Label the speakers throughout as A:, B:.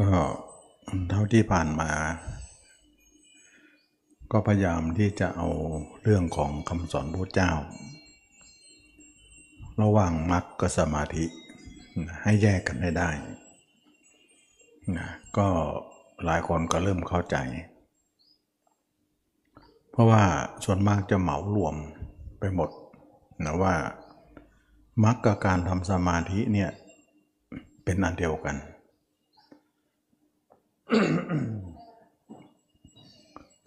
A: ก็เท่าที่ผ่านมา ก็พยายามที่จะเอาเรื่องของคำสอนพระเจ้า ระหว่างมรรคกับสมาธิให้แยกกันให้ได้นะก็หลายคนก็เริ่มเข้าใจ เพราะว่าส่วนมากจะเหมารวมไปหมดนะว่ามรรคกับการทำสมาธิเนี่ยเป็นอันเดียวกัน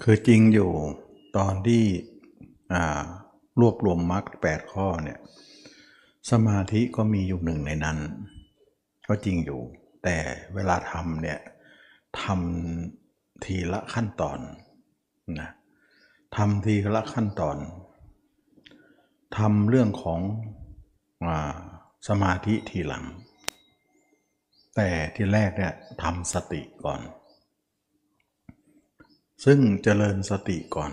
A: คือจริงอยู่ตอนที่รวบรวมมรรคแปดข้อเนี่ยสมาธิก็มีอยู่หนึ่งในนั้น ก็จริงอยู่ แต่เวลาทำเนี่ยทำทีละขั้นตอนนะทำทีละขั้นตอนทำเรื่องของอสมาธิทีหลัง แต่ที่แรกเนี่ยทำสติก่อน ซึ่งเจริญสติก่อน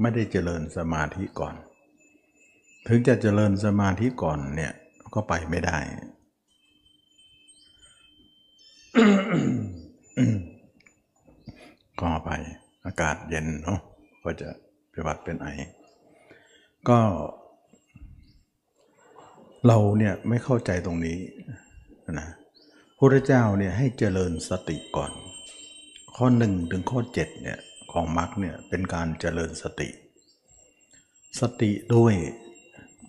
A: ไม่ได้เจริญสมาธิก่อน ถึงจะเจริญสมาธิก่อนเนี่ยก็ไปไม่ได้ ก็ไปอากาศเย็นเนาะก็จะป็นวัดเป็นไอ ก็ เราเนี่ยไม่เข้าใจตรงนี้นะพระเจ้าเนี่ยให้เจริญสติก่อน ข้อหนึ่งถึงข้อเจ็ดเนี่ยของมรรคเนี่ยเป็นการเจริญสติ สติด้วย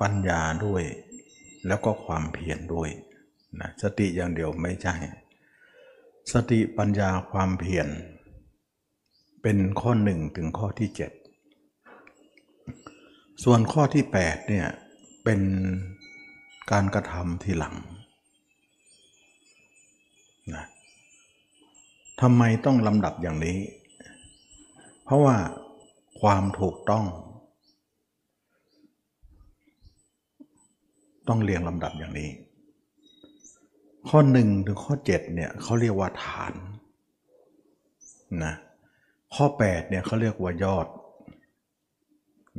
A: ปัญญาด้วย แล้วก็ความเพียรด้วยนะสติอย่างเดียวไม่ใช่ สติปัญญาความเพียรเป็นข้อหนึ่งถึงข้อที่เจ็ดส่วนข้อที่8เนี่ยเป็นการกระทำทีหลังนะ ทำไมต้องลำดับอย่างนี้ เพราะว่าความถูกต้อง ต้องเรียงลำดับอย่างนี้ ข้อหนึ่งถึงข้อ7เนี่ยเขาเรียกว่าฐานนะข้อ8เนี่ยเขาเรียกว่ายอด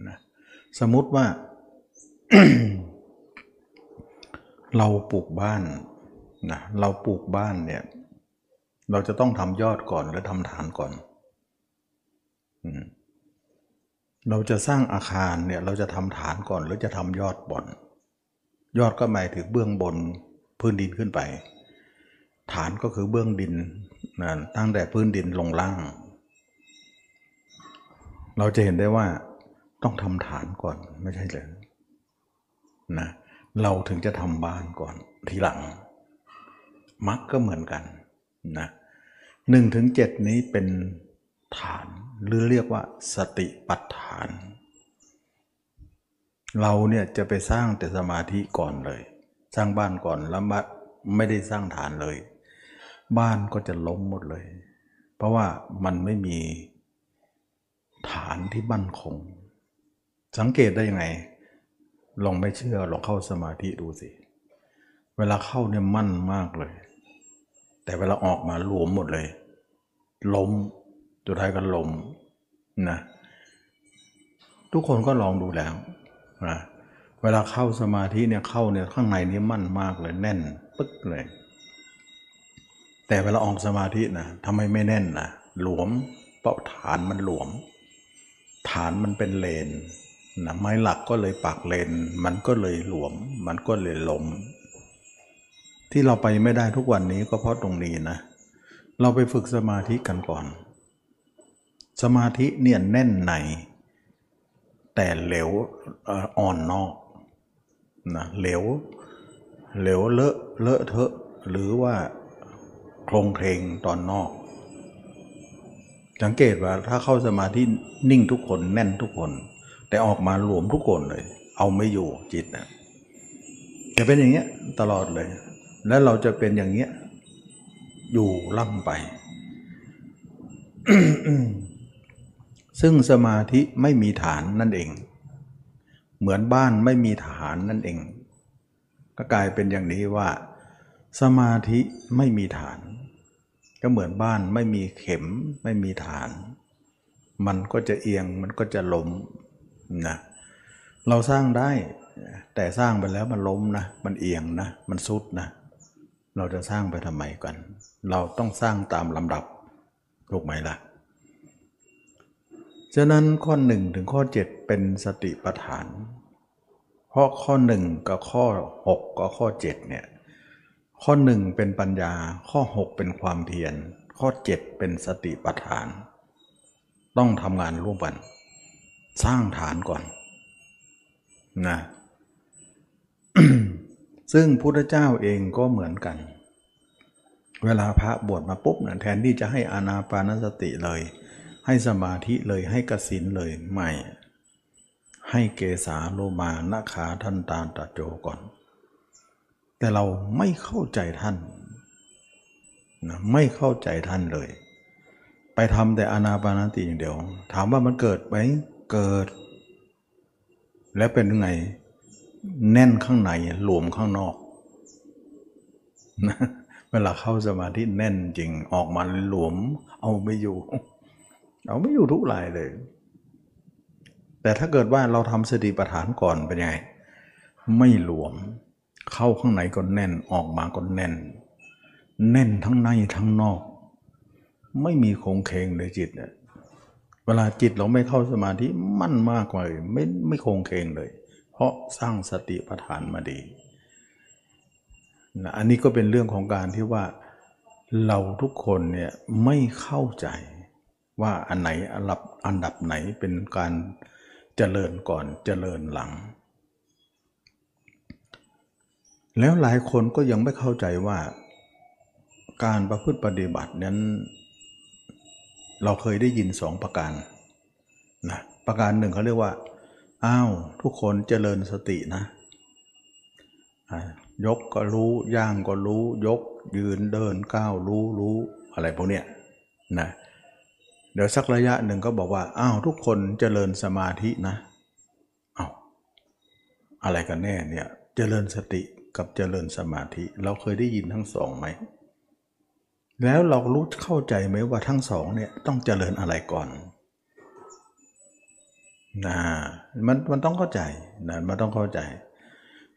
A: นะสมมติว่า เราปลูกบ้านนะเราปลูกบ้านเนี่ย เราจะต้องทำยอดก่อนและทำฐานก่อน เราจะสร้างอาคารเนี่ยเราจะทำฐานก่อนหรือจะทำยอดบนยอดก็หมายถึงเบื้องบนพื้นดินขึ้นไป ฐานก็คือเบื้องดินนะตั้งแต่พื้นดินลงล่าง เราจะเห็นได้ว่าต้องทำฐานก่อนไม่ใช่เลยนะเราถึงจะทำบ้านก่อนทีหลังมักก็เหมือนกัน นะหนึ่งถึงเจ็ดนี้เป็นฐานหรือเรียกว่าสติปัฏฐาน เราเนี่ยจะไปสร้างแต่สมาธิก่อนเลย สร้างบ้านก่อนแล้วไม่ได้สร้างฐานเลย บ้านก็จะล้มหมดเลย เพราะว่ามันไม่มีฐานที่มั่นคง สังเกตได้ยังไง ลองไม่เชื่อลองเข้าสมาธิดูสิ เวลาเข้าเนี่ยมั่นมากเลย แต่เวลาออกมาหลวมหมดเลย ล้มสุดท้ายก็ล้มนะทุกคนก็ลองดูแล้วนะเวลาเข้าสมาธิเนี่ยเข้าเนี่ยข้างในนี้มั่นมากเลยแน่นปึ๊กเลย แต่เวลาออกสมาธินะทำไมไม่แน่นนะหลวมเพราะฐานมันหลวม ฐานมันเป็นเลนนะไม้หลักก็เลยปากเลน มันก็เลยหลวม มันก็เลยล้ม ที่เราไปไม่ได้ทุกวันนี้ก็เพราะตรงนี้นะ เราไปฝึกสมาธิกันก่อน สมาธิเนี่ยแน่นใน แต่เหลวอ่อนนอกนะเหลวเหลวเลอะเลอะเทอะ หรือว่าโครงเพลงตอนนอก สังเกตว่าถ้าเข้าสมาธินิ่งทุกคนแน่นทุกคน แต่ออกมารวมทุกคนเลย เอาไม่อยู่จิตนะจะเป็นอย่างเงี้ยตลอดเลย แล้วเราจะเป็นอย่างเงี้ยอยู่ล่ำไป ซึ่งสมาธิไม่มีฐานนั่นเอง เหมือนบ้านไม่มีฐานนั่นเอง ก็กลายเป็นอย่างนี้ว่า สมาธิไม่มีฐาน ก็เหมือนบ้านไม่มีเข็มไม่มีฐาน มันก็จะเอียงมันก็จะล้มนะเราสร้างได้ แต่สร้างไปแล้วมันล้มนะ มันเอียงนะ มันสุดนะเเราจะสร้างไปทำไมกัน เราต้องสร้างตามลำดับถูกไหมล่ะ ฉะนั้นข้อหนึ่งถึงข้อเจ็ดเป็นสติปัฏฐาน เพราะข้อหนึ่งกับข้อหกกับข้อเจ็ดเนี่ย ข้อหนึ่งเป็นปัญญา ข้อหกเป็นความเพียร ข้อเจ็ดเป็นสติปัฏฐาน ต้องทำงานร่วมกัน สร้างฐานก่อนนะ ซึ่งพุทธเจ้าเองก็เหมือนกัน เวลาพระบวชมาปุ๊บนะแทนที่จะให้อานาปานสติเลย ให้สมาธิเลยให้กสินเลยไม่ให้เกสาโลมานาขาท่านตาตะโจก่อน แต่เราไม่เข้าใจท่านนะไม่เข้าใจท่านเลย ไปทำแต่อานาปานสติอย่างเดียว ถามว่ามันเกิดไหมเกิด แล้วเป็นยังไง แน่นข้างในหลวมข้างนอกนะเวลาเข้าสมาธิแน่นจริงออกมาหลวม เอาไม่อยู่ เอาไม่อยู่ทุกรายเลย แต่ถ้าเกิดว่าเราทำสติปัฏฐานก่อนเป็นยังไง ไม่หลวม เข้าข้างในก็แน่นออกมาก็แน่น แน่นทั้งในทั้งนอก ไม่มีคงเคงเลยจิตเนี่ยเวลาจิตเราไม่เข้าสมาธิมั่นมากเลยไม่ไม่คงเคงเลย เพราะสร้างสติปัฏฐานมาดีนะอันนี้ก็เป็นเรื่องของการที่ว่าเราทุกคนเนี่ยไม่เข้าใจว่าอันไหนอันดับอันดับไหนเป็นการเจริญก่อนเจริญหลัง แล้วหลายคนก็ยังไม่เข้าใจว่าการประพฤติปฏิบัตินั้น เราเคยได้ยินสองประการนะประการหนึ่งเขาเรียกว่า อ้าวทุกคนเจริญสตินะ ยกก็รู้ ย่างก็รู้ ยกยืนเดินก้าวรู้รู้อะไรพวกเนี้ยนะเดี๋ยวสักระยะหนึ่งก็บอกว่าอ้าวทุกคนเจริญสมาธินะอ้าวอะไรกันแน่เนี่ยเจริญสติกับเจริญสมาธิ เราเคยได้ยินทั้งสองไหมแล้วเรารู้เข้าใจไหมว่าทั้งสองเนี่ยต้องเจริญอะไรก่อนนะ มันมันต้องเข้าใจนะมันต้องเข้าใจ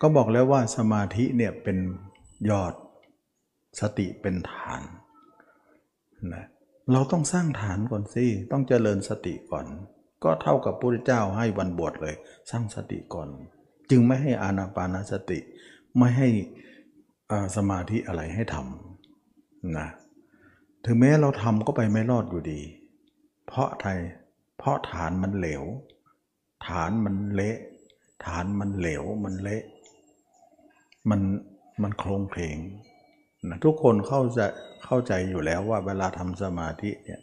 A: ก็บอกแล้วว่าสมาธิเนี่ยเป็นยอดสติเป็นฐานนะเราต้องสร้างฐานก่อนสิต้องเจริญสติก่อน ก็เท่ากับพระพุทธเจ้าให้วันบวชเลย สร้างสติก่อน จึงไม่ให้อานาปานสติ ไม่ให้สมาธิอะไรให้ทำนะถึงแม้เราทำก็ไปไม่รอดอยู่ดี เพราะไทยเพราะฐานมันเหลว ฐานมันเละ ฐานมันเหลว มันเละ มันมันโครงเพลงนะทุกคนเข้าใจเข้าใจอยู่แล้วว่าเวลาทำสมาธิเนี่ย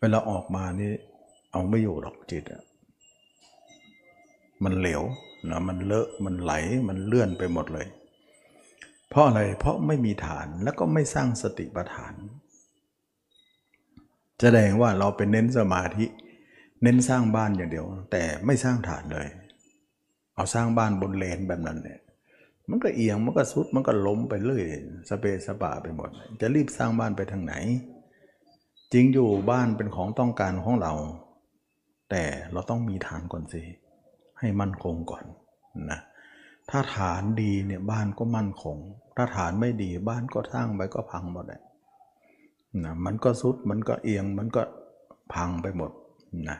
A: เวลาออกมานี่เอาไม่อยู่หรอกจิตอะมันเหลวนะมันเลอะมันไหลมันเลื่อนไปหมดเลย เพราะอะไรเพราะไม่มีฐานแล้วก็ไม่สร้างสติปัฏฐาน แสดงว่าเราเป็นเน้นสมาธิ เน้นสร้างบ้านอย่างเดียว แต่ไม่สร้างฐานเลย เอาสร้างบ้านบนเลนแบบนั้นเนี่ยมันก็เอียงมันก็สุดมันก็ล้มไปเรื่อยสเปสปาไปหมด จะรีบสร้างบ้านไปทางไหน จริงอยู่บ้านเป็นของต้องการของเรา แต่เราต้องมีฐานก่อนสิให้มั่นคงก่อนนะถ้าฐานดีเนี่ยบ้านก็มั่นคง ถ้าฐานไม่ดีบ้านก็สร้างไปก็พังหมดเลยนะมันก็สุดมันก็เอียงมันก็พังไปหมดนะ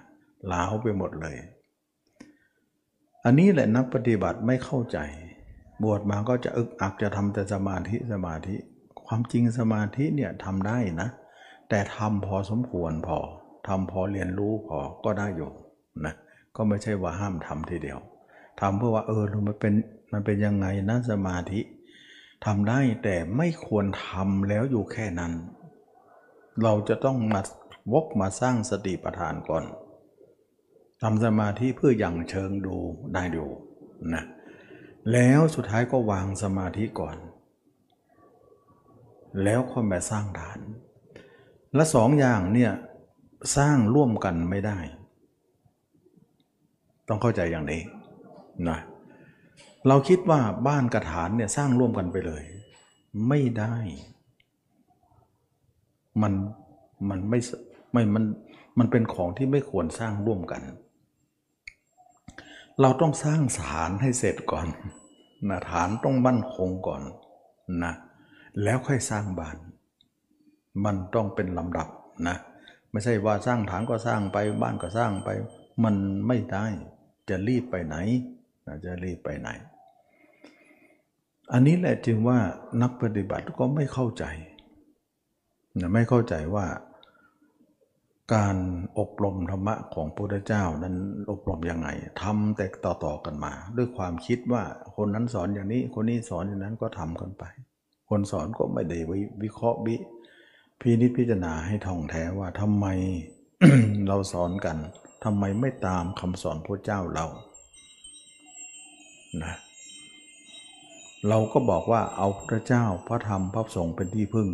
A: ล้าวไปหมดเลย อันนี้แหละนักปฏิบัติไม่เข้าใจ บวชมาก็จะอึกอักจะทำแต่สมาธิสมาธิ ความจริงสมาธิเนี่ยทำได้นะ แต่ทำพอสมควรพอทำพอเรียนรู้พอก็ได้อยู่นะก็ไม่ใช่ว่าห้ามทำทีเดียวทำเพื่อว่าเออมันเป็นมันเป็นยังไงนะสมาธิทำได้แต่ไม่ควรทำแล้วอยู่แค่นั้น เราจะต้องมาวกมาสร้างสติปัฏฐานก่อน ทำสมาธิเพื่ออย่างเชิงดูได้ดูนะแล้วสุดท้ายก็วางสมาธิก่อน แล้วค่อยมาสร้างฐาน และสองอย่างเนี่ยสร้างร่วมกันไม่ได้ ต้องเข้าใจอย่างนี้นะเราคิดว่าบ้านกระฐานเนี่ยสร้างร่วมกันไปเลย ไม่ได้ มันมันไม่ไม่มันมันเป็นของที่ไม่ควรสร้างร่วมกัน เราต้องสร้างฐานให้เสร็จก่อนนะฐานต้องมั่นคงก่อนนะแล้วค่อยสร้างบ้าน มันต้องเป็นลำดับนะไม่ใช่ว่าสร้างฐานก็สร้างไปบ้านก็สร้างไป มันไม่ได้จะรีบไปไหนจะรีบไปไหน อันนี้แหละจึงว่านักปฏิบัติก็ไม่เข้าใจไม่เข้าใจว่า การอบรมธรรมะของพระพุทธเจ้านั้นอบรมยังไงทำแต่ต่อๆกันมา ด้วยความคิดว่าคนนั้นสอนอย่างนี้คนนี้สอนอย่างนั้นก็ทำกันไป คนสอนก็ไม่ได้วิเคราะห์วิพินิจพิจารณาให้ท่องแท้ว่าทำไมเราสอนกันทำไมไม่ตามคำสอนพระเจ้าเรานะเราก็บอกว่าเอาพระเจ้าพระธรรมพระสงฆ์เป็นที่พึ่ง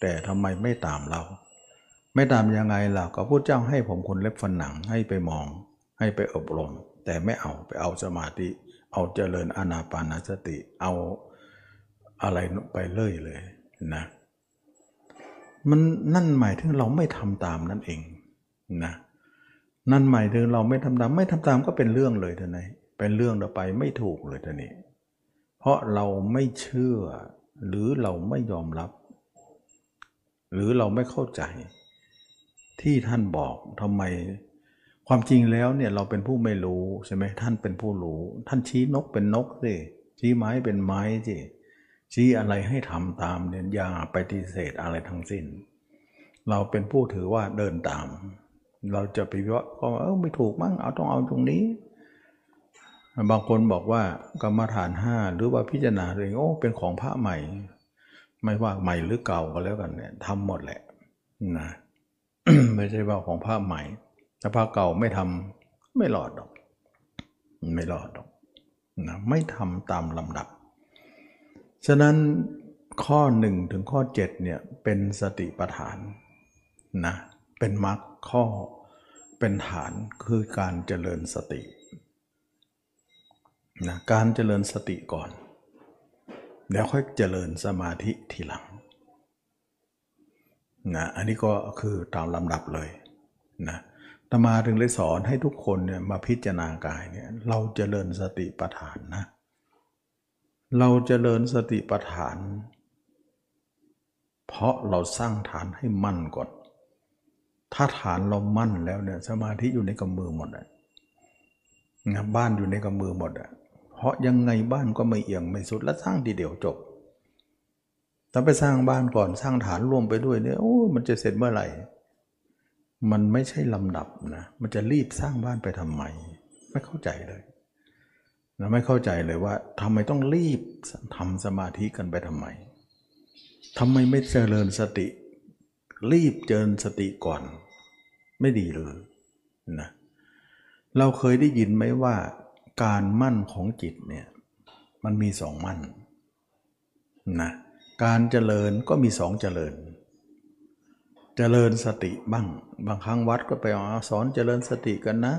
A: แต่ทำไมไม่ตามเรา ไม่ตามยังไงล่ะก็พูดเจ้าให้ผมคนเล็บฟันหนังให้ไปมอง ให้ไปอบรม แต่ไม่เอาไปเอาสมาธิ เอาเจริญอานาปานาสติ เอาอะไรไปเลื่อยเลยนะมันนั่นหมายถึงเราไม่ทำตามนั่นเองนะนั่นหมายถึงเราไม่ทำตาม ไม่ทำตามก็เป็นเรื่องเลยท่านนี้เป็นเรื่องเราไปไม่ถูกเลยท่านี้เพราะเราไม่เชื่อ หรือเราไม่ยอมรับ หรือเราไม่เข้าใจ ที่ท่านบอกทำไม ความจริงแล้วเนี่ยเราเป็นผู้ไม่รู้ใช่ไหมท่านเป็นผู้รู้ ท่านชี้นกเป็นนกสิชี้ไม้เป็นไม้สิชี้อะไรให้ทำตามเนี่ยอย่าไปฏิเสธอะไรทั้งสิ้น เราเป็นผู้ถือว่าเดินตาม เราจะไปว่าก็เออไม่ถูกมั้งเอาต้องเอาตรงนี้ บางคนบอกว่ากรรมฐานห้าหรือว่าพิจารณาเองโอ้เป็นของพระใหม่ ไม่ว่าใหม่หรือเก่าก็แล้วกันเนี่ยทำหมดแหละนะ ไม่ใช่ว่าของผ้าใหม่ ถ้าผ้าเก่าไม่ทำไม่รอดหรอก ไม่รอดหรอกนะไม่ทำตามลำดับ ฉะนั้นข้อหนึ่งถึงข้อเจ็ดเนี่ยเป็นสติปัฏฐานนะเป็นมรรคข้อเป็นฐานคือการเจริญสตินะการเจริญสติก่อน แล้วค่อยเจริญสมาธิทีหลัง นะอันนี้ก็คือตามลำดับเลยนะตมาถึงเลยสอนให้ทุกคนเนี่ยมาพิจารณากายเนี่ยเราจเจริญสติปัฏฐานนะเราจเจริญสติปัฏฐาน เพราะเราสร้างฐานให้มั่นก่อน ถ้าฐานเรามั่นแล้วเนี่ยสมาธิอยู่ในกำมือหมดอะบ้านอยู่ในกำมือหมดอะเพราะยังไงบ้านก็ไม่เอียงไม่สุดและสร้างทีเดียวจบ ถ้าไปสร้างบ้านก่อนสร้างฐานร่วมไปด้วยเนี่ยโอ้ มันจะเสร็จเมื่อไหร่ มันไม่ใช่ลำดับนะ มันจะรีบสร้างบ้านไปทำไม ไม่เข้าใจเลยนะไม่เข้าใจเลยว่าทำไมต้องรีบทำสมาธิกันไปทำไมทำไมไม่เจริญสติ รีบเจริญสติก่อน ไม่ดีเลยนะเราเคยได้ยินไหมว่าการมั่นของจิตเนี่ยมันมีสองมั่นนะ การเจริญก็มีสองเจริญ เจริญสติบ้าง บางครั้งวัดก็ไปสอนเจริญสติกันนะ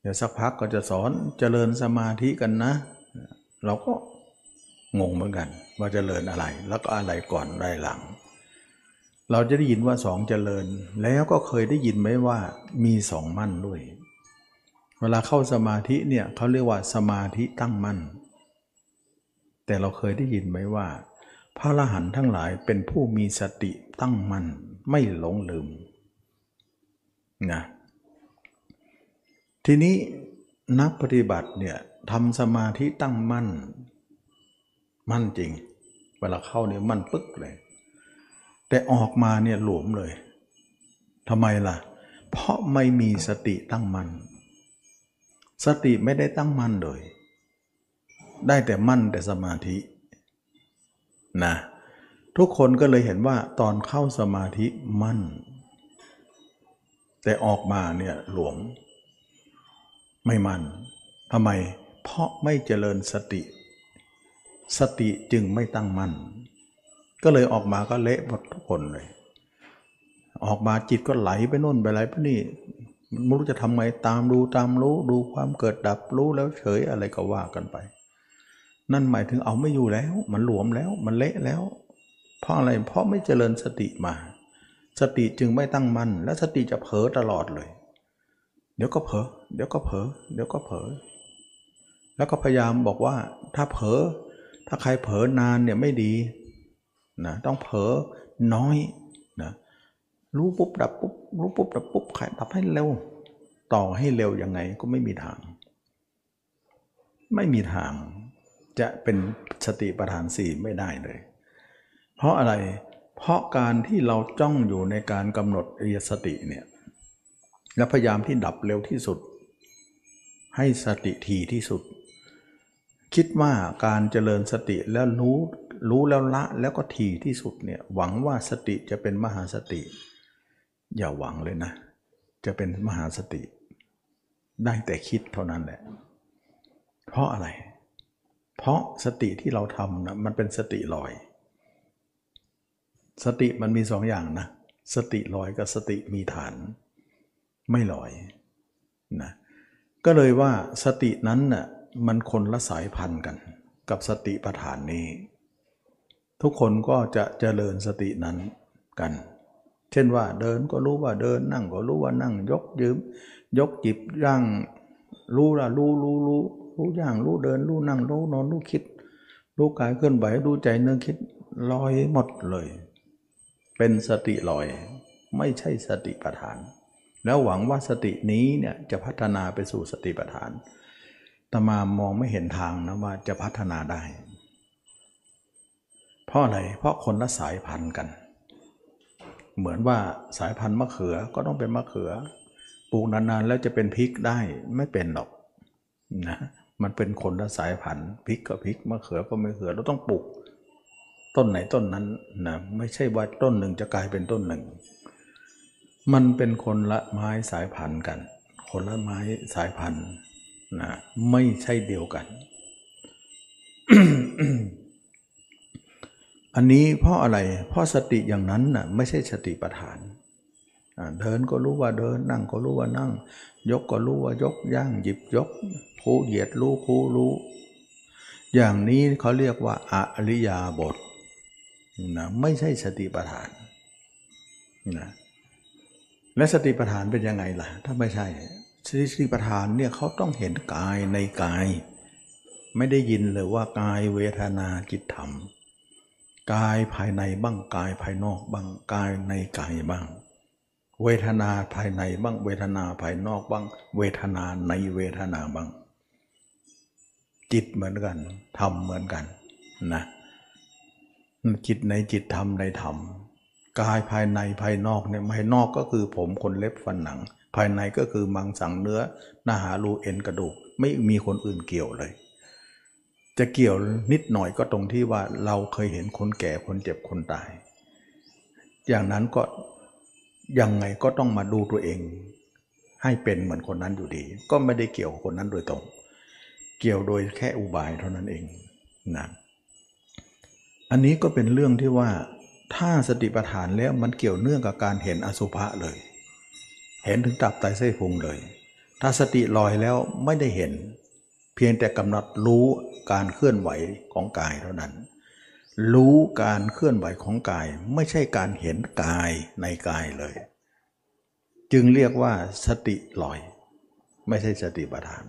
A: เดี๋ยวสักพักก็จะสอนเจริญสมาธิกันนะ เราก็งงเหมือนกัน ว่าเจริญอะไร แล้วก็อะไรก่อนอะไรหลัง เราจะได้ยินว่าสองเจริญ แล้วก็เคยได้ยินไหมว่ามีสองมั่นด้วย เวลาเข้าสมาธิเนี่ยเขาเรียกว่าสมาธิตั้งมั่น แต่เราเคยได้ยินไหมว่า พระอรหันต์ทั้งหลายเป็นผู้มีสติตั้งมั่นไม่หลงลืมนะทีนี้นักปฏิบัติเนี่ยทำสมาธิตั้งมั่น มั่นจริง เวลาเข้าเนี่ยมั่นปึ๊กเลย แต่ออกมาเนี่ยหลวมเลยทำไมล่ะ เพราะไม่มีสติตั้งมั่นสติไม่ได้ตั้งมั่นเลย ได้แต่มั่นแต่สมาธิ นะทุกคนก็เลยเห็นว่าตอนเข้าสมาธิมั่น แต่ออกมาเนี่ยหลวม ไม่มั่นทำไม เพราะไม่เจริญสติ สติจึงไม่ตั้งมั่น ก็เลยออกมาก็เละหมดทุกคนเลย ออกมาจิตก็ไหลไปโน่นไปไหลไปนี่ไม่รู้จะทำไงตามดูตามรู้ดูความเกิดดับรู้แล้วเฉยอะไรก็ว่ากันไป นั่นหมายถึงเอาไม่อยู่แล้ว มันหลวมแล้ว มันเละแล้ว เพราะอะไร เพราะไม่เจริญสติมา สติจึงไม่ตั้งมั่น และสติจะเผลอตลอดเลย เดี๋ยวก็เผลอ เดี๋ยวก็เผลอ เดี๋ยวก็เผลอ แล้วก็พยายามบอกว่า ถ้าเผลอ ถ้าใครเผลอนานเนี่ยไม่ดีนะ ต้องเผลอน้อยนะ รู้ปุ๊บดับปุ๊บ รู้ปุ๊บดับปุ๊บขายดับให้เร็ว ต่อให้เร็วยังไงก็ไม่มีทาง ไม่มีทาง จะเป็นสติปัฏฐานสี่ไม่ได้เลย เพราะอะไรเพราะการที่เราจ้องอยู่ในการกำหนดอริยสติเนี่ยและพยายามที่ดับเร็วที่สุด ให้สติทีที่สุด คิดว่าการเจริญสติแล้วรู้รู้แล้วละแล้วก็ทีที่สุดเนี่ยหวังว่าสติจะเป็นมหาสติ อย่าหวังเลยนะ จะเป็นมหาสติ ได้แต่คิดเท่านั้นแหละ เพราะอะไร เพราะสติที่เราทำนะมันเป็นสติลอย สติมันมีสองอย่างนะ สติลอยกับสติมีฐาน ไม่ลอยนะก็เลยว่าสตินั้นน่ะมันคนละสายพันธุ์กัน กับสติปัฏฐานนี้ ทุกคนก็จะเจริญสตินั้นกัน เช่นว่าเดินก็รู้ว่าเดินนั่งก็รู้ว่านั่งยกยืม ยกจิบย่างรู้ละรู้รู้รู้ รู้ย่างรู้เดิน รู้นั่งรู้นอนรู้คิด รู้กายเคลื่อนไหวรู้ใจเนื้อคิดลอยหมดเลย เป็นสติลอย ไม่ใช่สติปัฏฐาน แล้วหวังว่าสตินี้เนี่ยจะพัฒนาไปสู่สติปัฏฐานตมามองไม่เห็นทางนะว่าจะพัฒนาได้ เพราะอะไร เพราะคนละสายพันธุ์กัน เหมือนว่าสายพันธุ์มะเขือก็ต้องเป็นมะเขือ ปลูกนานๆแล้วจะเป็นพริกได้ไม่เป็นหรอกนะ มันเป็นคนละสายพันธุ์พริกก็พริกมะเขือก็มะเขือเราต้องปลูก ต้นไหนต้นนั้นนะไม่ใช่ว่าต้นหนึ่งจะกลายเป็นต้นหนึ่ง มันเป็นคนละไม้สายพันธุ์กัน คนละไม้สายพันธุ์นะไม่ใช่เดียวกัน อันนี้เพราะอะไร เพราะสติอย่างนั้นน่ะไม่ใช่สติปัฏฐาน เดินก็รู้ว่าเดิน นั่งก็รู้ว่านั่ง ยกก็รู้ว่ายกย่างหยิบยกคูเหยียดรู้คูรู้ อย่างนี้เขาเรียกว่าอริยาบทนะไม่ใช่สติปัฏฐานนะและสติปัฏฐานเป็นยังไงล่ะ ถ้าไม่ใช่สติปัฏฐานเนี่ยเขาต้องเห็นกายในกาย ไม่ได้ยินเลยว่ากายเวทนาจิตธรรม กายภายในบ้างกายภายนอกบ้างกายในกายบ้าง เวทนาภายในบ้าง เวทนาภายนอกบ้าง เวทนาในเวทนาบ้าง จิตเหมือนกันธรรมเหมือนกันนะจิตในจิตธรรมในธรรมกายภายในภายนอกเนี่ยภายนอกก็คือผมขนเล็บฟันหนัง ภายในก็คือมังสังเนื้อหน้าหารูเอ็นกระดูก ไม่มีคนอื่นเกี่ยวเลย จะเกี่ยวนิดหน่อยก็ตรงที่ว่าเราเคยเห็นคนแก่คนเจ็บคนตาย อย่างนั้นก็ ยังไงก็ต้องมาดูตัวเอง ให้เป็นเหมือนคนนั้นอยู่ดี ก็ไม่ได้เกี่ยวคนนั้นโดยตรง เกี่ยวโดยแค่อุบายเท่านั้นเองนะอันนี้ก็เป็นเรื่องที่ว่าถ้าสติปัฏฐานแล้วมันเกี่ยวเนื่องกับการเห็นอสุภะเลย เห็นถึงตับไตไส้นพุงเลย ถ้าสติลอยแล้วไม่ได้เห็น เพียงแต่กำหนดรู้การเคลื่อนไหวของกายเท่านั้น รู้การเคลื่อนไหวของกายไม่ใช่การเห็นกายในกายเลย จึงเรียกว่าสติลอย ไม่ใช่สติปัฏฐาน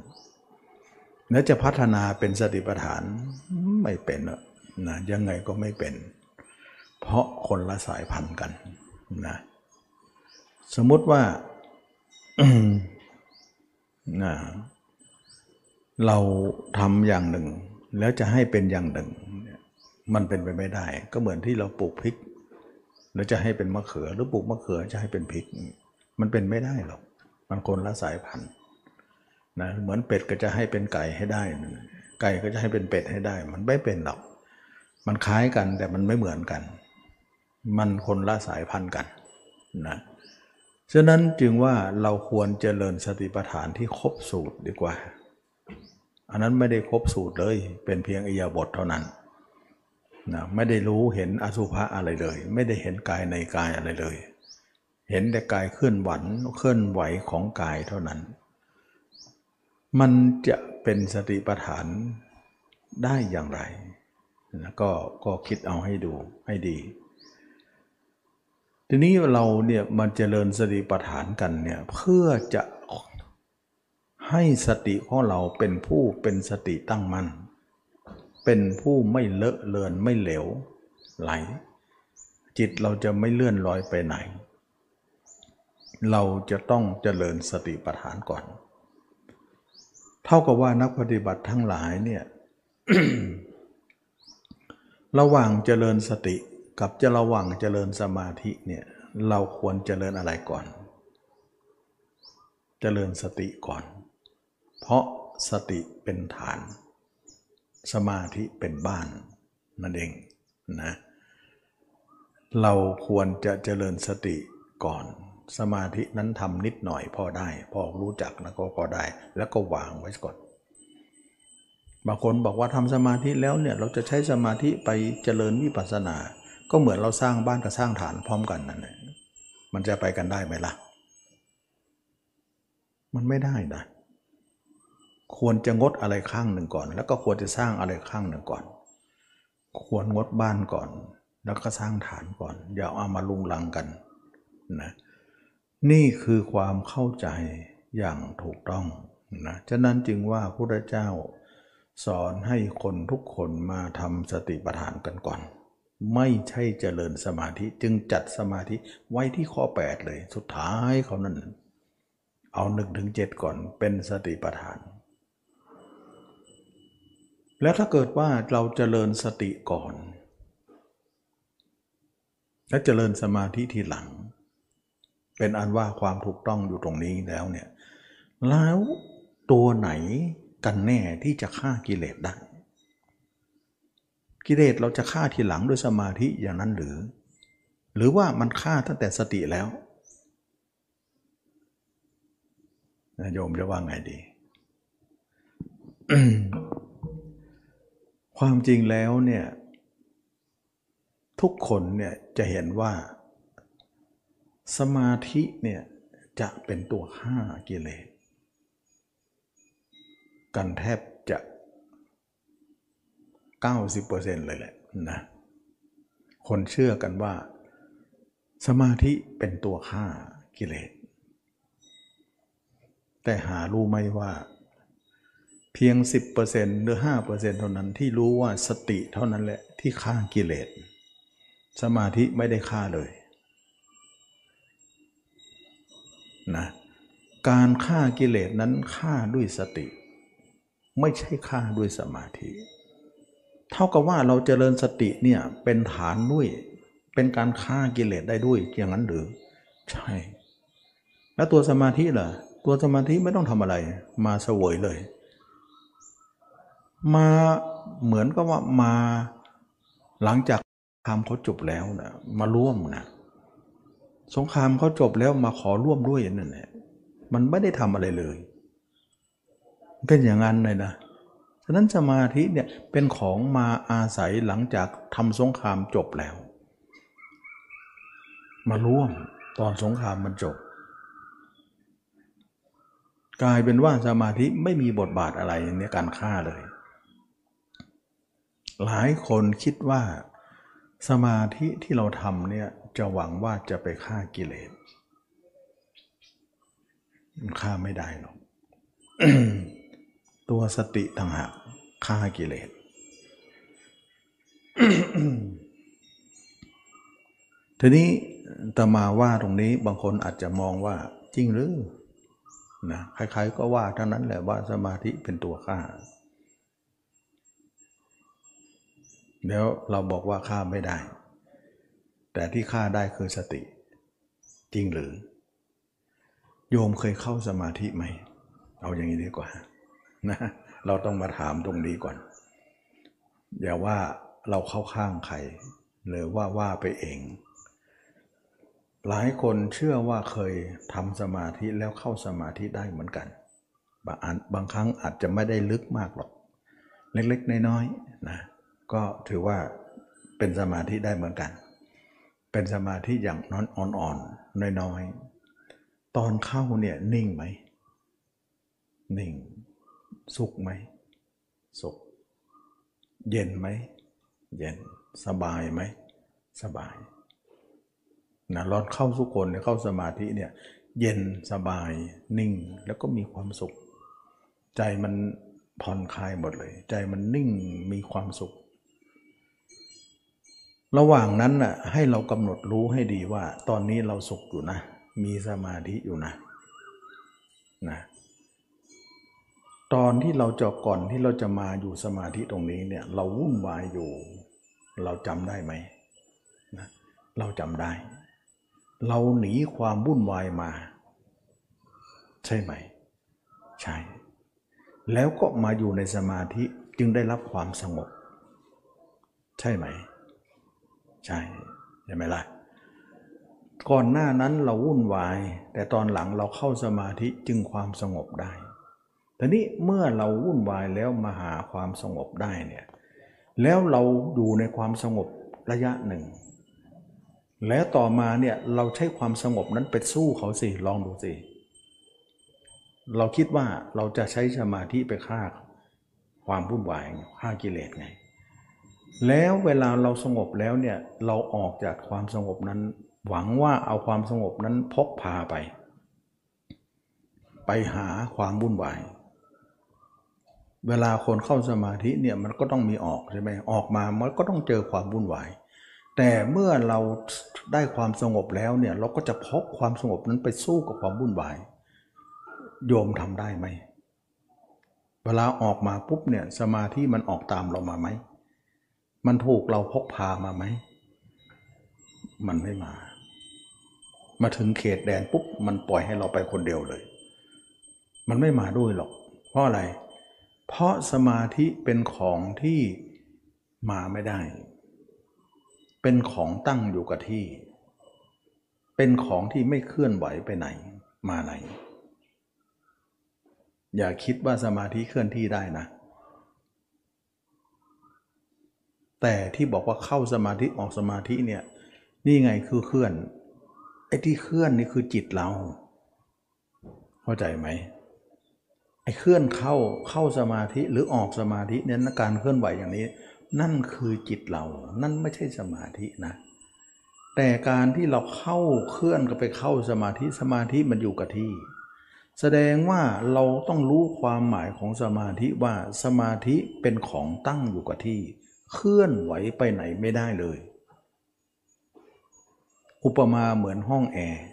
A: แล้วจะพัฒนาเป็นสติปัฏฐานไม่เป็นนะยังไงก็ไม่เป็น เพราะคนละสายพันธุ์กันนะสมมติว่านะเราทำอย่างหนึ่ง แล้วจะให้เป็นอย่างหนึ่ง มันเป็นไปไม่ได้ ก็เหมือนที่เราปลูกพริกแล้วจะให้เป็นมะเขือหรือปลูกมะเขือจะให้เป็นพริก มันเป็นไม่ได้หรอก มันคนละสายพันธุ์นะเหมือนเป็ดก็จะให้เป็นไก่ให้ได้ ไก่ก็จะให้เป็นเป็ดให้ได้ มันไม่เป็นหรอก มันคล้ายกันแต่มันไม่เหมือนกัน มันคนละสายพันธุ์กันนะฉะนั้นจึงว่าเราควรเจริญสติปัฏฐานที่ครบสูตรดีกว่า อันนั้นไม่ได้ครบสูตรเลย เป็นเพียงอิยาบทเท่านั้น นะไม่ได้รู้เห็นอสุภะอะไรเลย ไม่ได้เห็นกายในกายอะไรเลย เห็นแต่กายเคลื่อนไหวเคลื่อนไหวของกายเท่านั้น มันจะเป็นสติปัฏฐานได้อย่างไรนะก็ก็คิดเอาให้ดูให้ดี ทีนี้เราเนี่ยมันเจริญสติปัฏฐานกันเนี่ยเพื่อจะให้สติของเราเป็นผู้เป็นสติตั้งมั่น เป็นผู้ไม่เลอะเลือนไม่เหลวไหล จิตเราจะไม่เลื่อนลอยไปไหน เราจะต้องเจริญสติปัฏฐานก่อน เท่ากับว่านักปฏิบัติทั้งหลายเนี่ยระหว่างเจริญสติกับจะระหว่างเจริญสมาธิเนี่ยเราควรเจริญอะไรก่อน เจริญสติก่อน เพราะสติเป็นฐาน สมาธิเป็นบ้านนั่นเองนะเราควรจะเจริญสติก่อน สมาธินั้นทำนิดหน่อยพอได้ พอรู้จักแล้วก็พอได้ แล้วก็วางไว้ก่อนบางคนบอกว่าทำสมาธิแล้วเนี่ยเราจะใช้สมาธิไปเจริญวิปัสสนา ก็เหมือนเราสร้างบ้านกับสร้างฐานพร้อมกันนั่นแหละมันจะไปกันได้ไหมล่ะ มันไม่ได้นะ ควรจะงดอะไรข้างหนึ่งก่อน แล้วก็ควรจะสร้างอะไรข้างหนึ่งก่อน ควรงดบ้านก่อน แล้วก็สร้างฐานก่อน อย่าเอามาลุงลังกันนะนี่คือความเข้าใจอย่างถูกต้องนะฉะนั้นจึงว่าพระเจ้าสอนให้คนทุกคนมาทำสติปัฏฐานกันก่อน ไม่ใช่เจริญสมาธิจึงจัดสมาธิไว้ที่ข้อ 8 เลย สุดท้ายเขานั่นเอาหนึ่งถึงเจ็ดก่อนเป็นสติปัฏฐาน แล้วถ้าเกิดว่าเราเจริญสติก่อน และเจริญสมาธิทีหลัง เป็นอันว่าความถูกต้องอยู่ตรงนี้แล้วเนี่ยแล้วตัวไหนกันแน่ที่จะฆ่ากิเลสได้ กิเลสเราจะฆ่าทีหลังด้วยสมาธิอย่างนั้นหรือ หรือว่ามันฆ่าตั้งแต่สติแล้วโยมจะว่าไงดี ความจริงแล้วเนี่ยทุกคนเนี่ยจะเห็นว่า สมาธิเนี่ยจะเป็นตัวฆ่ากิเลสกันแทบจะ 90%เลยแหละนะคนเชื่อกันว่า สมาธิเป็นตัวฆ่ากิเลสแต่หารู้ไหมว่า พียง 10%หรือ 5%เท่านั้นที่รู้ว่าสติเท่านั้นแหละที่ฆ่ากิเลส สมาธิไม่ได้ฆ่าเลยนะการฆ่ากิเลสนั้นฆ่าด้วยสติ ไม่ใช่ฆ่าด้วยสมาธิ เท่ากับว่าเราเจริญสติเนี่ยเป็นฐานด้วย เป็นการฆ่ากิเลสได้ด้วยอย่างนั้นหรือ ใช่ แล้วตัวสมาธิล่ะ ตัวสมาธิไม่ต้องทำอะไร มาเสวยเลย มาเหมือนกับว่ามาหลังจากสงครามเขาจบแล้วนะมาร่วมนะสงครามเขาจบแล้วมาขอร่วมด้วยนั่นแหละมันไม่ได้ทำอะไรเลยเป็นอย่างนั้นเลยนะฉะนั้นสมาธิเนี่ยเป็นของมาอาศัยหลังจากทำสงครามจบแล้ว มาร่วมตอนสงครามมันจบ กลายเป็นว่าสมาธิไม่มีบทบาทอะไรในการฆ่าเลย หลายคนคิดว่าสมาธิที่เราทำเนี่ยจะหวังว่าจะไปฆ่ากิเลสมันฆ่าไม่ได้หรอกตัวสติต่างหากฆ่ากิเลสทีนี้ตมาว่าตรงนี้บางคนอาจจะมองว่าจริงหรือนะใครๆก็ว่าทั้งนั้นแหละว่าสมาธิเป็นตัวฆ่า เดี๋ยวเราบอกว่าฆ่าไม่ได้ แต่ที่ฆ่าได้คือสติ จริงหรือ โยมเคยเข้าสมาธิไหม เอาอย่างนี้ดีกว่านะเราต้องมาถามตรงนี้ก่อน อย่าว่าเราเข้าข้างใครหรือว่าว่าไปเอง หลายคนเชื่อว่าเคยทำสมาธิแล้วเข้าสมาธิได้เหมือนกัน บางบางครั้งอาจจะไม่ได้ลึกมากหรอก เล็กๆ น้อยๆนะ ก็ถือว่าเป็นสมาธิได้เหมือนกัน เป็นสมาธิอย่างนอนอ่อนๆน้อยๆ ตอนเข้าเนี่ยนิ่งไหม นิ่ง สุขไหม สุข เย็นไหม เย็น สบายไหม สบายนะรอนเข้าสุกคนเนี่ยเข้าสมาธิเนี่ยเย็นสบายนิ่งแล้วก็มีความสุข ใจมันผ่อนคลายหมดเลย ใจมันนิ่งมีความสุข ระหว่างนั้นน่ะให้เรากำหนดรู้ให้ดีว่า ตอนนี้เราสุขอยู่นะ มีสมาธิอยู่นะนะตอนที่เราจะก่อนที่เราจะมาอยู่สมาธิตรงนี้เนี่ยเราวุ่นวายอยู่ เราจำได้ไหมนะเราจำได้ เราหนีความวุ่นวายมา ใช่ไหม ใช่ แล้วก็มาอยู่ในสมาธิจึงได้รับความสงบ ใช่ไหม ใช่ใช่ไหมล่ะก่อนหน้านั้นเราวุ่นวาย แต่ตอนหลังเราเข้าสมาธิจึงความสงบได้แต่นี้เมื่อเราวุ่นวายแล้วมาหาความสงบได้เนี่ยแล้วเราอยู่ในความสงบระยะหนึ่ง แล้วต่อมาเนี่ยเราใช้ความสงบนั้นไปสู้เขาสิลองดูสิเราคิดว่าเราจะใช้สมาธิไปฆ่าความวุ่นวายฆ่ากิเลสไง แล้วเวลาเราสงบแล้วเนี่ยเราออกจากความสงบนั้น หวังว่าเอาความสงบนั้นพกพาไป ไปหาความวุ่นวาย เวลาคนเข้าสมาธิเนี่ยมันก็ต้องมีออกใช่ไหมออกมามันก็ต้องเจอความวุ่นวาย แต่เมื่อเราได้ความสงบแล้วเนี่ยเราก็จะพกความสงบนั้นไปสู้กับความวุ่นวาย โยมทำได้ไหม เวลาออกมาปุ๊บเนี่ยสมาธิมันออกตามเรามาไหม มันถูกเราพกพามาไหม มันไม่มา มาถึงเขตแดนปุ๊บมันปล่อยให้เราไปคนเดียวเลย มันไม่มาด้วยหรอก เพราะอะไร เพราะสมาธิเป็นของที่มาไม่ได้ เป็นของตั้งอยู่กับที่ เป็นของที่ไม่เคลื่อนไหวไปไหน มาไหน อย่าคิดว่าสมาธิเคลื่อนที่ได้นะ แต่ที่บอกว่าเข้าสมาธิออกสมาธิเนี่ยนี่ไงคือเคลื่อนไอ้ที่เคลื่อนนี่คือจิตเรา เข้าใจไหมไอ้เคลื่อนเข้าเข้าสมาธิหรือออกสมาธิเนี่ยการเคลื่อนไหวอย่างนี้ นั่นคือจิตเรา นั่นไม่ใช่สมาธินะ แต่การที่เราเข้าเคลื่อนก็ไปเข้าสมาธิสมาธิมันอยู่กับที่ แสดงว่าเราต้องรู้ความหมายของสมาธิว่าสมาธิเป็นของตั้งอยู่กับที่ เคลื่อนไหวไปไหนไม่ได้เลย อุปมาเหมือนห้องแอร์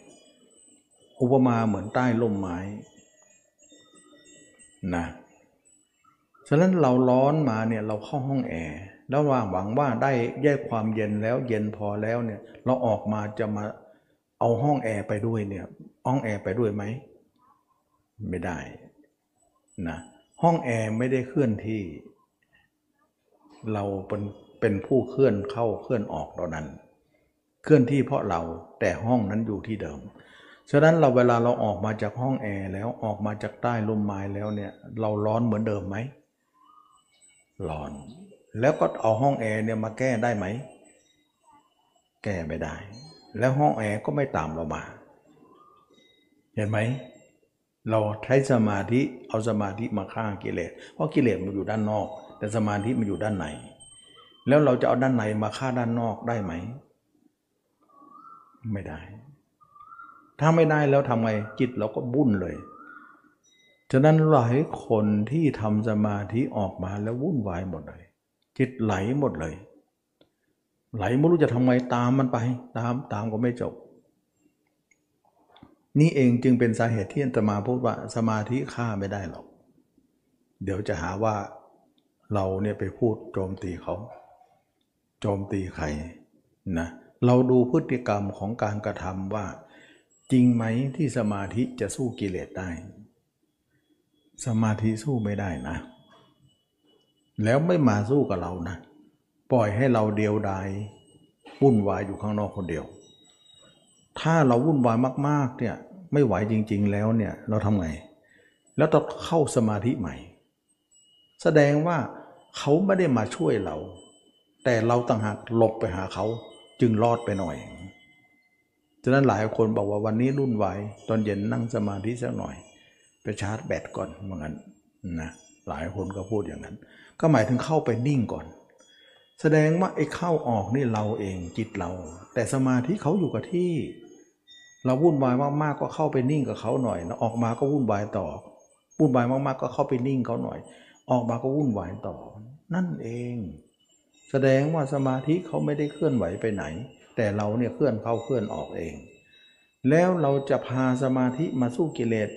A: อุปมาเหมือนใต้ร่มไม้นะฉะนั้นเราร้อนมาเนี่ยเราเข้าห้องแอร์แล้วว่าหวังว่าได้แยกความเย็นแล้วเย็นพอแล้วเนี่ยเราออกมาจะมาเอาห้องแอร์ไปด้วยเนี่ยห้องแอร์ไปด้วยไหมไม่ได้นะห้องแอร์ไม่ได้เคลื่อนที่ เราเป็นเป็นผู้เคลื่อนเข้าเคลื่อนออกตอนนั้น เคลื่อนที่เพราะเราแต่ห้องนั้นอยู่ที่เดิม ฉะนั้นเราเวลาเราออกมาจากห้องแอร์แล้วออกมาจากใต้ลมไม้แล้วเนี่ยเราร้อนเหมือนเดิมไหมร้อน แล้วก็เอาห้องแอร์เนี่ยมาแก้ได้ไหม แก้ไม่ได้ แล้วห้องแอร์ก็ไม่ตามเรามา เห็นไหม เราใช้สมาธิเอาสมาธิมาฆ่ากิเลส เพราะกิเลสมันอยู่ด้านนอก แต่สมาธิมันอยู่ด้านในแล้วเราจะเอาด้านในมาฆ่าด้านนอกได้ไหม ไม่ได้ ถ้าไม่ได้แล้วทำไงจิตเราก็บุ่นเลยฉะนั้นหลายคนที่ทำสมาธิออกมาแล้ววุ่นวายหมดเลย จิตไหลหมดเลย ไหลไม่รู้จะทำไงตามมันไป ตามตามก็ไม่จบ นี่เองจึงเป็นสาเหตุที่อันตมาพูดว่าสมาธิฆ่าไม่ได้หรอก เดี๋ยวจะหาว่า เราเนี่ยไปพูดโจมตีเขา โจมตีใครนะเราดูพฤติกรรมของการกระทำว่า จริงไหมที่สมาธิจะสู้กิเลสได้ สมาธิสู้ไม่ได้นะ แล้วไม่มาสู้กับเรานะ ปล่อยให้เราเดียวดายวุ่นวายอยู่ข้างนอกคนเดียว ถ้าเราวุ่นวายมากๆเนี่ยไม่ไหวจริง ๆ แล้วเนี่ยเราทำไง แล้วต้องเข้าสมาธิใหม่ แสดงว่า เขาไม่ได้มาช่วยเรา แต่เราต่างหากหลบไปหาเขาจึงรอดไปหน่อยฉะนั้นหลายคนบอกว่าวันนี้รุ่นไหวตอนเย็นนั่งสมาธิสักหน่อย ไปชาร์จแบตก่อนเหมือนกันนะหลายคนก็พูดอย่างนั้น ก็หมายถึงเข้าไปนิ่งก่อน แสดงว่าไอ้เข้าออกนี่เราเองจิตเรา แต่สมาธิเขาอยู่กับที่ เราวุ่นวายมากๆก็เข้าไปนิ่งกับเขาหน่อยแล้วออกมาก็วุ่นวายต่อวุ่นวายมากๆก็เข้าไปนิ่งเขาหน่อย ออกมาก็วุ่นวายต่อ นั่นเอง แสดงว่าสมาธิเขาไม่ได้เคลื่อนไหวไปไหน แต่เราเนี่ยเคลื่อนเข้าเคลื่อนออกเอง แล้วเราจะพาสมาธิมาสู้กิเลส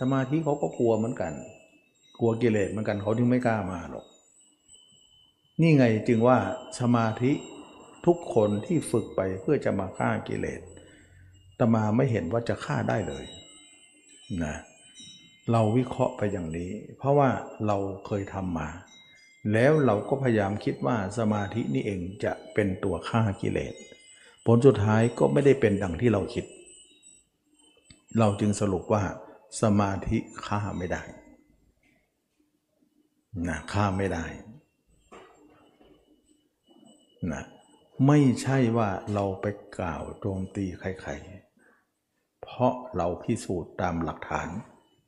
A: สมาธิเขาก็กลัวเหมือนกัน กลัวกิเลสเหมือนกันเขาถึงไม่กล้ามาหรอก นี่ไงจึงว่าสมาธิทุกคนที่ฝึกไปเพื่อจะมาฆ่ากิเลสตมาไม่เห็นว่าจะฆ่าได้เลยนะเเราวิเคราะห์ไปอย่างนี้ เพราะว่าเราเคยทำมา แล้วเราก็พยายามคิดว่าสมาธินี่เองจะเป็นตัวฆ่ากิเลส ผลสุดท้ายก็ไม่ได้เป็นดังที่เราคิด เราจึงสรุปว่า สมาธิฆ่าไม่ได้นะฆ่าไม่ได้นะไม่ใช่ว่าเราไปกล่าวโจมตีใครๆ เพราะเราพิสูจน์ตามหลักฐาน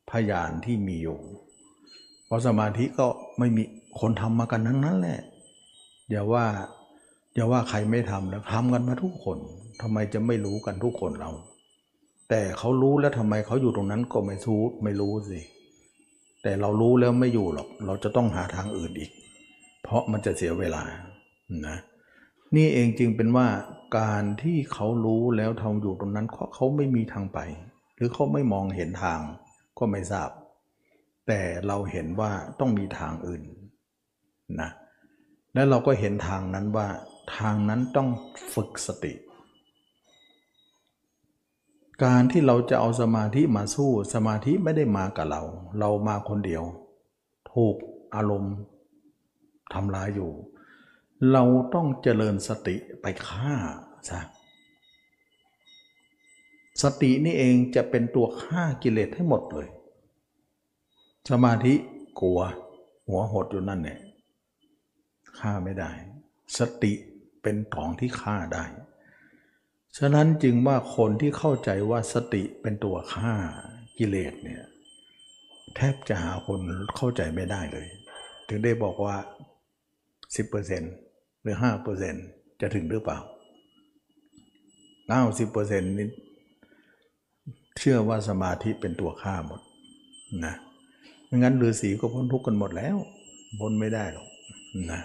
A: พยานที่มีอยู่ เพราะสมาธิก็ไม่มีคนทำมากันทั้งนั้นแหละอย่าว่าอย่าว่าใครไม่ทำแล้วทำกันมาทุกคนทำไมจะไม่รู้กันทุกคนเรา แต่เขารู้แล้วทำไมเขาอยู่ตรงนั้นก็ไม่ทูไม่รู้สิแต่เรารู้แล้วไม่อยู่หรอก เราจะต้องหาทางอื่นอีก เพราะมันจะเสียเวลานะนี่เองจึงเป็นว่าการที่เขารู้แล้วทำอยู่ตรงนั้นเขาเขาไม่มีทางไป หรือเขาไม่มองเห็นทาง ก็ไม่ทราบ แต่เราเห็นว่าต้องมีทางอื่นนะและเราก็เห็นทางนั้นว่าทางนั้นต้องฝึกสติ การที่เราจะเอาสมาธิมาสู้สมาธิไม่ได้มากับเรา เรามาคนเดียว ถูกอารมณ์ทำร้ายอยู่ เราต้องเจริญสติไปฆ่าซะ สตินี่เองจะเป็นตัวฆ่ากิเลสให้หมดเลย สมาธิกลัว หัวหดอยู่นั่นเนี่ยฆ่าไม่ได้ สติเป็นของที่ฆ่าได้ ฉะนั้นจึงว่าคนที่เข้าใจว่าสติเป็นตัวฆ่ากิเลสเนี่ยแทบจะหาคนเข้าใจไม่ได้เลย ถึงได้บอกว่า 10%หรือห้าเปอร์เซ็นจะถึงหรือเปล่าเก้าสิบเปอร์เซ็นต์นี้ เชื่อว่าสมาธิเป็นตัวฆ่าหมดนะไม่งั้นฤาษีก็พ้นทุกข์กันหมดแล้ว พ้นไม่ได้หรอกนะ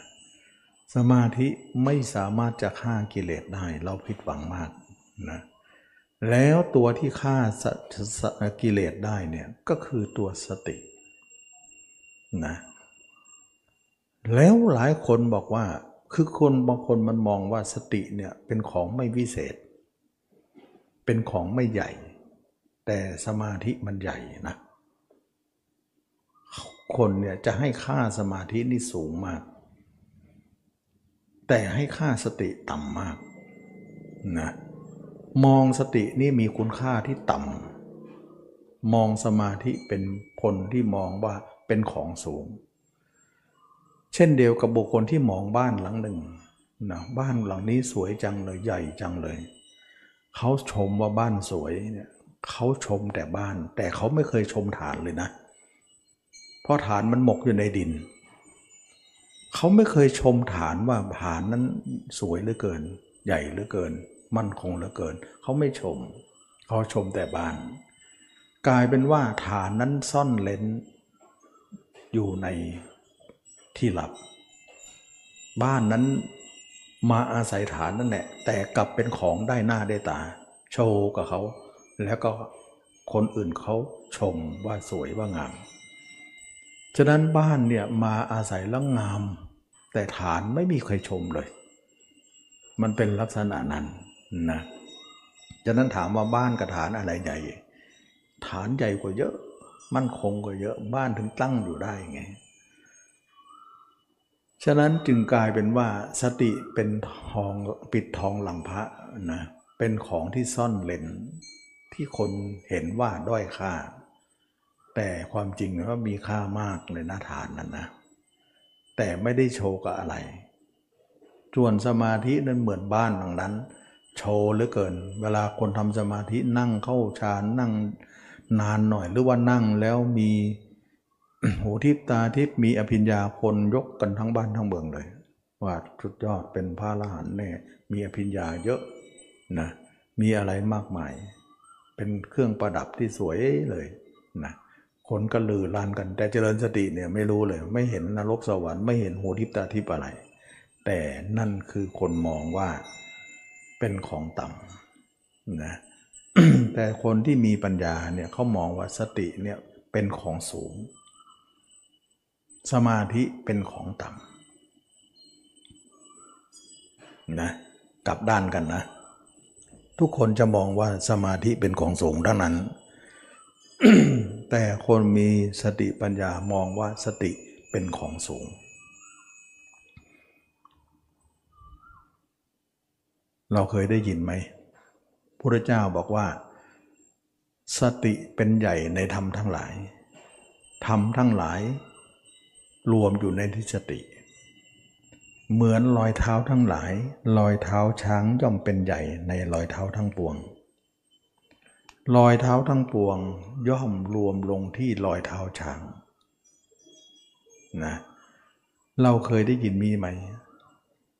A: สมาธิไม่สามารถจะฆ่ากิเลสได้ เราผิดหวังมากนะแล้วตัวที่ฆ่ากิเลสได้เนี่ยก็คือตัวสตินะแล้วหลายคนบอกว่าคือคนบางคนมันมองว่าสติเนี่ยเป็นของไม่วิเศษ เป็นของไม่ใหญ่ แต่สมาธิมันใหญ่นะ คนเนี่ยจะให้ค่าสมาธินี่สูงมาก แต่ให้ค่าสติต่ำมากนะมองสตินี่มีคุณค่าที่ต่ำมองสมาธิเป็นคนที่มองว่าเป็นของสูง เช่นเดียวกับบุคคลที่มองบ้านหลังหนึ่งนะบ้านหลังนี้สวยจังเลยใหญ่จังเลย เขาชมว่าบ้านสวยเนี่ย เขาชมแต่บ้าน แต่เขาไม่เคยชมฐานเลยนะ เพราะฐานมันหมกอยู่ในดิน เขาไม่เคยชมฐานว่าฐานนั้นสวยเหลือเกิน ใหญ่เหลือเกิน มั่นคงเหลือเกิน เขาไม่ชม เขาชมแต่บ้าน กลายเป็นว่าฐานนั้นซ่อนเลนอยู่ในที่หลับ บ้านนั้นมาอาศัยฐานนั่นแหละแต่กลับเป็นของได้หน้าได้ตา โชว์กับเขา แล้วก็คนอื่นเขาชมว่าสวยว่างาม ฉะนั้นบ้านเนี่ยมาอาศัยแล้วงาม แต่ฐานไม่มีใครชมเลย มันเป็นลักษณะนั้นนะ ฉะนั้นถามว่าบ้านกับฐานอะไรใหญ่ ฐานใหญ่กว่าเยอะ มั่นคงกว่าเยอะ บ้านถึงตั้งอยู่ได้ไง ฉะนั้นจึงกลายเป็นว่าสติเป็นทองปิดทองหลังพระนะ เป็นของที่ซ่อนเลน ที่คนเห็นว่าด้อยค่า แต่ความจริงว่ามีค่ามากเลยนะฐานนั้นนะ แต่ไม่ได้โชว์กับอะไรส่วนสมาธินั้นเหมือนบ้านหลังนั้น โชว์เหลือเกิน เวลาคนทำสมาธินั่งเข้าฌานนั่งนานหน่อยหรือว่านั่งแล้วมีหูทิพตาทิพมีอภิญญาคนยกกันทั้งบ้านทั้งเมืองเลย ว่าสุดยอดเป็นพระละหันแน่มีอภิญญาเยอะนะมีอะไรมากมาย เป็นเครื่องประดับที่สวยเลยนะคนก็ลือลานกัน แต่เจริญสติเนี่ยไม่รู้เลย ไม่เห็นนรกสวรรค์ไม่เห็นหูทิพตาทิพอะไร แต่นั่นคือคนมองว่าเป็นของต่ำนะแต่คนที่มีปัญญาเนี่ยเขามองว่าสติเนี่ยเป็นของสูง สมาธิเป็นของต่ำนะกลับด้านกันนะ ทุกคนจะมองว่าสมาธิเป็นของสูงดังนั้น แต่คนมีสติปัญญามองว่าสติเป็นของสูง เราเคยได้ยินไหมพระเจ้าบอกว่า สติเป็นใหญ่ในธรรมทั้งหลายธรรมทั้งหลาย รวมอยู่ในที่สติเเหมือนรอยเท้าทั้งหลาย รอยเท้าช้างย่อมเป็นใหญ่ในรอยเท้าทั้งปวง รอยเท้าทั้งปวงย่อมรวมลงที่รอยเท้าช้างนะเราเคยได้ยินมีไหม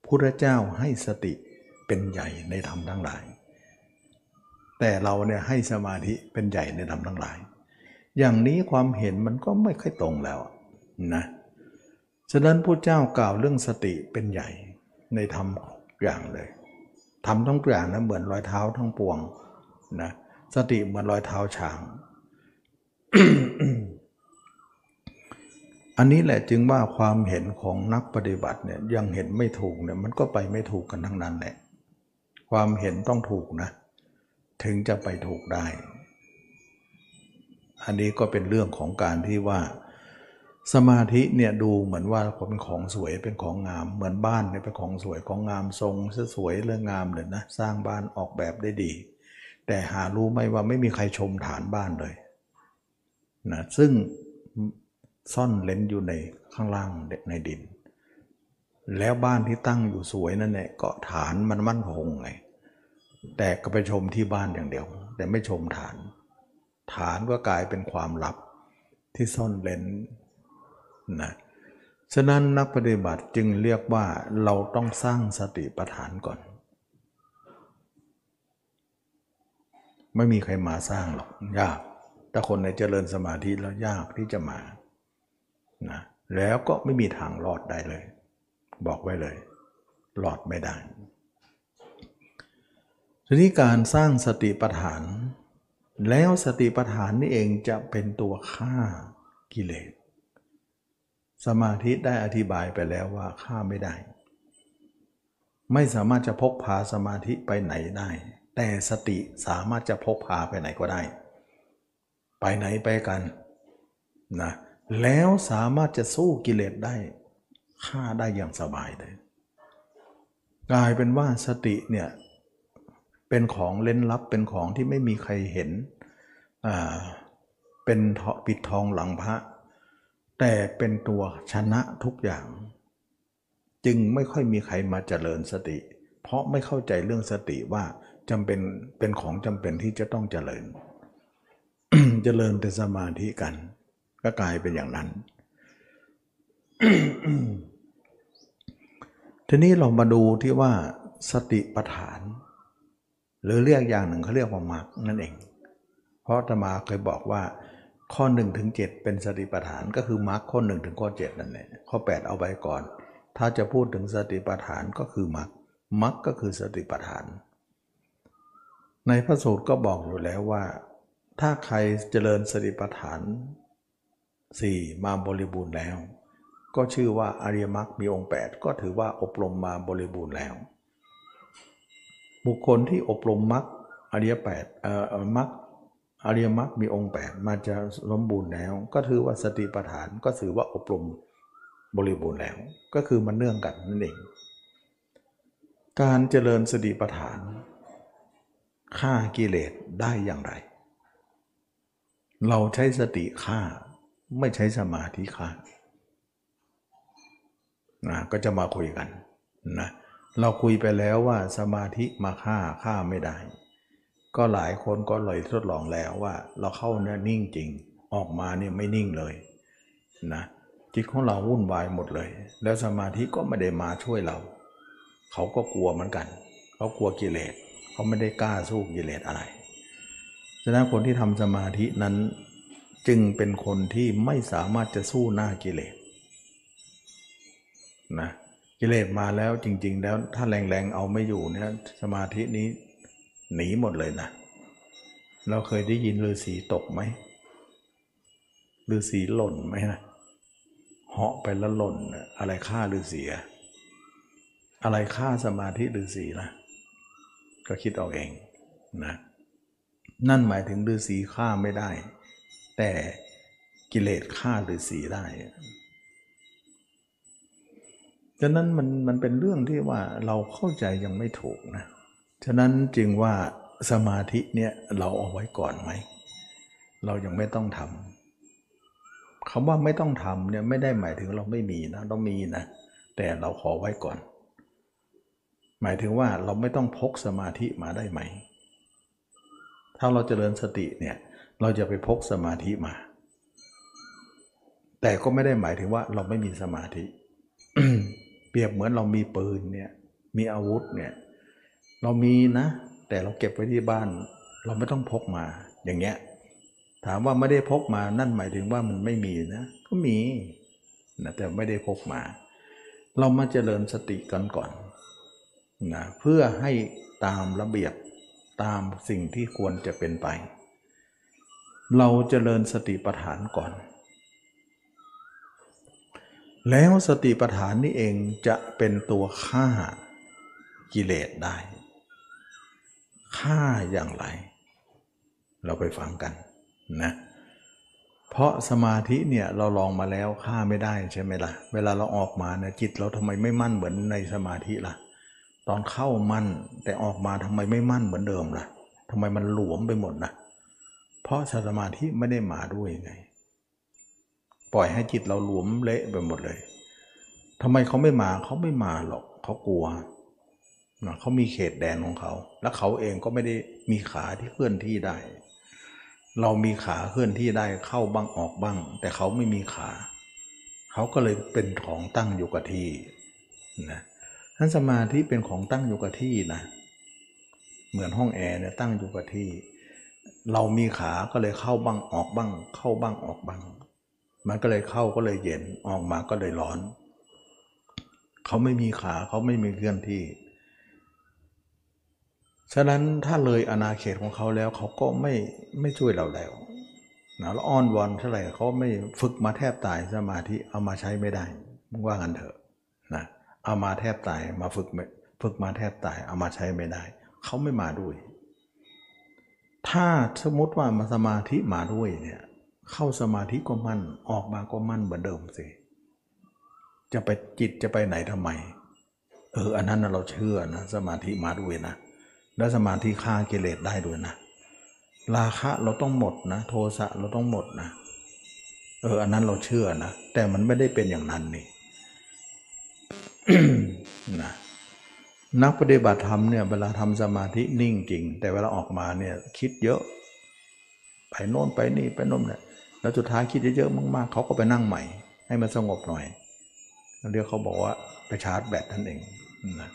A: พุทธเจ้าให้สติเป็นใหญ่ในธรรมทั้งหลาย แต่เราเนี่ยให้สมาธิเป็นใหญ่ในธรรมทั้งหลาย อย่างนี้ความเห็นมันก็ไม่ค่อยตรงแล้วนะ ฉะนั้นพระเจ้ากล่าวเรื่องสติเป็นใหญ่ในธรรมอย่างเลยทำทั้งอย่างนะเหมือนรอยเท้าทั้งปวงนะสติเหมือนรอยเท้าช้าง อันนี้แหละจึงว่าความเห็นของนักปฏิบัติเนี่ยยังเห็นไม่ถูกเนี่ยมันก็ไปไม่ถูกกันทั้งนั้นแหละความเห็นต้องถูกนะ ถึงจะไปถูกได้ อันนี้ก็เป็นเรื่องของการที่ว่า สมาธิเนี่ยดูเหมือนว่าเป็นของสวยเป็นของงาม เหมือนบ้านเนี่ยเป็นของสวยของงามทรงสวยเรื่องงามเลยนะสร้างบ้านออกแบบได้ดี แต่หารู้ไหมว่าไม่มีใครชมฐานบ้านเลยนะซึ่งซ่อนเลนอยู่ในข้างล่างในดิน แล้วบ้านที่ตั้งอยู่สวยนั่นแหละก็ฐานมันมั่นคงไงแต่ก็ไปชมที่บ้านอย่างเดียว แต่ไม่ชมฐาน ฐานก็กลายเป็นความลับที่ซ่อนเลน นะฉะนั้นนักปฏิบัติจึงเรียกว่าเราต้องสร้างสติปัฏฐานก่อน ไม่มีใครมาสร้างหรอกยากถ้าคนในเจริญสมาธิแล้วยากที่จะมานะแล้วก็ไม่มีทางรอดได้เลย บอกไว้เลยหลอดไม่ได้ทีนี้การสร้างสติปัฏฐาน แล้วสติปัฏฐานนี่เองจะเป็นตัวฆ่ากิเลส สมาธิได้อธิบายไปแล้วว่าฆ่าไม่ได้ ไม่สามารถจะพกพาสมาธิไปไหนได้ แต่สติสามารถจะพกพาไปไหนก็ได้ ไปไหนไปกันนะแล้วสามารถจะสู้กิเลสได้ฆ่าได้อย่างสบายเลยกลายเป็นว่าสติเนี่ยเป็นของเล่นลับเป็นของที่ไม่มีใครเห็น อ่า เป็นปิดทองหลังพระ แต่เป็นตัวชนะทุกอย่าง จึงไม่ค่อยมีใครมาเจริญสติ เพราะไม่เข้าใจเรื่องสติว่าจำเป็นเป็นของจำเป็นที่จะต้องเจริญ เจริญแต่สมาธิกัน ก็กลายเป็นอย่างนั้น ทีนี้เรามาดูที่ว่าสติปัฏฐาน หรือเรียกอย่างหนึ่งเขาเรียกว่ามรรคนั่นเอง เพราะธรรมาเคยบอกว่า ข้อ1ถึง7เป็นสติปัฏฐานก็คือมรรคข้อ1ถึงข้อ7นั่นแหละข้อ 8 เอาไว้ก่อน ถ้าจะพูดถึงสติปัฏฐานก็คือมรรคมรรคก็คือสติปัฏฐาน ในพระสูตรก็บอกอยู่แล้วว่า ถ้าใครเจริญสติปัฏฐาน 4 มาบริบูรณ์แล้ว ก็ชื่อว่าอริยมรรคมีองค์ 8 ก็ถือว่าอบรมมาบริบูรณ์แล้ว บุคคลที่อบรมมรรคอริยแปดเอ่อมรรค อริยมรรคมีองค์8มาจะสมบูรณ์แล้ว ก็ถือว่าสติปัฏฐานก็ถือว่าอบรมบริบูรณ์แล้ว ก็คือมันเนื่องกันนั่นเอง การเจริญสติปัฏฐานฆ่ากิเลสได้อย่างไร เราใช้สติฆ่าไม่ใช้สมาธิฆ่านะก็จะมาคุยกันนะเราคุยไปแล้วว่าสมาธิมาฆ่าฆ่าไม่ได้ ก็หลายคนก็เลยทดลองแล้วว่า เราเข้าเนี่ยนิ่งจริงออกมาเนี่ยไม่นิ่งเลยนะจิตของเราวุ่นวายหมดเลย แล้วสมาธิก็ไม่ได้มาช่วยเรา เขาก็กลัวเหมือนกันเขากลัวกิเลสเขาไม่ได้กล้าสู้กิเลสอะไรฉะนั้นคนที่ทำสมาธินั้นจึงเป็นคนที่ไม่สามารถจะสู้หน้ากิเลสนะกิเลสมาแล้วจริง ๆ แล้วถ้าแรงๆเอาไม่อยู่เนี่ยสมาธินี้ หนีหมดเลยนะ เราเคยได้ยินฤาษีตกไหมฤาษีหล่นไหมนะเหาะไปแล้วหล่นอะไรฆ่าฤาษีอะไรฆ่าสมาธิฤาษีล่ะก็คิดเอาเองนะนั่นหมายถึงฤาษีฆ่าไม่ได้ แต่กิเลสฆ่าฤาษีได้ฉะนั้นมันมันเป็นเรื่องที่ว่าเราเข้าใจยังไม่ถูกนะ ฉะนั้นจึงว่าสมาธิเนี่ยเราเอาไว้ก่อนไหม เรายังไม่ต้องทำคำว่าไม่ต้องทำเนี่ยไม่ได้หมายถึงเราไม่มีนะเรามีนะ แต่เราขอไว้ก่อน หมายถึงว่าเราไม่ต้องพกสมาธิมาได้ไหม ถ้าเราจเจริญสติเนี่ยเราจะไปพกสมาธิมา แต่ก็ไม่ได้หมายถึงว่าเราไม่มีสมาธิ เปรียบเหมือนเรามีปืนเนี่ยมีอาวุธเนี่ย เรามีนะ แต่เราเก็บไว้ที่บ้าน เราไม่ต้องพกมา อย่างเงี้ย ถามว่าไม่ได้พกมานั่นหมายถึงว่ามันไม่มีนะ ก็มีนะแต่ไม่ได้พกมา เรามาเจริญสติกันก่อนนะเพื่อให้ตามระเบียบตามสิ่งที่ควรจะเป็นไป เราเจริญสติปัฏฐานก่อน แล้วสติปัฏฐานนี่เองจะเป็นตัวฆ่ากิเลสได้ ฆ่าอย่างไร เราไปฟังกันนะเพราะสมาธิเนี่ยเราลองมาแล้วฆ่าไม่ได้ใช่ไหมละ่ะ เวลาเราออกมาเนี่ยจิตเราทำไมไม่มั่นเหมือนในสมาธิละ่ะ ตอนเข้ามั่นแต่ออกมาทำไมไม่มั่นเหมือนเดิมละ่ะทำไมมันหลวมไปหมดนะเพราะสมาธิไม่ได้มาด้วยไง ปล่อยให้จิตเราหลวมเละไปหมดเลยทำไมเขาไม่มาเขาไม่มาหรอกเขากลัว นะเขามีเขตแดนของเขา แล้วเขาเองก็ไม่ได้มีขาที่เคลื่อนที่ได้ เรามีขาเคลื่อนที่ได้เข้าบ้างออกบ้าง แต่เขาไม่มีขา เขาก็เลยเป็นของตั้งอยู่กับที่นะท่านสมาธิเป็นของตั้งอยู่กับที่นะ เหมือนห้องแอร์เนี่ยตั้งอยู่กับที่ เรามีขาก็เลยเข้าบ้างออกบ้าง เข้าบ้างออกบ้าง มันก็เลยเข้าก็เลยเย็นออกมาก็เลยร้อน เขาไม่มีขาเขาไม่มีเคลื่อนที่ ฉะนั้นถ้าเลยอนาเขตของเขาแล้วเขาก็ไม่ไม่ช่วยเราแล้วนะแล้วอ้อนวอนเท่าไหร่เขาไม่ฝึกมาแทบตายสมาธิเอามาใช้ไม่ได้มึงว่างันเถอะนะเอามาแทบตายมาฝึกฝึกมาแทบตายเอามาใช้ไม่ได้ เขาไม่มาด้วย ถ้าสมมติว่ามาสมาธิมาด้วยเนี่ยเข้าสมาธิก็มั่นออกมาก็มั่นเหมือนเดิมสิจะไปจิตจะไปไหนทำไม เอออันนั้นเราเชื่อนะสมาธิมาด้วยนะ แล้สมาธิฆ่ากิเลสได้ด้วยนะ ราคะเราต้องหมดนะ โทสะเราต้องหมดนะเอออันนั้นเราเชื่อนะ แต่มันไม่ได้เป็นอย่างนั้นนี่นะนักปฏิบัติธรรมเนี่ยเวลาทำสมาธินิ่งจริง แต่เวลาออกมาเนี่ยคิดเยอะ ไปโน่นไปนี่ไปโน่นเนี่ยแล้วสุดท้ายคิดเยอะๆมากๆเขาก็ไปนั่งใหม่ ให้มันสงบหน่อยเรียกเขาบอกว่าไปชาร์จแบตนั่นเองนะ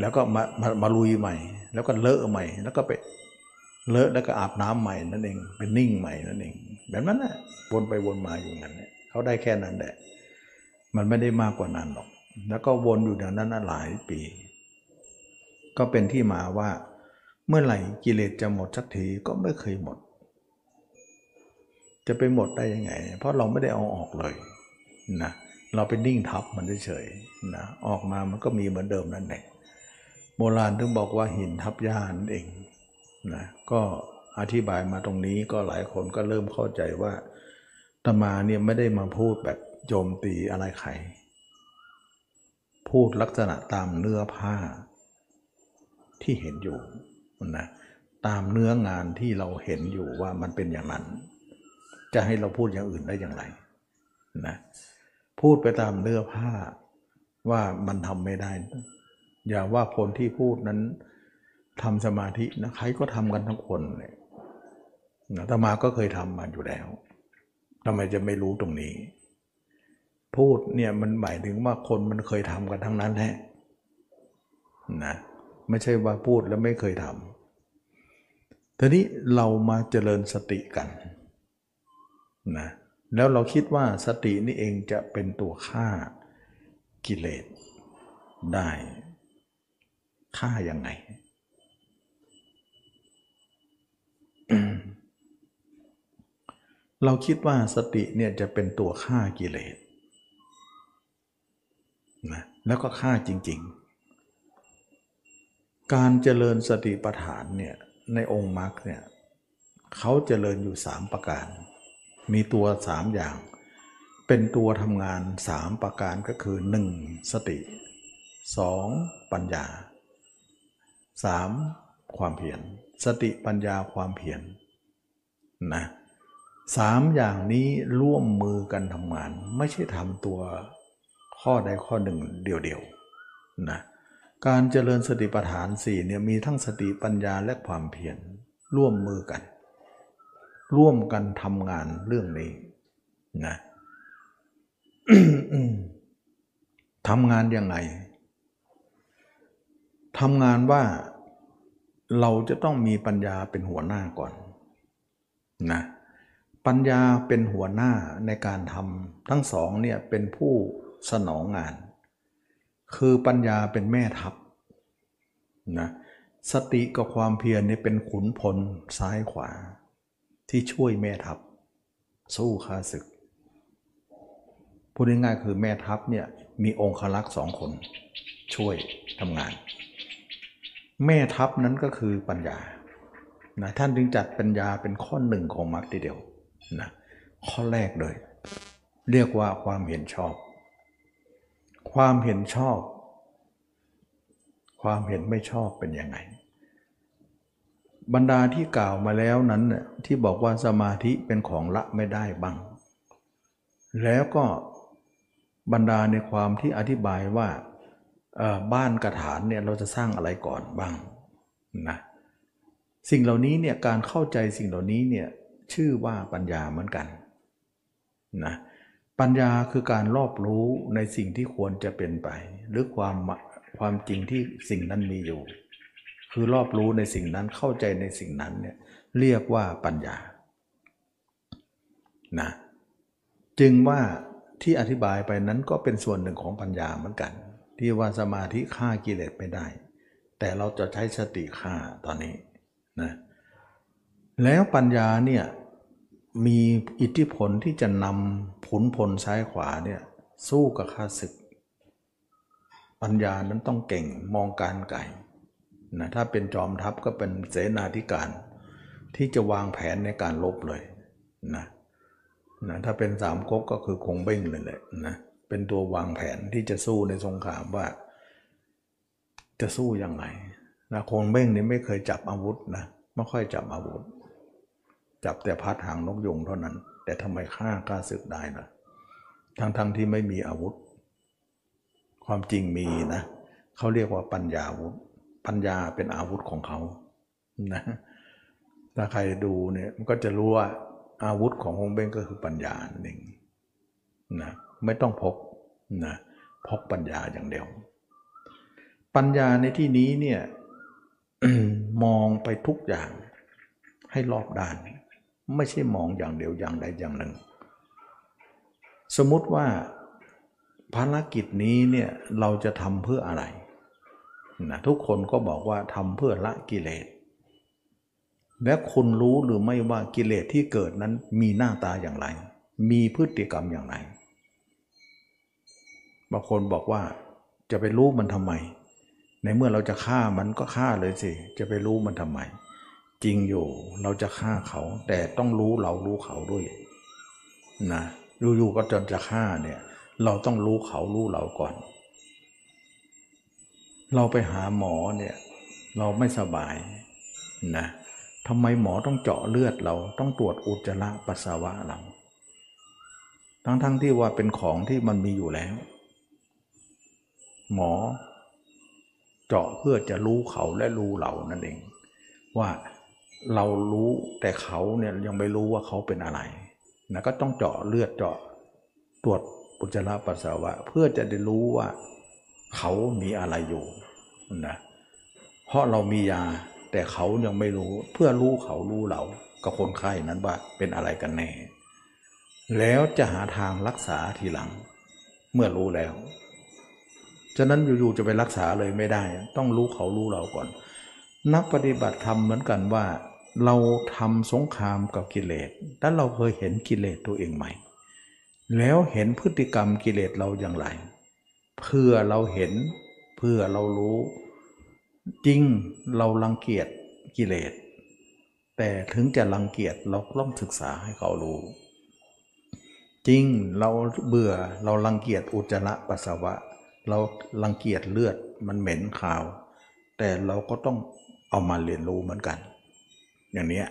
A: แล้วก็มามามาลุยใหม่ แล้วก็เลอะใหม่ แล้วก็ไปเลอะแล้วก็อาบน้ำใหม่นั่นเอง เป็นนิ่งใหม่นั่นเอง แบบนั้นนะวนไปวนมาอยู่นั้นเขาได้แค่นั้นแหละ มันไม่ได้มากกว่านั้นหรอก แล้วก็วนอยู่อย่างนั้นหลายปี ก็เป็นที่มาว่า เมื่อไหร่กิเลสจะหมดสักทีก็ไม่เคยหมด จะไปหมดได้ยังไง เพราะเราไม่ได้เอาออกเลยนะ เราไปนิ่งทับมันเฉยๆนะ ออกมามันก็มีเหมือนเดิมนั่นแหละ โบราณถึงบอกว่าหินทับย่านั่นเองนะก็อธิบายมาตรงนี้ก็หลายคนก็เริ่มเข้าใจว่าตมาเนี่ยไม่ได้มาพูดแบบโจมตีอะไรใคร พูดลักษณะตามเนื้อผ้าที่เห็นอยู่นะตามเนื้องานที่เราเห็นอยู่ว่ามันเป็นอย่างนั้น จะให้เราพูดอย่างอื่นได้อย่างไรนะพูดไปตามเนื้อผ้าว่ามันทำไม่ได้ อย่าว่าคนที่พูดนั้นทำสมาธินะใครก็ทำกันทั้งคนเลยนะตมาก็เคยทำมาอยู่แล้วทำไมจะไม่รู้ตรงนี้ พูดเนี่ยมันหมายถึงว่าคนมันเคยทำกันทั้งนั้นแหละนะไม่ใช่ว่าพูดแล้วไม่เคยทำทีนี้เรามาเจริญสติกันนะแล้วเราคิดว่าสตินี่เองจะเป็นตัวฆ่ากิเลสได้ ฆ่ายังไง เราคิดว่าสติเนี่ยจะเป็นตัวฆ่ากิเลสนะแล้วก็ฆ่าจริง ๆ การเจริญสติปัฏฐานเนี่ยในองค์มรรคเนี่ยเขาเจริญอยู่สามประการ มีตัวสามอย่าง เป็นตัวทำงานสามประการก็คือหนึ่งสติสองปัญญา สามความเพียรสติปัญญาความเพียรนะสามอย่างนี้ร่วมมือกันทำงาน ไม่ใช่ทำตัวข้อใดข้อหนึ่งเดียวๆนะการเจริญสติปัฏฐานสี่เนี่ยมีทั้งสติปัญญาและความเพียรร่วมมือกัน ร่วมกันทำงานเรื่องนี้นะทำงานยังไงทำงานว่า เราจะต้องมีปัญญาเป็นหัวหน้าก่อนนะปัญญาเป็นหัวหน้าในการทำทั้งสองเนี่ยเป็นผู้สนองงาน คือปัญญาเป็นแม่ทัพนะสติกับความเพียรเนี่ยเป็นขุนพลซ้ายขวา ที่ช่วยแม่ทัพ สู้ข้าศึกพูดง่ายๆคือแม่ทัพเนี่ยมีองค์คลักษ์สองคนช่วยทำงาน แม่ทัพนั้นก็คือปัญญานะท่านจึงจัดปัญญาเป็นข้อหนึ่งของมรรคทีเดียวนะข้อแรกเลย เรียกว่าความเห็นชอบ ความเห็นชอบ ความเห็นไม่ชอบเป็นยังไง บรรดาที่กล่าวมาแล้วนั้นที่บอกว่าสมาธิเป็นของละไม่ได้บ้าง แล้วก็บรรดาในความที่อธิบายว่า บ้านกระถานเนี่ยเราจะสร้างอะไรก่อนบ้างนะสิ่งเหล่านี้เนี่ยการเข้าใจสิ่งเหล่านี้เนี่ยชื่อว่าปัญญาเหมือนกันนะปัญญาคือการรอบรู้ในสิ่งที่ควรจะเป็นไป หรือความความจริงที่สิ่งนั้นมีอยู่ คือรอบรู้ในสิ่งนั้นเข้าใจในสิ่งนั้นเนี่ยเรียกว่าปัญญานะจึงว่าที่อธิบายไปนั้นก็เป็นส่วนหนึ่งของปัญญาเหมือนกัน ที่ว่าสมาธิฆ่ากิเลสไม่ได้ แต่เราจะใช้สติฆ่าตอนนี้นะแล้วปัญญาเนี่ยมีอิทธิพลที่จะนำผลพลซ้ายขวาเนี่ยสู้กับข้าศึก ปัญญานั้นต้องเก่งมองการไกลนะถ้าเป็นจอมทัพก็เป็นเสนาธิการ ที่จะวางแผนในการลบเลยนะนะถ้าเป็นสามก๊กก็คือคงเบ้งเลยแหละนะ เป็นตัววางแผนที่จะสู้ในสงครามว่า จะสู้ยังไงนะคงเบ้งนี่ไม่เคยจับอาวุธนะไม่ค่อยจับอาวุธ จับแต่พัดหางนกยุงเท่านั้น แต่ทำไมฆ่ากล้าศึกได้นะทั้งๆทที่ไม่มีอาวุธ ความจริงมีนะเขาเรียกว่าปัญญาวุธ ปัญญาเป็นอาวุธของเขานะถ้าใครดูเนี่ยมันก็จะรู้ว่าอาวุธของฮงเบ้งก็คือปัญญาหนึ่งนะ ไม่ต้องพกนะพกปัญญาอย่างเดียว ปัญญาในที่นี้เนี่ยมองไปทุกอย่างให้รอบด้าน ไม่ใช่มองอย่างเดียวอย่างใดอย่างหนึ่ง สมมุติว่าภารกิจนี้เนี่ยเราจะทำเพื่ออะไรนะทุกคนก็บอกว่าทำเพื่อละกิเลส และคุณรู้หรือไม่ว่ากิเลสที่เกิดนั้นมีหน้าตาอย่างไร มีพฤติกรรมอย่างไร บางคนบอกว่าจะไปรู้มันทำไม ในเมื่อเราจะฆ่ามันก็ฆ่าเลยสิ จะไปรู้มันทำไม จริงอยู่เราจะฆ่าเขา แต่ต้องรู้เรารู้เขาด้วยนะอยู่ๆก็จนจะฆ่าเนี่ย เราต้องรู้เขารู้เราก่อน เราไปหาหมอเนี่ย เราไม่สบายนะทำไมหมอต้องเจาะเลือดเราต้องตรวจอุจจาระปัสสาวะเรา ทั้งๆทที่ว่าเป็นของที่มันมีอยู่แล้ว หมอ เจาะเพื่อจะรู้เขาและรู้เรานั่นเอง ว่าเรารู้แต่เขาเนี่ยยังไม่รู้ว่าเขาเป็นอะไรนะก็ต้องเจาะเลือดเจาะตรวจปุจจาระปัสสาวะ เพื่อจะได้รู้ว่าเขามีอะไรอยู่นะเพราะเรามียาแต่เขายังไม่รู้เพื่อรู้เขารู้เรากับคนไข้นั้นว่าเป็นอะไรกันแน่ แล้วจะหาทางรักษาทีหลัง เมื่อรู้แล้ว ฉะนั้นอยู่ๆจะไปรักษาเลยไม่ได้ ต้องรู้เขารู้เราก่อน นักปฏิบัติธรรมเหมือนกันว่า เราทำสงครามกับกิเลสแล้วเราเคยเห็นกิเลสตัวเองไหม แล้วเห็นพฤติกรรมกิเลสเราอย่างไร เพื่อเราเห็นเพื่อเรารู้ จริงเรารังเกียจกิเลสแต่ถึงจะรังเกียจเราต้องศึกษาให้เขารู้ จริงเราเบื่อเรารังเกียจอุจจาระปัสสาวะ เรารังเกียจเลือดมันเหม็นขาว แต่เราก็ต้องเอามาเรียนรู้เหมือนกัน อย่างนี้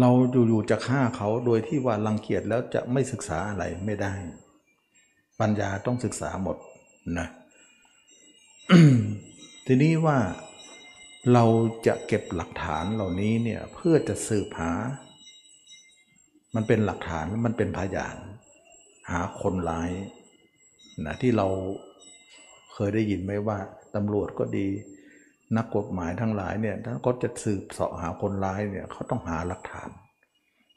A: เราอยู่ๆจะฆ่าเขาโดยที่ว่ารังเกียจแล้วจะไม่ศึกษาอะไรไม่ได้ ปัญญาต้องศึกษาหมดนะทีนี้ว่าเราจะเก็บหลักฐานเหล่านี้เนี่ยเพื่อจะสืบหา มันเป็นหลักฐานมันเป็นพยาน หาคนร้าย นะที่เราเคยได้ยินไหมว่าตำรวจก็ดี นักกฎหมายทั้งหลายเนี่ยถ้าเขาจะสืบเสาะหาคนร้ายเนี่ยเขาต้องหาหลักฐาน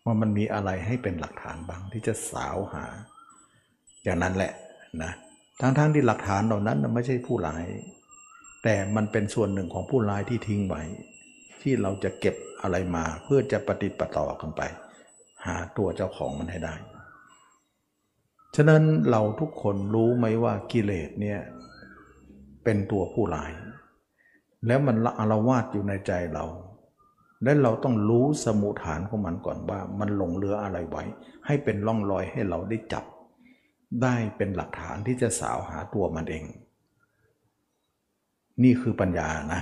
A: ว่ามันมีอะไรให้เป็นหลักฐานบ้างที่จะสาวหา อย่างนั้นแหละนะทั้งๆทที่หลักฐานเหล่านั้นไม่ใช่ผู้ร้าย แต่มันเป็นส่วนหนึ่งของผู้ร้ายที่ทิ้งไว้ ที่เราจะเก็บอะไรมาเพื่อจะปฏิปต่อกันไป หาตัวเจ้าของมันให้ได้ ฉะนั้นเราทุกคนรู้ไหมว่ากิเลสเนี่ยเป็นตัวผู้ร้าย แล้วมันละอารวาสอยู่ในใจเรา และเราต้องรู้สมุฐานของมันก่อนว่า มันหลงเรืออะไรไว้ ให้เป็นร่องรอยให้เราได้จับ ได้เป็นหลักฐานที่จะสาวหาตัวมันเอง นี่คือปัญญานะ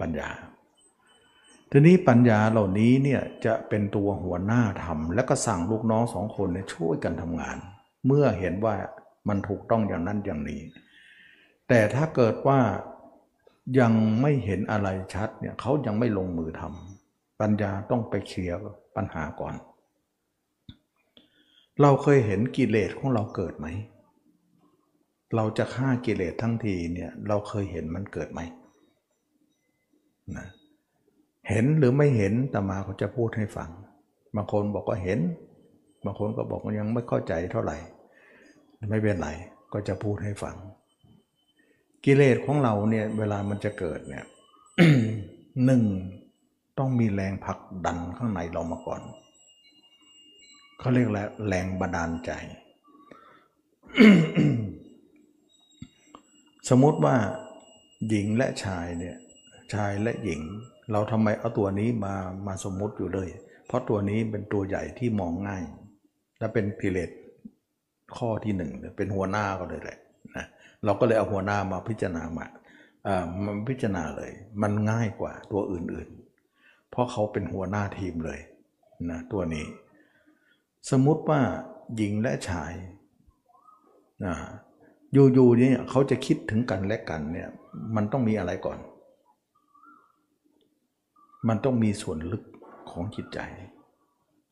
A: ปัญญา ทีนี้ปัญญาเหล่านี้เนี่ยจะเป็นตัวหัวหน้าทำและก็สั่งลูกน้องสองคนเนี่ยช่วยกันทำงาน เมื่อเห็นว่ามันถูกต้องอย่างนั้นอย่างนี้ แต่ถ้าเกิดว่ายังไม่เห็นอะไรชัดเนี่ยเขายังไม่ลงมือทำปัญญาต้องไปเคลียร์ปัญหาก่อน เราเคยเห็นกิเลสของเราเกิดไหม เราจะฆ่ากิเลสทั้งทีเนี่ยเราเคยเห็นมันเกิดไหมนะเห็นหรือไม่เห็นตมาเขาจะพูดให้ฟัง บางคนบอกว่าเห็น บางคนก็บอกว่ายังไม่เข้าใจเท่าไหร่ ไม่เป็นไรก็จะพูดให้ฟัง กิเลสของเราเนี่ยเวลามันจะเกิดเนี่ยหนึ่งต้องมีแรงผลักดันข้างในเรามาก่อนเขาเรียกแล้วแรงบันดาลใจ สมมติว่าหญิงและชายเนี่ยชายและหญิง เราทำไมเอาตัวนี้มามาสมมติอยู่เลย เพราะตัวนี้เป็นตัวใหญ่ที่มองง่าย และเป็นกิเลสข้อที่หนึ่งเป็นหัวหน้าก็เลยแหละนะเราก็เลยเอาหัวหน้ามาพิจารณามาอ่ามันพิจารณาเลย มันง่ายกว่าตัวอื่นๆ เพราะเขาเป็นหัวหน้าทีมเลยนะตัวนี้ สมมุติว่าหญิงและชายนะอยู่ๆเนี่ยเขาจะคิดถึงกันและกันเนี่ยมันต้องมีอะไรก่อน มันต้องมีส่วนลึกของจิตใจ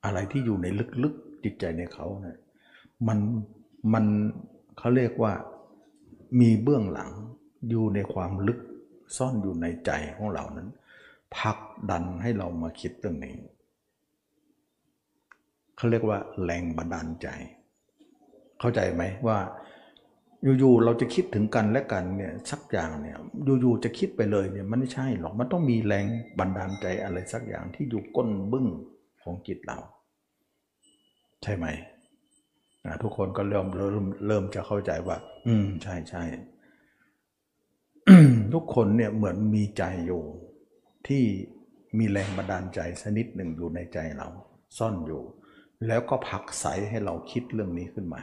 A: อะไรที่อยู่ในลึกๆ จิตใจในเขาเนะี่ยมันมันเขาเรียกว่ามีเบื้องหลังอยู่ในความลึกซ่อนอยู่ในใจของเรานั้นผลักดันให้เรามาคิดเรื่องนี้เขาเรียกว่าแรงบันดาลใจ เข้าใจไหมว่าอยู่ๆเราจะคิดถึงกันและกันเนี่ยสักอย่างเนี่ยอยู่ๆจะคิดไปเลยเนี่ยมันไม่ใช่หรอกมันต้องมีแรงบันดาลใจอะไรสักอย่างที่อยู่ก้นบึ้งของจิตเรา ใช่ไหมทุกคนก็เริ่มเริ่มเริ่มจะเข้าใจว่า อืม ใช่ใช่ทุกคนเนี่ยเหมือนมีใจอยู่ ที่มีแรงบันดาลใจสนิดหนึ่งอยู่ในใจเรา ซ่อนอยู่ แล้วก็ผักใสให้เราคิดเรื่องนี้ขึ้นมา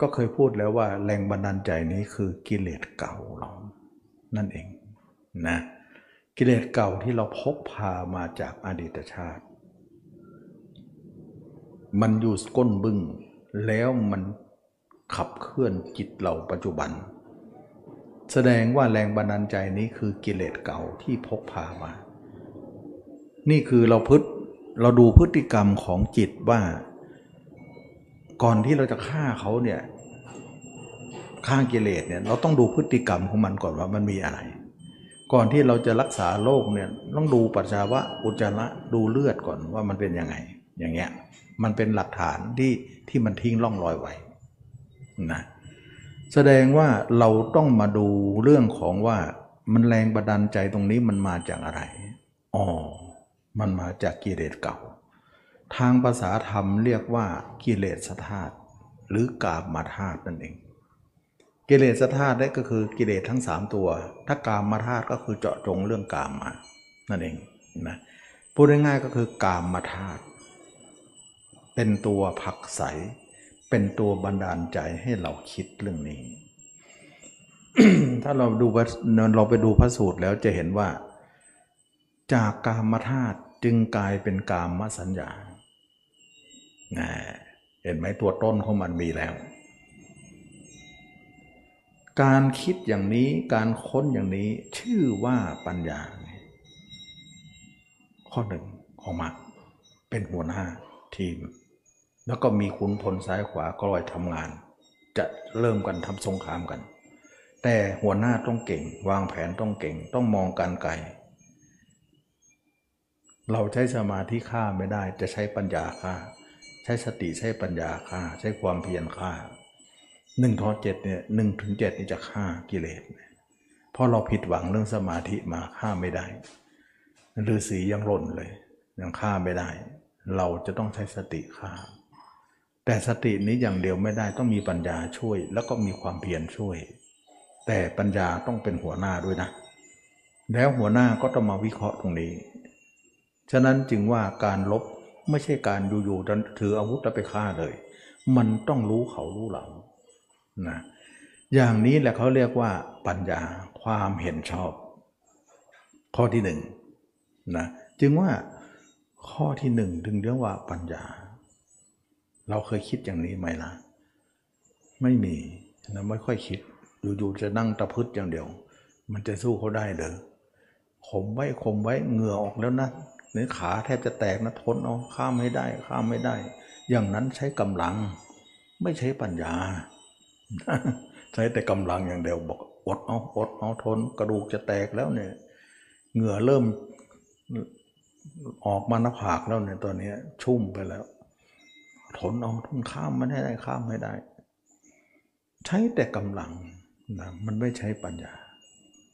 A: ก็เคยพูดแล้วว่า แรงบันดาลใจนี้คือกิเลสเก่าเรา นั่นเองนะ กิเลสเก่าที่เราพกพามาจากอดีตชาติ มันอยู่ก้นบึ้งแล้วมันขับเคลื่อนจิตเราปัจจุบัน แสดงว่าแรงบันดาลใจนี้คือกิเลสเก่าที่พกพามา นี่คือเราพึเราดูพฤติกรรมของจิตว่า ก่อนที่เราจะฆ่าเขาเนี่ยฆ่ากิเลสเนี่ยเราต้องดูพฤติกรรมของมันก่อนว่ามันมีอะไร ก่อนที่เราจะรักษาโรคเนี่ยต้องดูปัสสาวะอุจจาระดูเลือดก่อนว่ามันเป็นยังไงอย่างเงี้ย มันเป็นหลักฐานที่ที่มันทิ้งร่องรอยไว้นะแสดงว่าเราต้องมาดูเรื่องของว่ามันแรงบันดาลใจตรงนี้มันมาจากอะไรอ๋อมันมาจากกิเลสเก่า ทางภาษาธรรมเรียกว่ากิเลสธาตุหรือกาบมาธาตุนั่นเอง กิเลสธาตุได้ก็คือกิเลสทั้งสามตัว ถ้ากามมาธาตุก็คือเจาะจงเรื่องกามมา นั่นเองนะพูดง่ายๆก็คือกามมาธาตุ เป็นตัวผักใส เป็นตัวบันดาลใจให้เราคิดเรื่องนี้ ถ้าเราดูเราไปดูพระสูตรแล้วจะเห็นว่า จากกามธาตุจึงกลายเป็นกามสัญญานะเห็นไหมตัวต้นของมันมีแล้ว การคิดอย่างนี้การค้นอย่างนี้ชื่อว่าปัญญา ข้อหนึ่งของมักเป็นหัวหน้าทีม แล้วก็มีขุนพลซ้ายขวาก็ลอยทำงาน จะเริ่มกันทำสงครามกัน แต่หัวหน้าต้องเก่ง วางแผนต้องเก่ง ต้องมองการไกล เราใช้สมาธิฆ่าไม่ได้จะใช้ปัญญาฆ่า ใช้สติใช้ปัญญาฆ่า ใช้ความเพียรฆ่าหนึ่งทอเจ็ดเนี่ยหนึ่งถึงเจ็ดนี่จะฆ่ากิเลสเพราะเราผิดหวังเรื่องสมาธิมาฆ่าไม่ได้ฤาษียังหล่นเลยยังฆ่าไม่ได้ เราจะต้องใช้สติฆ่า แต่สตินี้อย่างเดียวไม่ได้ต้องมีปัญญาช่วย แล้วก็มีความเพียรช่วย แต่ปัญญาต้องเป็นหัวหน้าด้วยนะ แล้วหัวหน้าก็ต้องมาวิเคราะห์ตรงนี้ ฉะนั้นจึงว่าการลบไม่ใช่การอยู่ๆถืออาวุธแล้วไปฆ่าเลย มันต้องรู้เขารู้เรานะอย่างนี้แหละเขาเรียกว่าปัญญาความเห็นชอบ ข้อที่หนึ่งนะจึงว่าข้อที่หนึ่งถึงเรียกว่าปัญญา เราเคยคิดอย่างนี้ไหมล่ะ ไม่มีนะไม่ค่อยคิดอยู่ๆจะนั่งตะพืชอย่างเดียว มันจะสู้เขาได้เหรอข่มไว้ข่มไว้เหงื่อออกแล้วนะเนื้อขาแทบจะแตกนะทนเอาข้ามไม่ได้ ข้ามไม่ได้ อย่างนั้นใช้กำลัง ไม่ใช้ปัญญา ใช้แต่กำลังอย่างเดียวบอกอดเอาอดเอาทน กระดูกจะแตกแล้วเนี่ย เหงื่อเริ่มออกมาหน้าผากแล้วเนี่ยตอนนี้ชุ่มไปแล้ว ทนเอาทนข้ามมันให้ได้ข้ามไม่ได้ ใช้แต่กำลังนะมันไม่ใช้ปัญญา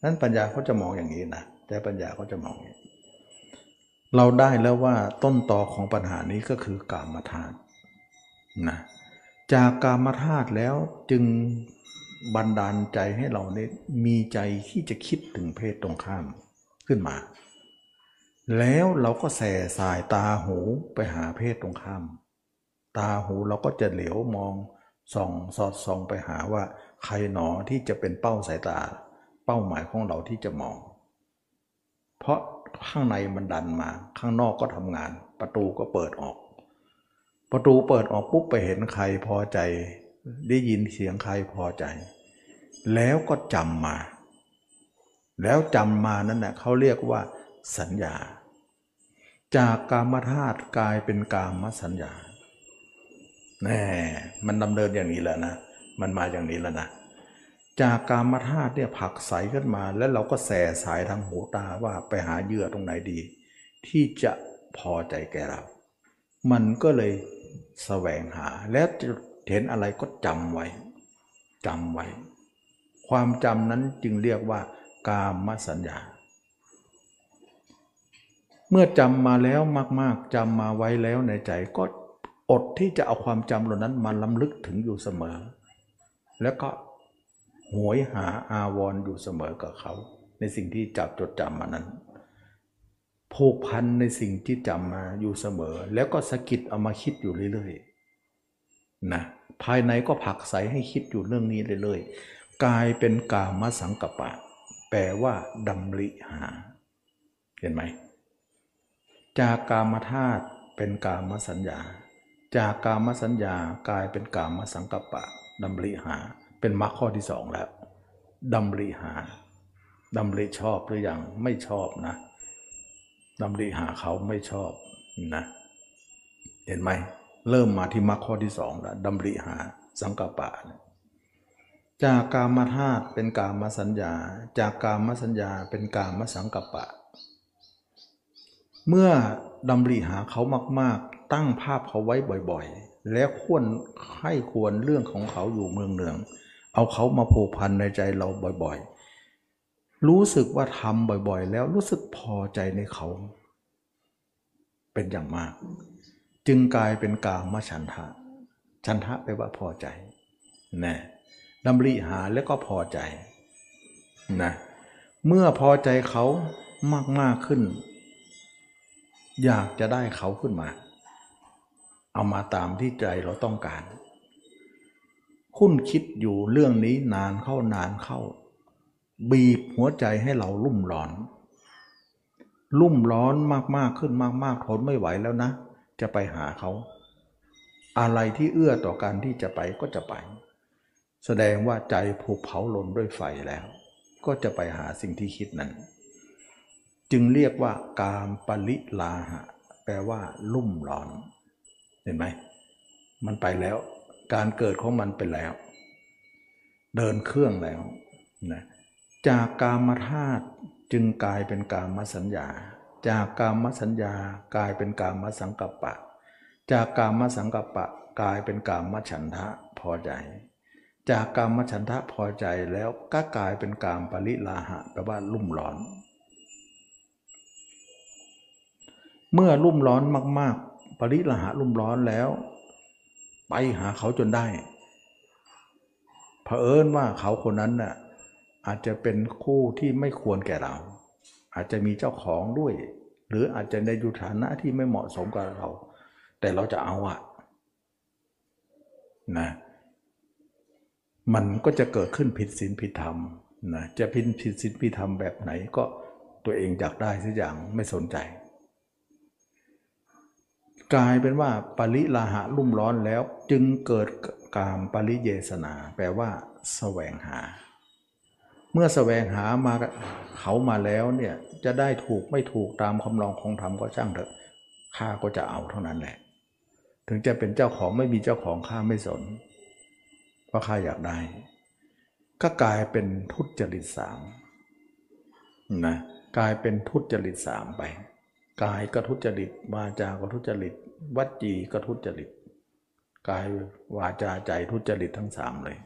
A: นั้นปัญญาเขาจะมองอย่างนี้นะแต่ปัญญาเขาจะมองอย่างนี้เราได้แล้วว่าต้นตอของปัญหานี้ก็คือกามธาตุนะจากกามธาตุแล้วจึงบันดาลใจให้เราเนี่ยมีใจที่จะคิดถึงเพศตรงข้ามขึ้นมา แล้วเราก็แส่สายตาหูไปหาเพศตรงข้าม ตาหูเราก็จะเหลียวมองส่องสอดส่องไปหาว่า ใครหนอที่จะเป็นเป้าสายตา เป้าหมายของเราที่จะมอง เพราะข้างในมันดันมา ข้างนอกก็ทำงาน ประตูก็เปิดออก ประตูเปิดออกปุ๊บไปเห็นใครพอใจ ได้ยินเสียงใครพอใจ แล้วก็จำมา แล้วจำมานั่นแหละเขาเรียกว่าสัญญา จากกามธาตุกลายเป็นกามสัญญา แน่มันดำเนินอย่างนี้แหล้วนะ มันมาอย่างนี้แล้วนะ จากกามธาตุเนี่ยผักใสขึ้นมา แล้วเราก็แส่สายทางหูตาว่าไปหาเหยื่อตรงไหนดี ที่จะพอใจแก่เรา มันก็เลยแสวงหา แล้วเห็นอะไรก็จำไว้จำไว้ ความจำนั้นจึงเรียกว่ากามสัญญา เมื่อจำมาแล้วมากๆจำมาไว้แล้วในใจก็ อดที่จะเอาความจำเหล่านั้นมาล้ำลึกถึงอยู่เสมอ แล้วก็หวยหาอาวรอยู่เสมอกับเขา ในสิ่งที่จับจดจำมานั้นผูกพันในสิ่งที่จำมาอยู่เสมอ แล้วก็สะกิดเอามาคิดอยู่เรื่อยๆนะภายในก็ผักใสให้คิดอยู่เรื่องนี้เรื่อยๆกลายเป็นกามสังกปะ แปลว่าดำริหา เห็นไหมจากกามธาตุเป็นกามสัญญา จากกามสัญญากลายเป็นกามสังกปะดำริหา เป็นมรรคข้อที่สองแล้วดำริหาดำริชอบหรืออยังไม่ชอบนะดำริหาเขาไม่ชอบนะเห็นไหมเริ่มมาที่มรรคข้อที่สองแล้วดำริหาสังกปะจากกามธาตุเป็นกามสัญญา จากกามสัญญาเป็นกามสังกปะ เมื่อดำริหาเขามากๆ ตั้งภาพเขาไว้บ่อยๆ แล้วควรให้ควรเรื่องของเขาอยู่เมืองเนือง เอาเขามาผูกพันในใจเราบ่อยๆ รู้สึกว่าทำบ่อยๆ แล้วรู้สึกพอใจในเขา เป็นอย่างมาก จึงกลายเป็นกามฉันทะ ฉันทะแปลว่าพอใจนะดำริหาแล้วก็พอใจนะเมื่อพอใจเขามากมากขึ้น อยากจะได้เขาขึ้นมา เอามาตามที่ใจเราต้องการ คุ้นคิดอยู่เรื่องนี้นานเข้านานเข้า บีบหัวใจให้เราลุ่มร้อน ลุ่มร้อนมากๆขึ้นมากๆทนไม่ไหวแล้วนะ จะไปหาเขา อะไรที่เอื้อต่อการที่จะไปก็จะไป แสดงว่าใจผูกเผาลนด้วยไฟแล้ว ก็จะไปหาสิ่งที่คิดนั้น จึงเรียกว่ากามปริลาหะ แปลว่า ลุ่มร้อน เห็นไหมมันไปแล้ว การเกิดของมันเป็นแล้ว เดินเครื่องแล้วนะจากกามธาตุจึงกลายเป็นกามสัญญา จากกามสัญญากลายเป็นกามสังกัปปะ จากกามสังกัปปะกลายเป็นกามฉันทะพอใจ จากกามฉันทะพอใจแล้วก็กลายเป็นกามปริลาหะแปลว่าลุ่มร้อน เมื่อลุ่มร้อนมากๆ ริลาหะลุ่มร้อนแล้ว ไปหาเขาจนได้เผอิญว่าเขาคนนั้นน่ะอาจจะเป็นคู่ที่ไม่ควรแก่เรา อาจจะมีเจ้าของด้วย หรืออาจจะในยุฐานะที่ไม่เหมาะสมกับเรา แต่เราจะเอาอะนะมันก็จะเกิดขึ้นผิดศีลผิดธรรมนะจะผิดผิดศีลผิดธรรมแบบไหนก็ตัวเองอยากได้สักอย่างไม่สนใจ กลายเป็นว่าปริลาหะลุ่มร้อนแล้วจึงเกิดกามปริเยสนา แปลว่าสแสวงหา เมื่อสแสวงหามาเขามาแล้วเนี่ยจะได้ถูกไม่ถูกตามคำลองของธรรมก็ช่างเถอะข้าก็จะเอาเท่านั้นแหละ ถึงจะเป็นเจ้าของไม่มีเจ้าของข้าไม่สนเพราะข้าอยากได้ ก็กลายเป็นทุจริตสามนะกลายเป็นทุจริตสามไป กายก็ทุจริตวาจาก็ทุจริตวัจีก็ทุจริตกายวาจาใจทุจริตทั้งสามเลย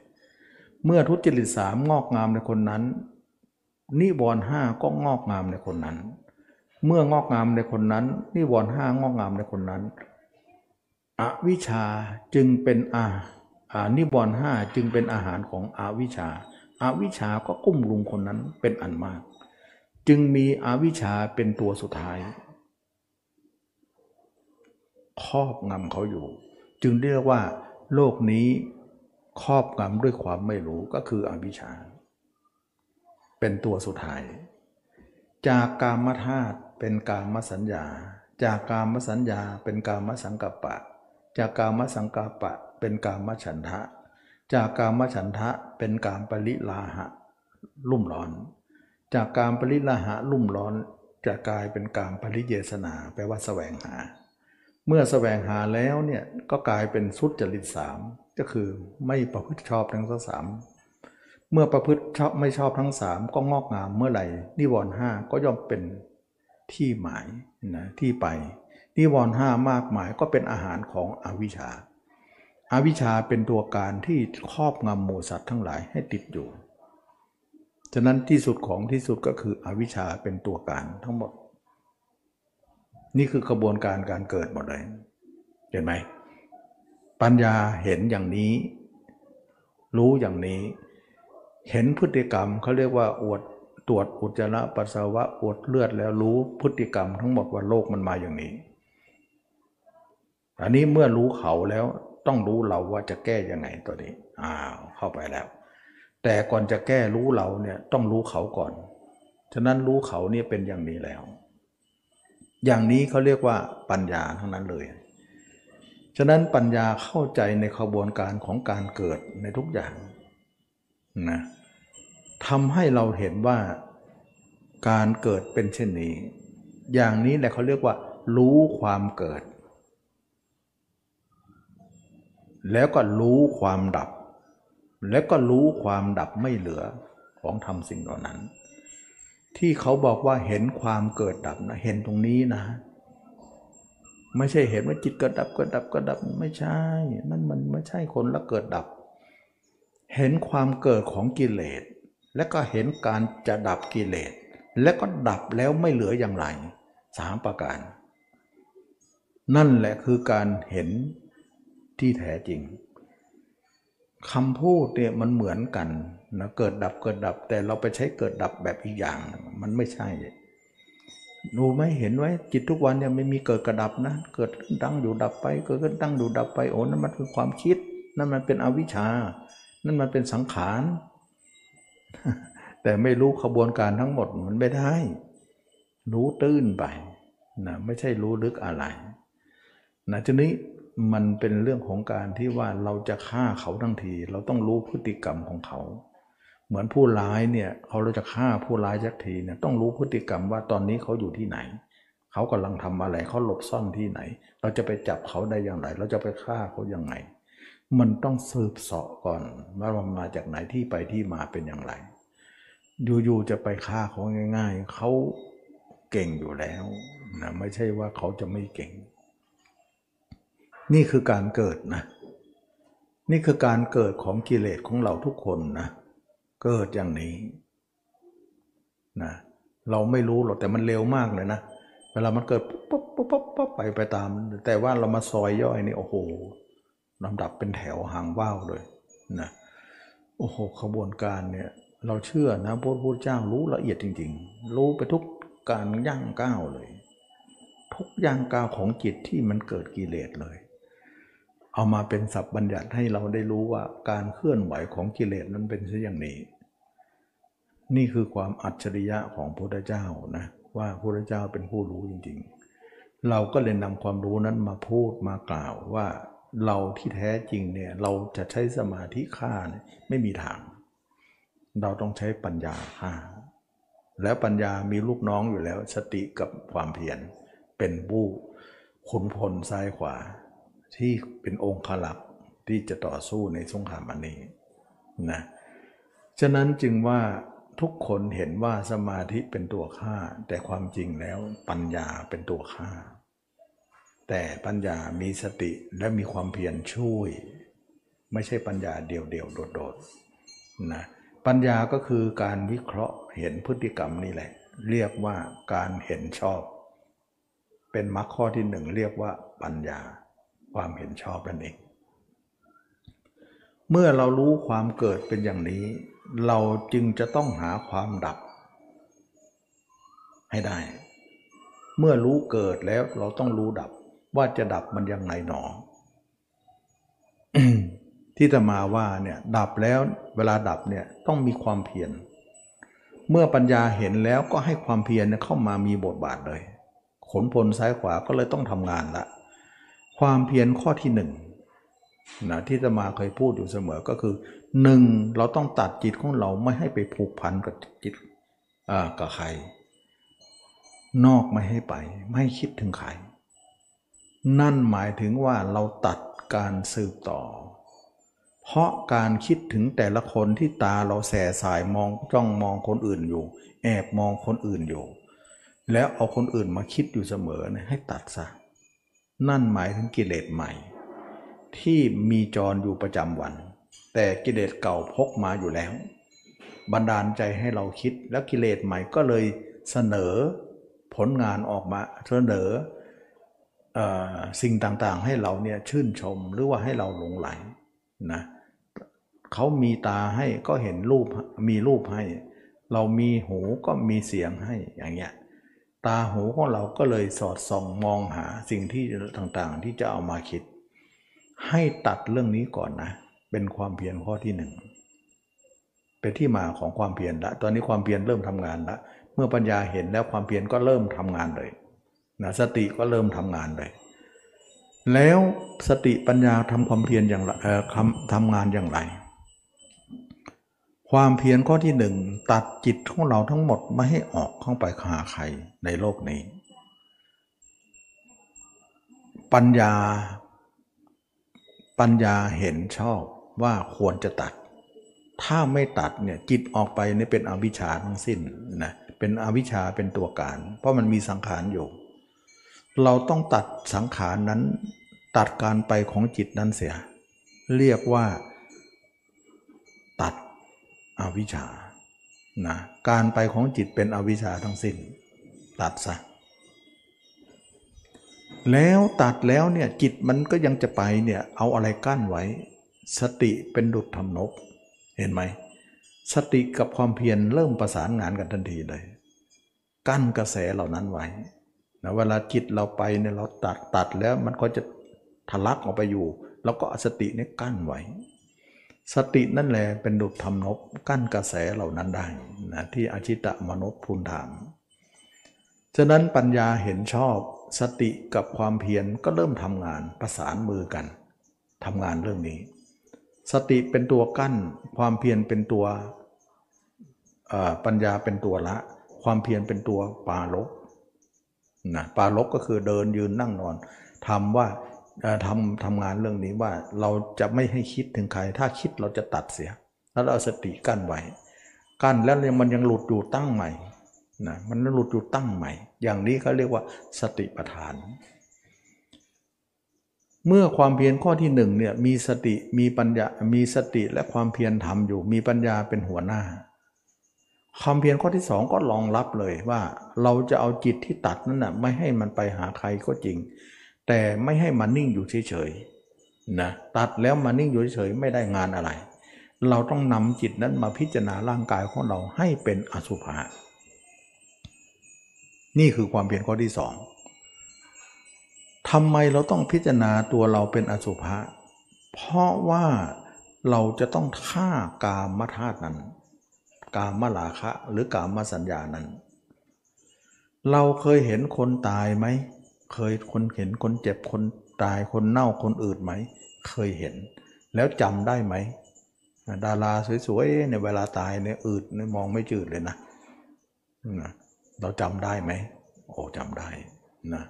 A: เมื่อทุจริตสามงอกงามในคนนั้น นิวรณ์ห้าก็งอกงามในคนนั้น เมื่องอกงามในคนนั้น นิวรณ์ห้างอกงามในคนนั้น อวิชาจึงเป็นอาอานิวรณ์ห้าจึงเป็นอาหารของอวิชาอาวิชาก็กุ้มลุงคนนั้นเป็นอันมาก จึงมีอวิชาเป็นตัวสุดท้าย ครอบงำเขาอยู่ จึงเรียกว่า โลกนี้ครอบงำด้วยความไม่รู้ก็คืออวิชชา เป็นตัวสุดท้าย จากกามธาตุเป็นกามสัญญา จากกามสัญญาเป็นกามสังกัปปะ จากกามสังกัปปะ เป็นกามฉันทะ จากกามฉันทะเป็นกามปริลาหะ ลุ่มร้อน จากกามปริลาหะลุ่มร้อนจะกลายเป็นกามปริเยสนาแปลว่าแสวงหา เมื่อแสวงหาแล้วเนี่ยก็กลายเป็นสุดจริตสามก็คือไม่ประพฤติชอบทั้งสามเมื่อประพฤติชอบไม่ชอบทั้งสามก็งอกงามเมื่อไหร่นิวรณ์ห้าก็ย่อมเป็นที่หมายนะที่ไปนิวรณ์ห้ามากมายก็เป็นอาหารของอวิชชาอาวิชชาเป็นตัวการที่ครอบงำหมูสัตว์ทั้งหลายให้ติดอยู่ ฉะนั้นที่สุดของที่สุดก็คืออวิชชาเป็นตัวการทั้งหมด นี่คือกระบวนการการเกิดหมดเลย เห็นไหม ปัญญาเห็นอย่างนี้ รู้อย่างนี้ เห็นพฤติกรรมเขาเรียกว่าอวดตรวจอุจจาระปัสสาวะอวดเลือดแล้วรู้พฤติกรรมทั้งหมดว่าโลกมันมาอย่างนี้ อันนี้เมื่อรู้เขาแล้วต้องรู้เราว่าจะแก้ยังไงตัวนี้ อ้าวเข้าไปแล้ว แต่ก่อนจะแก้รู้เราเนี่ยต้องรู้เขาก่อน ฉะนั้นรู้เขาเนี่ยเป็นอย่างนี้แล้ว อย่างนี้เขาเรียกว่าปัญญาทั้งนั้นเลย ฉะนั้นปัญญาเข้าใจในขบวนการของการเกิดในทุกอย่างนะทำให้เราเห็นว่าการเกิดเป็นเช่นนี้ อย่างนี้แหละเขาเรียกว่า รู้ความเกิด แล้วก็รู้ความดับ แล้วก็รู้ความดับไม่เหลือของทำสิ่งเหล่านั้น ที่เขาบอกว่าเห็นความเกิดดับนะเห็นตรงนี้นะ ไม่ใช่เห็นว่าจิตเกิดดับเกิดดับเกิดดับไม่ใช่ นั่นมันไม่ใช่คนละเกิดดับ เห็นความเกิดของกิเลส และก็เห็นการจะดับกิเลส และก็ดับแล้วไม่เหลืออย่างไรสามประการ นั่นแหละคือการเห็นที่แท้จริงคำพูดเนี่ยมันเหมือนกัน นะเกิดดับเกิดดับ แต่เราไปใช้เกิดดับแบบอีกอย่าง มันไม่ใช่ดูไม่เห็นไว้จิตทุกวันเนี่ยไม่มีเกิดกระดับนะ เกิดตั้งอยู่ดับไป เกิดขึ้นตั้งอยู่ดับไปโอ้นั่นมันคือความคิด นั่นมันเป็นอวิชชา นั่นมันเป็นสังขารแต่ไม่รู้ขบวนการทั้งหมดมันไม่ได้ รู้ตื้นไปนะไม่ใช่รู้ลึกอะไรนะทีนี้มันเป็นเรื่องของการที่ว่าเราจะฆ่าเขาทั้งที เราต้องรู้พฤติกรรมของเขา เหมือนผู้ร้ายเนี่ยเขาเราจะฆ่าผู้ร้ายสักทีเนี่ยต้องรู้พฤติกรรมว่าตอนนี้เขาอยู่ที่ไหน เขากำลังทำอะไรเขาหลบซ่อนที่ไหน เราจะไปจับเขาได้อย่างไร เราจะไปฆ่าเขายังไง มันต้องสืบเสาะก่อนว่ามันมาจากไหนที่ไปที่มาเป็นอย่างไร อยู่ๆจะไปฆ่าเขาง่าย ๆ เขาเก่งอยู่แล้วนะไม่ใช่ว่าเขาจะไม่เก่ง นี่คือการเกิดนะ นี่คือการเกิดของกิเลสของเราทุกคนนะ เกิดอย่างนี้นะเราไม่รู้หรอกแต่มันเร็วมากเลยนะ เวลามันเกิดปุ๊บปุ๊บปุ๊บปุ๊บไปไปตาม แต่ว่าเรามาซอยย่อยนี่โอ้โหลำดับเป็นแถวหางว่าวเลยนะโอ้โหขบวนการเนี่ยเราเชื่อนะพระพุทธเจ้ารู้ละเอียดจริง ๆ รู้ไปทุกการย่างก้าวเลย ทุกย่างก้าวของจิตที่มันเกิดกิเลสเลย เอามาเป็นศัพท์บัญญัติให้เราได้รู้ว่าการเคลื่อนไหวของกิเลสนั้นเป็นเช่นอย่างนี้ นี่คือความอัจฉริยะของพระพุทธเจ้านะว่าพระพุทธเจ้าเป็นผู้รู้จริง ๆ เราก็เลยนำความรู้นั้นมาพูดมากล่าวว่าเราที่แท้จริงเนี่ยเราจะใช้สมาธิฆ่าไม่มีทาง เราต้องใช้ปัญญาฆ่าแล้วปัญญามีลูกน้องอยู่แล้วสติกับความเพียรเป็นบู้ขุนพลซ้ายขวา ที่เป็นองค์ขลักที่จะต่อสู้ในสงครามอันนี้นะฉะนั้นจึงว่าทุกคนเห็นว่าสมาธิเป็นตัวฆ่า แต่ความจริงแล้วปัญญาเป็นตัวฆ่า แต่ปัญญามีสติและมีความเพียรช่วย ไม่ใช่ปัญญาเดี่ยวๆโดดๆนะปัญญาก็คือการวิเคราะห์เห็นพฤติกรรมนี่แหละ เรียกว่าการเห็นชอบ เป็นมรรคข้อที่หนึ่งเรียกว่าปัญญา ความเห็นชอบนั่นเอง เมื่อเรารู้ความเกิดเป็นอย่างนี้ เราจึงจะต้องหาความดับ ให้ได้ เมื่อรู้เกิดแล้วเราต้องรู้ดับ ว่าจะดับมันยังไงหนอ ที่จะมาว่าเนี่ยดับแล้วเวลาดับเนี่ยต้องมีความเพียรเมื่อปัญญาเห็นแล้วก็ให้ความเพียรเข้ามามีบทบาทเลย ขนพลซ้ายขวาก็เลยต้องทำงานละ ความเพียรข้อที่หนึ่งนะที่จะมาเคยพูดอยู่เสมอก็คือหนึ่งเราต้องตัดจิตของเราไม่ให้ไปผูกพันกับจิตกับใคร นอกไม่ให้ไป ไม่คิดถึงใคร นั่นหมายถึงว่าเราตัดการสืบต่อ เพราะการคิดถึงแต่ละคนที่ตาเราแสสายมองจ้องมองคนอื่นอยู่ แอบมองคนอื่นอยู่ แล้วเอาคนอื่นมาคิดอยู่เสมอให้ตัดซะ นั่นหมายถึงกิเลสใหม่ ที่มีจรอยู่ประจำวัน แต่กิเลสเก่าพกมาอยู่แล้ว บันดาลใจให้เราคิดแล้วกิเลสใหม่ก็เลยเสนอผลงานออกมาเสนอสิ่งต่างๆ ให้เราเนี่ยชื่นชมหรือว่าให้เราหลงไหลนะเขามีตาให้ก็เห็นรูปมีรูปให้ เรามีหูก็มีเสียงให้อย่างเงี้ย ตาหูของเราก็เลยสอดส่องมองหาสิ่งที่ต่างๆ ที่จะเอามาคิด ให้ตัดเรื่องนี้ก่อนนะ เป็นความเพียรข้อที่หนึ่งเป็นที่มาของความเพียรละตอนนี้ความเพียรเริ่มทำงานละเมื่อปัญญาเห็นแล้วความเพียรก็เริ่มทำงานเลยนะสติก็เริ่มทำงานเลย แล้วสติปัญญาทำความเพียรอย่างไรทำงานอย่างไร ความเพียรข้อที่หนึ่งตัดจิตของเราทั้งหมดไม่ให้ออกเข้าไปหาใครในโลกนี้ ปัญญา ปัญญาเห็นชอบว่าควรจะตัด ถ้าไม่ตัดเนี่ยจิตออกไปนี่เป็นอวิชชาทั้งสิ้นนะเป็นอวิชชาเป็นตัวการ เพราะมันมีสังขารอยู่ เราต้องตัดสังขารนั้น ตัดการไปของจิตนั้นเสีย เรียกว่า อวิชชานะการไปของจิตเป็นอวิชชาทั้งสิ้น ตัดซะแล้วตัดแล้วเนี่ยจิตมันก็ยังจะไปเนี่ยเอาอะไรกั้นไว้ สติเป็นดุจทำนบเห็นไหมสติกับความเพียรเริ่มประสานงานกันทันทีเลย กั้นกระแสเหล่านั้นไว้นะเวลาจิตเราไปเนี่ยเราตัดตัดแล้วมันก็จะทะลักออกไปอยู่ แล้วก็สติเนี่ยกั้นไว้ สตินั่นแหละเป็นดุจทำนบกั้นกระแสเหล่านั้นได้นะที่อชิตะมนุษย์ทูลถาม ฉะนั้นปัญญาเห็นชอบสติกับความเพียรก็เริ่มทำงานประสานมือกันทำงานเรื่องนี้ สติเป็นตัวกั้น ความเพียรเป็นตัวปัญญาเป็นตัวละ ความเพียรเป็นตัวปาลบนะปาลบก็คือเดินยืนนั่งนอนทำว่า ทำทำงานเรื่องนี้ว่าเราจะไม่ให้คิดถึงใคร ถ้าคิดเราจะตัดเสีย แล้วเราสติกั้นไว้กั้นแล้วมันยังหลุดอยู่ตั้งใหม่นะมันหลุดอยู่ตั้งใหม่ อย่างนี้เขาเรียกว่าสติปัฏฐาน เมื่อความเพียรข้อที่หนึ่งเนี่ยมีสติมีปัญญามีสติและความเพียรทำอยู่ มีปัญญาเป็นหัวหน้าความเพียรข้อที่สองก็รองรับเลยว่า เราจะเอาจิตที่ตัดนั้นนะไม่ให้มันไปหาใครก็จริง แต่ไม่ให้มันนิ่งอยู่เฉยๆนะตัดแล้วมานิ่งอยู่เฉยๆไม่ได้งานอะไร เราต้องนำจิตนั้นมาพิจารณาร่างกายของเราให้เป็นอสุภะนี่คือความเพียรข้อที่สองทำไมเราต้องพิจารณาตัวเราเป็นอสุภะเพราะว่าเราจะต้องฆ่ากามธาตุนั้น กามลาคะหรือกามสัญญานั้น เราเคยเห็นคนตายไหม เคยคนเห็นคนเจ็บคนตายคนเน่าคนอืดไหม เคยเห็น แล้วจำได้ไหม ดาราสวยๆในเวลาตายเนี่ยอืดเนี่ยมองไม่จืดเลยนะเราจำได้ไหมโอ้จำได้นะ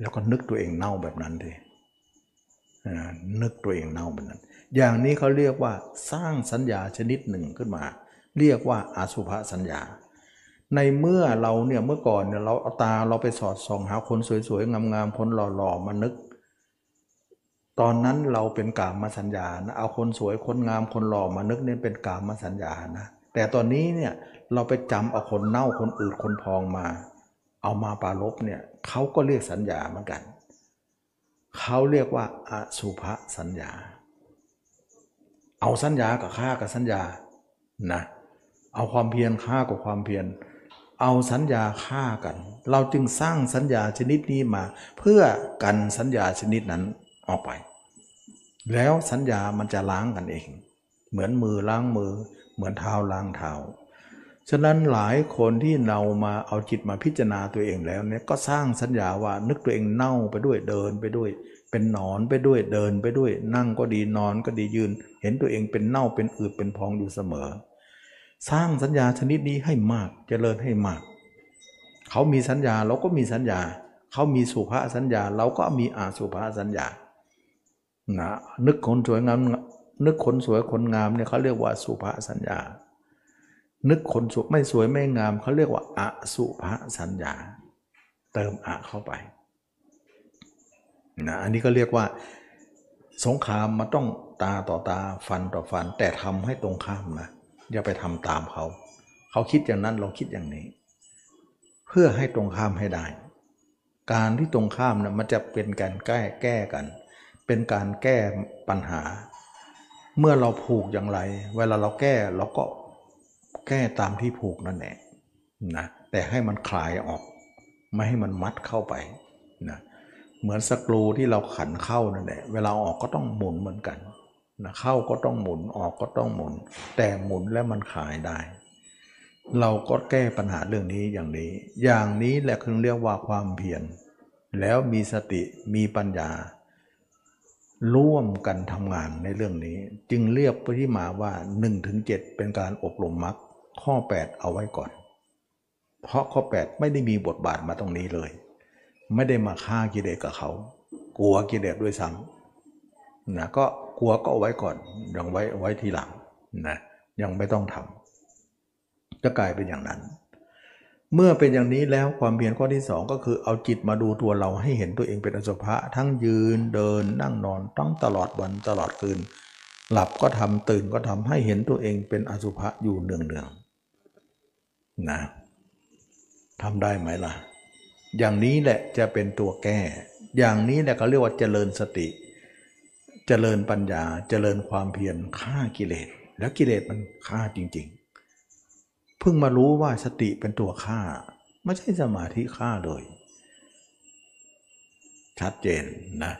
A: แล้วก็นึกตัวเองเน่าแบบนั้นดินึกตัวเองเน่าแบบนั้น อย่างนี้เขาเรียกว่าสร้างสัญญาชนิดหนึ่งขึ้นมา เรียกว่าอาสุภสัญญา ในเมื่อเราเนี่ยเมื่อก่อนเนี่ยเราเอาตาเราไปสอดส่องหาคนสวยๆ งามๆ คนหล่อๆ มานึก ตอนนั้นเราเป็นกามมาสัญญานะเอาคนสวยคนงามคนหล่อมานึกเนี่ยเป็นกามมาสัญญานะ แต่ตอนนี้เนี่ยเราไปจำเอาคนเน่าคนอืดคนพองมา เอามาปาลบเนี่ยเขาก็เรียกสัญญาเหมือนกันเขาเรียกว่าอสุภสัญญา เอาสัญญากับฆ่ากับสัญญานะเอาความเพียรฆ่ากับความเพียร เอาสัญญาฆ่ากัน เราจึงสร้างสัญญาชนิดนี้มา เพื่อกันสัญญาชนิดนั้นออกไป แล้วสัญญามันจะล้างกันเอง เหมือนมือล้างมือ เหมือนเท้าล้างเท้าฉะนั้นหลายคนที่เรามาเอาจิตมาพิจารณาตัวเองแล้วเนี่ยก็สร้างสัญญาว่านึกตัวเองเน่าไปด้วยเดินไปด้วย เป็นนอนไปด้วยเดินไปด้วย นั่งก็ดีนอนก็ดียืน เห็นตัวเองเป็นเน่าเป็นอืดเป็นพองอยู่เสมอ สร้างสัญญาชนิดนี้ให้มากจเจริญให้มาก เขามีสัญญาเราก็มีสัญญา เขามีสุภาสัญญา เราก็มีอาสุภาสัญญานะนึกคนสวยงามนึกคนสวยคนงามเนี่ยเขาเรียกว่าสุภาสัญญา นึกคนสุไม่สวยไม่งามเขาเรียกว่าอาสุภาสัญญา เติมอะเข้าไปนะอันนี้ก็เรียกว่าสงครามมันต้องตาต่อตาฟันต่อฟัน แต่ทำให้ตรงข้ามนะ อย่าไปทำตามเขา เขาคิดอย่างนั้นเราคิดอย่างนี้ เพื่อให้ตรงข้ามให้ได้ การที่ตรงข้ามนะมันจะเป็นการแก้แก้กัน เป็นการแก้ปัญหา เมื่อเราผูกอย่างไร เวลาเราแก้เราก็แก้ตามที่ผูกนั่นแหละนะแต่ให้มันคลายออก ไม่ให้มันมัดเข้าไปนะเหมือนสกรูที่เราขันเข้านั่นแหละเวลาออกก็ต้องหมุนเหมือนกัน นะเข้าก็ต้องหมุนออกก็ต้องหมุน แต่หมุนแล้วมันคลายได้ เราก็แก้ปัญหาเรื่องนี้อย่างนี้ อย่างนี้แหละคือเรียกว่าความเพียรแล้วมีสติมีปัญญา ร่วมกันทำงานในเรื่องนี้ จึงเรียกไปที่มาว่า 1-7 เป็นการอบรมมรรคข้อ 8 เอาไว้ก่อน เพราะข้อ 8 ไม่ได้มีบทบาทมาตรงนี้เลย ไม่ได้มาฆ่ากิเลสกับเขา กลัวกิเลสด้วยซ้ำนะก็ กลัวก็เอาไว้ก่อนยังไว้ไว้ทีหลังนะยังไม่ต้องทำจะกลายเป็นอย่างนั้น เมื่อเป็นอย่างนี้แล้วความเพียรข้อที่สองก็คือเอาจิตมาดูตัวเราให้เห็นตัวเองเป็นอสุภะทั้งยืนเดินนั่งนอนต้องตลอดวันตลอดคืน หลับก็ทำตื่นก็ทำให้เห็นตัวเองเป็นอสุภะอยู่เนืองๆนะทำได้ไหมล่ะ อย่างนี้แหละจะเป็นตัวแก้ อย่างนี้แหละเขาเรียกว่าเจริญสติเจริญปัญญาเจริญความเพียรฆ่ากิเลส แล้วกิเลสมันฆ่าจริง ๆ เพิ่งมารู้ว่าสติเป็นตัวฆ่า ไม่ใช่สมาธิฆ่าเลยชัดเจนนะ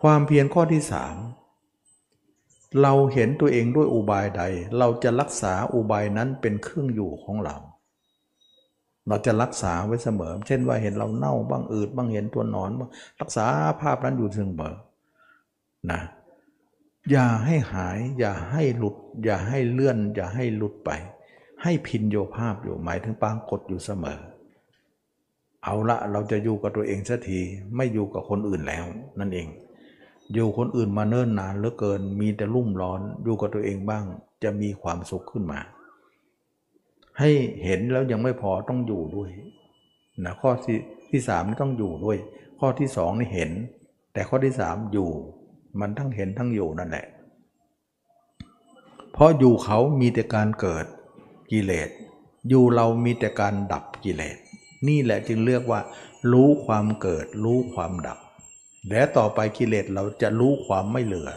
A: ความเพียรข้อที่สามเราเห็นตัวเองด้วยอุบายใด เราจะรักษาอุบายนั้นเป็นเครื่องอยู่ของเรา เราจะรักษาไว้เสมอ เช่นว่าเห็นเราเน่าบ้างอืดบ้างเห็นตัวนอนบ้างรักษาภาพนั้นอยู่เสมอ นะอย่าให้หาย อย่าให้หลุด อย่าให้เลื่อน อย่าให้หลุดไป ให้พินโยภาพอยู่หมายถึงปางกดอยู่เสมอ เอาละเราจะอยู่กับตัวเองสักทีไม่อยู่กับคนอื่นแล้ว นั่นเอง อยู่คนอื่นมาเนิ่นนานเหลือเกิน มีแต่รุ่มร้อนอยู่กับตัวเองบ้าง จะมีความสุขขึ้นมา ให้เห็นแล้วยังไม่พอต้องอยู่ด้วยนะข้อที่ที่สามนี่ต้องอยู่ด้วย ข้อที่สองนี่เห็น แต่ข้อที่สามอยู่ มันทั้งเห็นทั้งอยู่นั่นแหละ เพราะอยู่เขามีแต่การเกิดกิเลส อยู่เรามีแต่การดับกิเลส นี่แหละจึงเรียกว่า รู้ความเกิด รู้ความดับ และต่อไปกิเลสเราจะรู้ความไม่เหลือ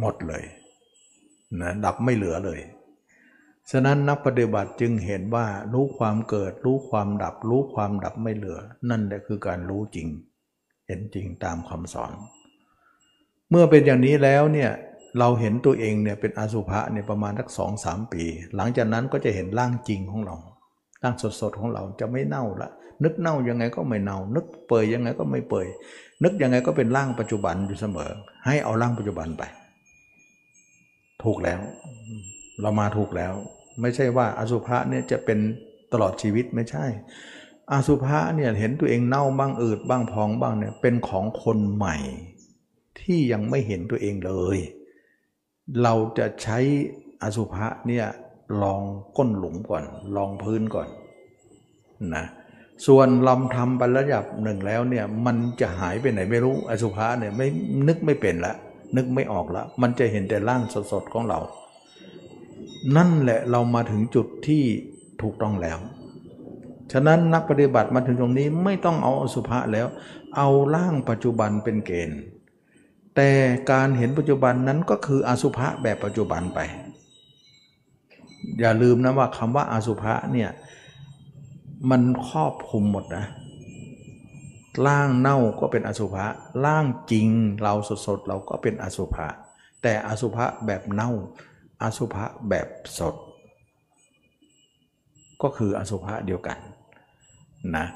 A: หมดเลยนะดับไม่เหลือเลย ฉะนั้นนักปฏิบัติจึงเห็นว่ารู้ความเกิด รู้ความดับ รู้ความดับไม่เหลือ นั่นแหละคือการรู้จริง เห็นจริงตามคำสอน เมื่อเป็นอย่างนี้แล้วเนี่ยเราเห็นตัวเองเนี่ยเป็นอสุภะเนี่ยประมาณสักสองสามปี หลังจากนั้นก็จะเห็นร่างจริงของเราร่างสดๆของเราจะไม่เน่าละนึกเน่ายังไงก็ไม่เน่า นึกเปื่อยยังไงก็ไม่เปื่อยนึกยังไงก็เป็นร่างปัจจุบันอยู่เสมอ ให้เอาร่างปัจจุบันไป ถูกแล้ว เรามาถูกแล้ว ไม่ใช่ว่าอสุภะเนี่ยจะเป็นตลอดชีวิตไม่ใช่อสุภะเนี่ยเห็นตัวเองเน่าบ้างอืดบ้างพองบ้างเนี่ยเป็นของคนใหม่ ที่ยังไม่เห็นตัวเองเลย เราจะใช้อสุภะเนี่ยลองก้นหลุมก่อน ลองพื้นก่อนนะส่วนลำทำไประดับหนึ่งแล้วเนี่ยมันจะหายไปไหนไม่รู้อสุภะเนี่ยไม่นึกไม่เป็นละ นึกไม่ออกละ มันจะเห็นแต่ร่างสดๆของเรา นั่นแหละเรามาถึงจุดที่ถูกต้องแล้ว ฉะนั้นนักปฏิบัติมาถึงตรงนี้ไม่ต้องเอาอสุภะแล้ว เอาร่างปัจจุบันเป็นเกณฑ์ แต่การเห็นปัจจุบันนั้นก็คืออสุภะแบบปัจจุบันไป อย่าลืมนะว่าคำว่าอาสุภะเนี่ยมันครอบคลุมหมดนะร่างเน่าก็เป็นอสุภะร่างจริงเราสดๆเราก็เป็นอสุภะแต่อสุภะแบบเน่าอสุภะแบบสด ก็คืออสุภะเดียวกันนะ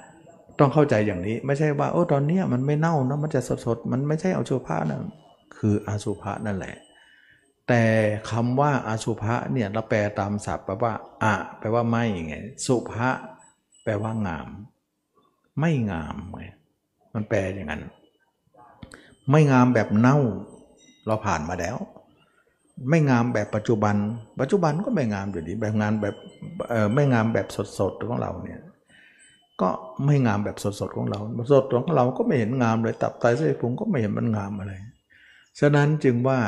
A: ต้องเข้าใจอย่างนี้ ไม่ใช่ว่าโอ้ตอนนี้มันไม่เน่านะมันจะสดๆมันไม่ใช่อสุภะนะคืออสุภะนั่นแหละ แต่คำว่าอสุภะเนี่ยเราแปลตามศัพท์แปลว่าอะแปลว่าไม่ไงสุภะแปลว่างาม ไม่งามไงมันแปลอย่างนั้น ไม่งามแบบเน่า เราผ่านมาแล้ว ไม่งามแบบปัจจุบัน ปัจจุบันก็ไม่งามอยู่ดีแบบงานแบบไม่งามแบบสดๆของเราเนี่ย ก็ไม่งามแบบสดๆของเรา สดของเราก็ไม่เห็นงามเลย ตับไตเส้นพุงก็ไม่เห็นมันงามอะไร ฉะนั้นจึงว่า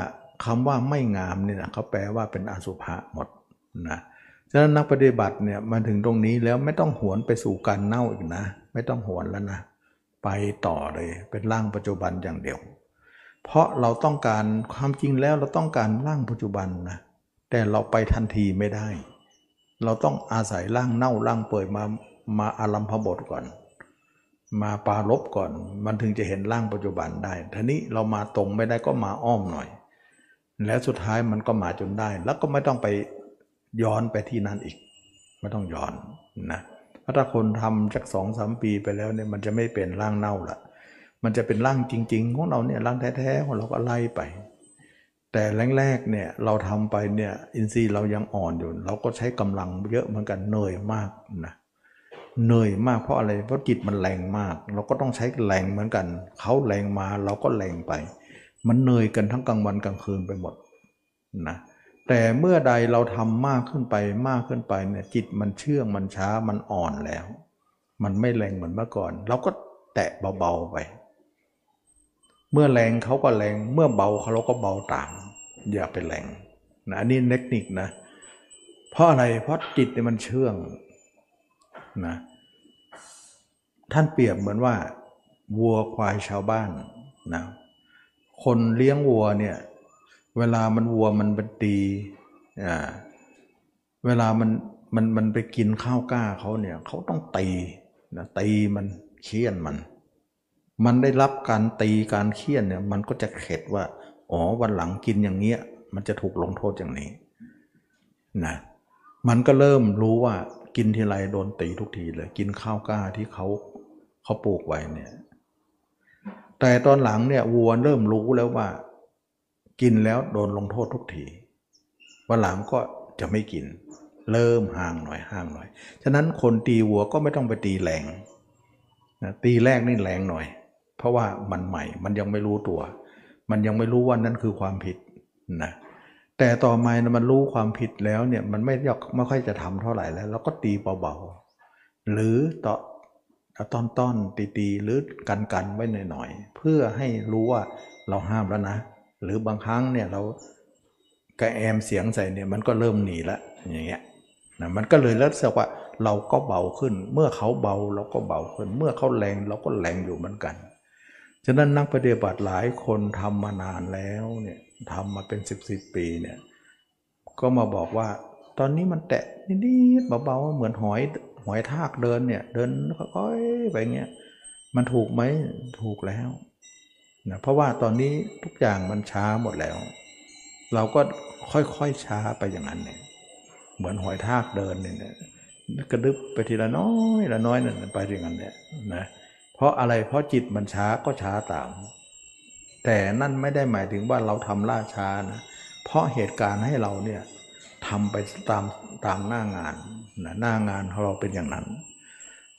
A: คำว่าไม่งามเนี่ยเขาแปลว่าเป็นอสุภะหมดนะฉะนั้นนักปฏิบัติเนี่ยมาถึงตรงนี้แล้วไม่ต้องหวนไปสู่การเน่าอีกนะ ไม่ต้องหวนแล้วนะ ไปต่อเลยเป็นร่างปัจจุบันอย่างเดียว เพราะเราต้องการความจริงแล้วเราต้องการร่างปัจจุบันนะแต่เราไปทันทีไม่ได้ เราต้องอาศัยร่างเน่าร่างเปื่อยมา มาอารัมพบทก่อน มาปาลบก่อน มันถึงจะเห็นร่างปัจจุบันได้ทีนี้เรามาตรงไม่ได้ก็มาอ้อมหน่อย แล้วสุดท้ายมันก็มาจนได้ แล้วก็ไม่ต้องไปย้อนไปที่นั่นอีก ไม่ต้องย้อนนะเพราะถ้าคนทำสักสองสามปีไปแล้วเนี่ยมันจะไม่เป็นร่างเน่าละมันจะเป็นร่างจริง ๆ ของเราเนี่ยร่างแท้ๆของเราก็ไล่ไปแต่แรกๆเนี่ยเราทำไปเนี่ยอินทรีย์เรายังอ่อนอยู่ เราก็ใช้กำลังเยอะเหมือนกันเหนื่อยมากนะ เหนื่อยมากเพราะอะไรเพราะจิตมันแรงมาก เราก็ต้องใช้แรงเหมือนกัน เขาแรงมาเราก็แรงไป มันเหนื่อยกันทั้งกลางวันกลางคืนไปหมดนะแต่เมื่อใดเราทำมากขึ้นไปมากขึ้นไปเนี่ยจิตมันเชื่องมันช้ามันอ่อนแล้ว มันไม่แรงเหมือนเมื่อก่อน เราก็แตะเบาๆไป เมื่อแรงเขาก็แรงเมื่อเบาเขาเราก็เบาตามอย่าไปแหลงนะอันนี้เทคนิคนะ เพราะอะไรเพราะจิตเนี่ยมันเชื่อง นะท่านเปรียบเหมือนว่าวัวควายชาวบ้านนะคนเลี้ยงวัวเนี่ยเวลามันวัวมันเป็นตีอ่าเวลามันมันมันไปกินข้าวกล้าเขาเนี่ยเขาต้องตีนะตีมันเคี่ยนมัน มันได้รับการตีการเคี่ยนเนี่ยมันก็จะเข็ดว่าอ๋อวันหลังกินอย่างเงี้ยมันจะถูกลงโทษอย่างนี้นะมันก็เริ่มรู้ว่า กินทีไรโดนตีทุกทีเลย กินข้าวกล้าที่เขาเขาปลูกไว้เนี่ย แต่ตอนหลังเนี่ยวัวเริ่มรู้แล้วว่า กินแล้วโดนลงโทษทุกทีวันหลังก็จะไม่กิน เริ่มห่างหน่อยห่างหน่อย ฉะนั้นคนตีวัวก็ไม่ต้องไปตีแรงนะตีแรกนี่แรงหน่อย เพราะว่ามันใหม่มันยังไม่รู้ตัว มันยังไม่รู้ว่านั่นคือความผิดนะ แต่ต่อมามันรู้ความผิดแล้วเนี่ยมันไม่ยอกไม่ค่อยจะทำเท่าไหร่แล้วเราก็ตีเบาๆหรือต่อต้อนต้อนตีตีหรือกันกันไว้หน่อยๆเพื่อให้รู้ว่าเราห้ามแล้วนะ หรือบางครั้งเนี่ยเรากระแอมเสียงใส่เนี่ยมันก็เริ่มหนีละอย่างเงี้ยนะมันก็เลยรู้สึกว่าเราก็เบาขึ้น เมื่อเขาเบาเราก็เบาขึ้น เมื่อเขาแรงเราก็แรงอยู่เหมือนกัน ฉะนั้นนักปฏิบัติหลายคนทำมานานแล้วเนี่ย ทำมาเป็นสิบสิบปีเนี่ยก็มาบอกว่า ตอนนี้มันแตะนิดๆเบาๆเหมือนหอยหอยทากเดินเนี่ย เดินค่อยๆไปเงี้ยมันถูกไหมถูกแล้วนะเพราะว่าตอนนี้ทุกอย่างมันช้าหมดแล้ว เราก็ค่อยๆช้าไปอย่างนั้นเนี่ยเหมือนหอยทากเดินเนี่ยกระดึบไปทีละน้อยละน้อยนั่นไปอย่างนั้นเนี่ยนะเพราะอะไรเพราะจิตมันช้าก็ช้าตาม แต่นั่นไม่ได้หมายถึงว่าเราทำล่าช้านะเพราะเหตุการณ์ให้เราเนี่ยทำไปตามตามหน้างานนะหน้างานของเราเป็นอย่างนั้น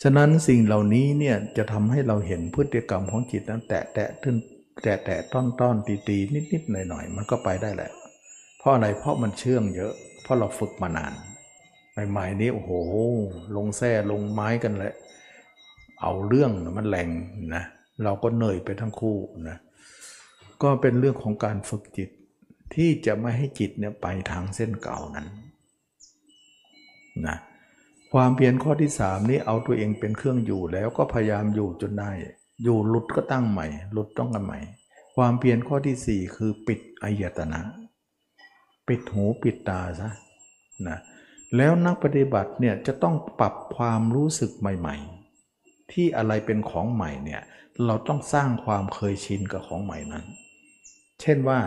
A: ฉะนั้นสิ่งเหล่านี้เนี่ยจะทำให้เราเห็นพฤติกรรมของจิตนั้นแตะแตะตึ้นแตะแตะต้อนต้อนตีตีนิดนิดหน่อยหน่อยมันก็ไปได้แหละ เพราะอะไรเพราะมันเชื่องเยอะ เพราะเราฝึกมานานใหม่ๆนี้โอ้โห ลงแส้ลงไม้กันเลยเอาเรื่องมันแรงนะเราก็เหนื่อยไปทั้งคู่นะ ก็เป็นเรื่องของการฝึกจิตที่จะไม่ให้จิตเนี่ยไปทางเส้นเก่านั้นนะความเพียรข้อที่สามนี้เอาตัวเองเป็นเครื่องอยู่แล้วก็พยายามอยู่จนได้ อยู่หลุดก็ตั้งใหม่ หลุดต้องกันใหม่ ความเพียรข้อที่สี่คือปิดอายตนะ ปิดหูปิดตาซะนะแล้วนักปฏิบัติเนี่ยจะต้องปรับความรู้สึกใหม่ ๆ ที่อะไรเป็นของใหม่เนี่ยเราต้องสร้างความเคยชินกับของใหม่นั้น เช่นว่า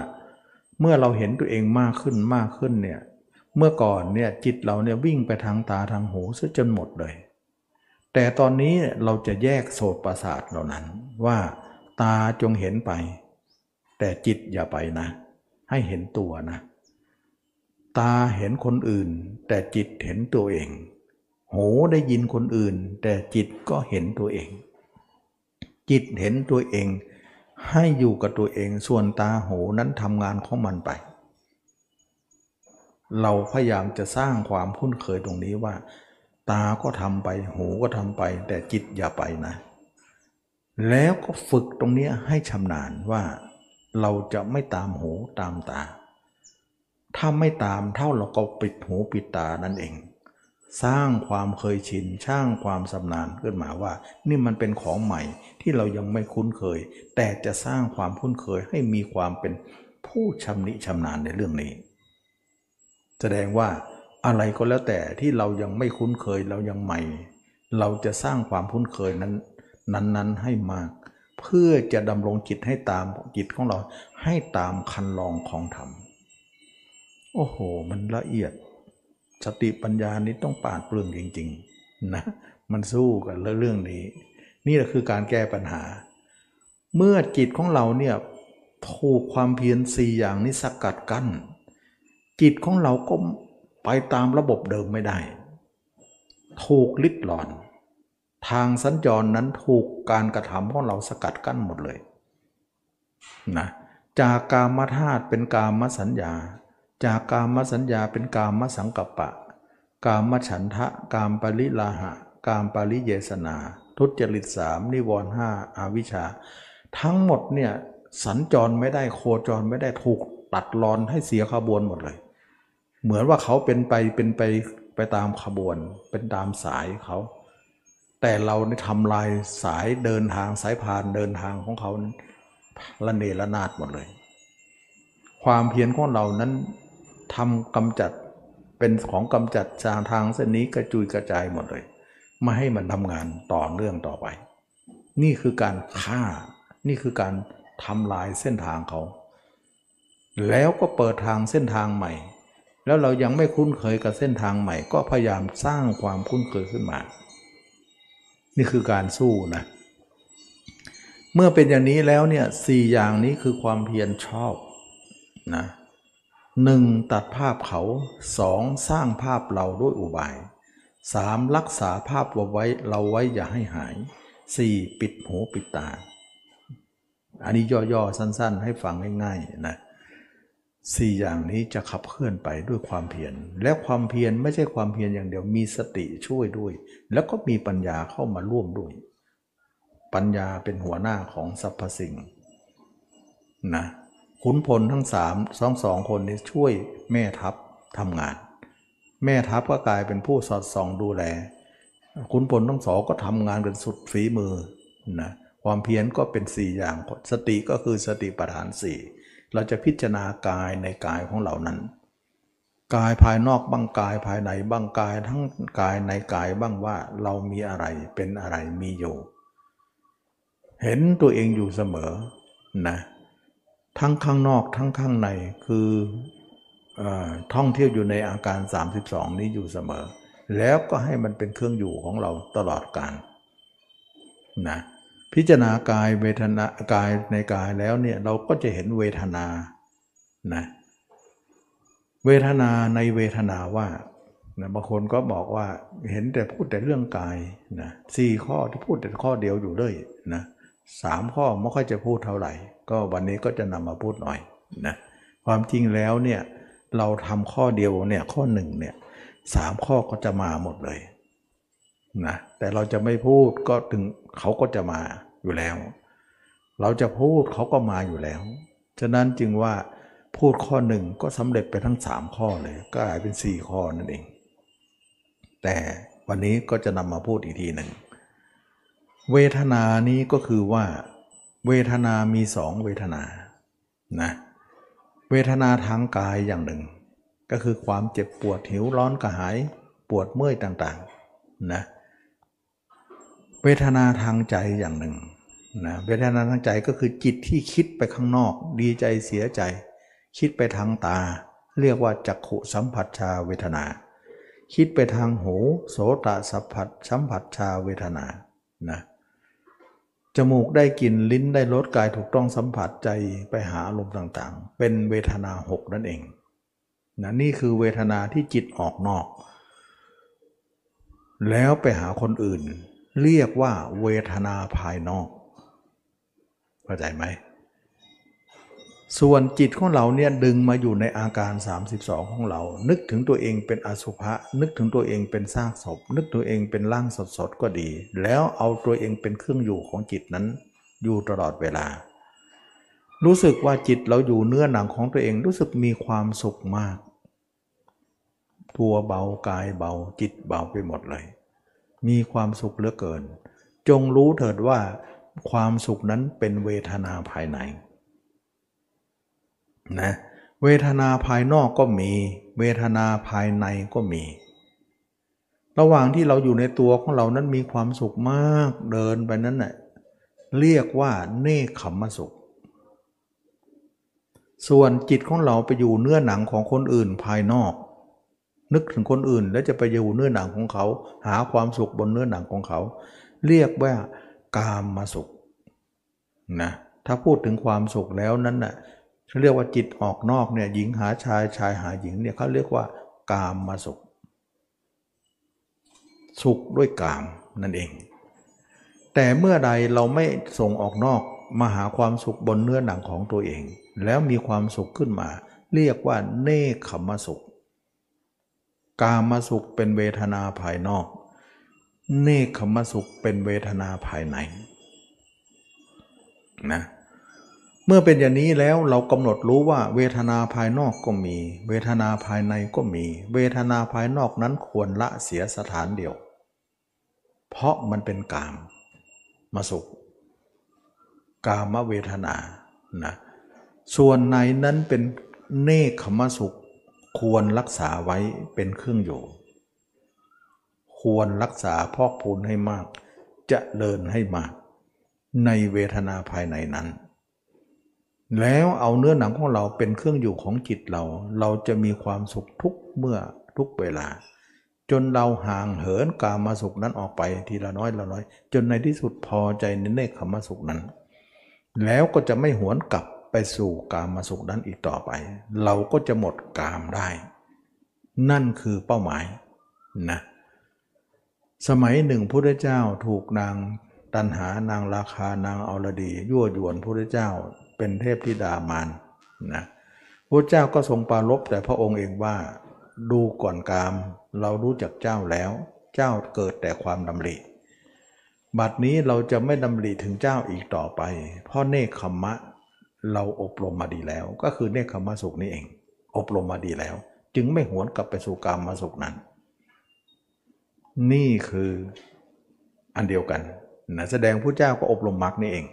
A: เมื่อเราเห็นตัวเองมากขึ้นมากขึ้นเนี่ยเมื่อก่อนเนี่ยจิตเราเนี่ยวิ่งไปทางตาทางหูซะจนหมดเลย แต่ตอนนี้เราจะแยกโสตประสาทเหล่านั้น ว่าตาจงเห็นไป แต่จิตอย่าไปนะ ให้เห็นตัวนะ ตาเห็นคนอื่น แต่จิตเห็นตัวเอง หูได้ยินคนอื่น แต่จิตก็เห็นตัวเอง จิตเห็นตัวเอง ให้อยู่กับตัวเองส่วนตาหูนั้นทำงานของมันไป เราพยายามจะสร้างความคุ้นเคยตรงนี้ว่า ตาก็ทำไปหูก็ทำไป แต่จิตอย่าไปนะ แล้วก็ฝึกตรงนี้ให้ชำนาญว่า เราจะไม่ตามหูตามตา ถ้าไม่ตามเท่าเราก็ปิดหูปิดตานั่นเอง สร้างความเคยชินสร้างความสำนานขึ้นมาว่า นี่มันเป็นของใหม่ที่เรายังไม่คุ้นเคย แต่จะสร้างความคุ้นเคยให้มีความเป็นผู้ชำนิชำนาญในเรื่องนี้ แสดงว่าอะไรก็แล้วแต่ที่เรายังไม่คุ้นเคยเรายังใหม่ เราจะสร้างความคุ้นเคยนั้นนั้นๆให้มาก เพื่อจะดำรงจิตให้ตามจิตของเราให้ตามคันลองของธรรมโอ้โห มันละเอียด สติปัญญานี้ต้องปาดเปลืองจริงๆนะมันสู้กันเรื่องนี้ นี่แหละคือการแก้ปัญหา เมื่อจิตของเราเนี่ยถูกความเพียรสี่อย่างนี้สกัดกั้นจิตของเราก็ไปตามระบบเดิมไม่ได้ ถูกลิดหลอน ทางสัญจรนั้นถูกการกระทำของเราสกัดกั้นหมดเลยนะจากกามธาตุเป็นกามสัญญา จากกามสัญญาเป็นกามสังกัปปะ กามฉันทะ กามปริลาหะ กามปริเยสนา ทุจริตสามนิวรห้าอาวิชชา ทั้งหมดเนี่ยสัญจรไม่ได้โคจรไม่ได้ถูกตัดรอนให้เสียขบวนหมดเลย เหมือนว่าเขาเป็นไปเป็นไปไปตามขบวน เป็นตามสายเขา แต่เราได้ทำลายสายเดินทางสายพานเดินทางของเขานั้นละเนระนาดหมดเลย ความเพียรของเรานั้น ทำกำจัดเป็นของกำจัดจางทางเส้นนี้กระจุยกระจายหมดเลยไม่ให้มันทำงานต่อเนื่องต่อไป นี่คือการฆ่า นี่คือการทำลายเส้นทางเขา แล้วก็เปิดทางเส้นทางใหม่ แล้วเรายังไม่คุ้นเคยกับเส้นทางใหม่ ก็พยายามสร้างความคุ้นเคยขึ้นมา นี่คือการสู้นะเมื่อเป็นอย่างนี้แล้วเนี่ยสี่อย่างนี้คือความเพียรชอบนะ หนึ่งตัดภาพเขาสองสร้างภาพเราด้วยอุบายสามรักษาภาพเราไว้เราไว้อย่าให้หายสี่ปิดหูปิดตา อันนี้ย่อๆสั้น ๆ ให้ฟังง่ายๆนะสี่อย่างนี้จะขับเคลื่อนไปด้วยความเพียรและความเพียรไม่ใช่ความเพียรอย่างเดียวมีสติช่วยด้วย แล้วก็มีปัญญาเข้ามาร่วมด้วย ปัญญาเป็นหัวหน้าของสรรพสิ่งนะ ขุนพลทั้งสามสองสองคนนี้ช่วยแม่ทัพทำงาน แม่ทัพก็กลายเป็นผู้สอดส่องดูแลขุนพลทั้งสองก็ทำงานกันสุดฝีมือนะความเพียรก็เป็นสี่อย่าง สติก็คือสติปัฏฐานสี่เราจะพิจารณากายในกายของเรานั้น กายภายนอกบ้างกายภายในบ้างกายทั้งกายในกายบ้างว่าเรามีอะไรเป็นอะไรมีอยู่ เห็นตัวเองอยู่เสมอนะ ทั้งข้างนอกทั้งข้างในคืออท่องเที่ยวอยู่ในอาการ 32 นี้อยู่เสมอ แล้วก็ให้มันเป็นเครื่องอยู่ของเราตลอดกาลนะพิจารณากายเวทนากายในกายแล้วเนี่ยเราก็จะเห็นเวทนานะเวทนาในเวทนาว่านะบางคนก็บอกว่าเห็นแต่พูดแต่เรื่องกายนะสี่ข้อที่พูดแต่ข้อเดียวอยู่เลยนะ สามข้อไม่ค่อยจะพูดเท่าไหร่ ก็วันนี้ก็จะนำมาพูดหน่อยนะความจริงแล้วเนี่ยเราทำข้อเดียวเนี่ยข้อหนึ่งเนี่ยสามข้อก็จะมาหมดเลยนะแต่เราจะไม่พูดก็ถึงเขาก็จะมาอยู่แล้ว เราจะพูดเขาก็มาอยู่แล้ว ฉะนั้นจึงว่าพูดข้อหนึ่งก็สำเร็จไปทั้งสามข้อเลยก็กลายเป็นสี่ข้อนั่นเอง แต่วันนี้ก็จะนำมาพูดอีกทีหนึ่ง เวทนานี้ก็คือว่า เวทนามีสองเวทนานะเวทนาทางกายอย่างหนึ่ง ก็คือความเจ็บปวดหิวร้อนกระหาย ปวดเมื่อยต่างๆนะเวทนาทางใจอย่างหนึ่งนะเวทนาทางใจก็คือจิตที่คิดไปข้างนอก ดีใจเสียใจ คิดไปทางตา เรียกว่าจักขุสัมผัสชาเวทนา คิดไปทางหูโสตสัมผัสสัมผัสชาเวทนานะ จมูกได้กลิ่นลิ้นได้รสกายถูกต้องสัมผัสใจไปหาอารมณ์ต่างๆ เป็นเวทนาหกนั่นเองนะนี่คือเวทนาที่จิตออกนอก แล้วไปหาคนอื่น เรียกว่าเวทนาภายนอกเข้าใจไหม ส่วนจิตของเราเนี่ยดึงมาอยู่ในอาการ 32 ของเรา นึกถึงตัวเองเป็นอสุภะนึกถึงตัวเองเป็นซากศพ นึกตัวเองเป็นร่างสดๆก็ดี แล้วเอาตัวเองเป็นเครื่องอยู่ของจิตนั้น อยู่ตลอดเวลา รู้สึกว่าจิตเราอยู่เนื้อหนังของตัวเองรู้สึกมีความสุขมาก ตัวเบากายเบาจิตเบาไปหมดเลย มีความสุขเหลือเกิน จงรู้เถิดว่าความสุขนั้นเป็นเวทนาภายใน นะเวทนาภายนอกก็มี เวทนาภายในก็มี ระหว่างที่เราอยู่ในตัวของเรานั้นมีความสุขมากเดินไปนั้นน่ะเรียกว่าเนคขมสุข ส่วนจิตของเราไปอยู่เนื้อหนังของคนอื่นภายนอก นึกถึงคนอื่นแล้วจะไปอยู่เนื้อหนังของเขา หาความสุขบนเนื้อหนังของเขา เรียกว่ากามมาสุขนะถ้าพูดถึงความสุขแล้วนั้นนะ่ะ เขาเรียกว่าจิตออกนอกเนี่ยหญิงหาชายชายหาหญิงเนี่ยเขาเรียกว่ากามมาสุข สุขด้วยกามนั่นเอง แต่เมื่อใดเราไม่ส่งออกนอกมาหาความสุขบนเนื้อหนังของตัวเอง แล้วมีความสุขขึ้นมา เรียกว่าเนคขมสุข กามสุขเป็นเวทนาภายนอก เนคขมสุขเป็นเวทนาภายในนะเมื่อเป็นอย่างนี้แล้วเรากำหนดรู้ว่าเวทนาภายนอกก็มี เวทนาภายในก็มี เวทนาภายนอกนั้นควรละเสียสถานเดียว เพราะมันเป็นกามมาสุข กามเวทนานะส่วนในนั้นเป็นเนคขมสุข ควรรักษาไว้เป็นเครื่องอยู่ ควรรักษาพอกพูนให้มากจะเลินให้มาก ในเวทนาภายในนั้น แล้วเอาเนื้อหนังของเราเป็นเครื่องอยู่ของจิตเรา เราจะมีความสุขทุกเมื่อทุกเวลา จนเราห่างเหินกามาสุขนั้นออกไปทีละน้อยละน้อย จนในที่สุดพอใจในเนคขมสุขนั้น แล้วก็จะไม่หวนกลับไปสู่กามมาสุขนั้นอีกต่อไป เราก็จะหมดกามได้ นั่นคือเป้าหมายนะสมัยหนึ่งพระเจ้าถูกนางตันหานางราคานางอรดี ยั่วยวนพระเจ้า เป็นเทพธิดามานนะพระเจ้าก็ทรงปารบแต่พระองค์เองว่าดูก่อนกาม เรารู้จักเจ้าแล้ว เจ้าเกิดแต่ความดำริ บัดนี้เราจะไม่ดำริถึงเจ้าอีกต่อไป เพราะเนคขมมะเราอบรมมาดีแล้ว ก็คือเนคขมะสุขนี่เอง อบรมมาดีแล้ว จึงไม่หวนกลับไปสู่กามมาสุขนั้น นี่คืออันเดียวกันนะแสดงผู้เจ้าก็อบรมมรรคนี่เอง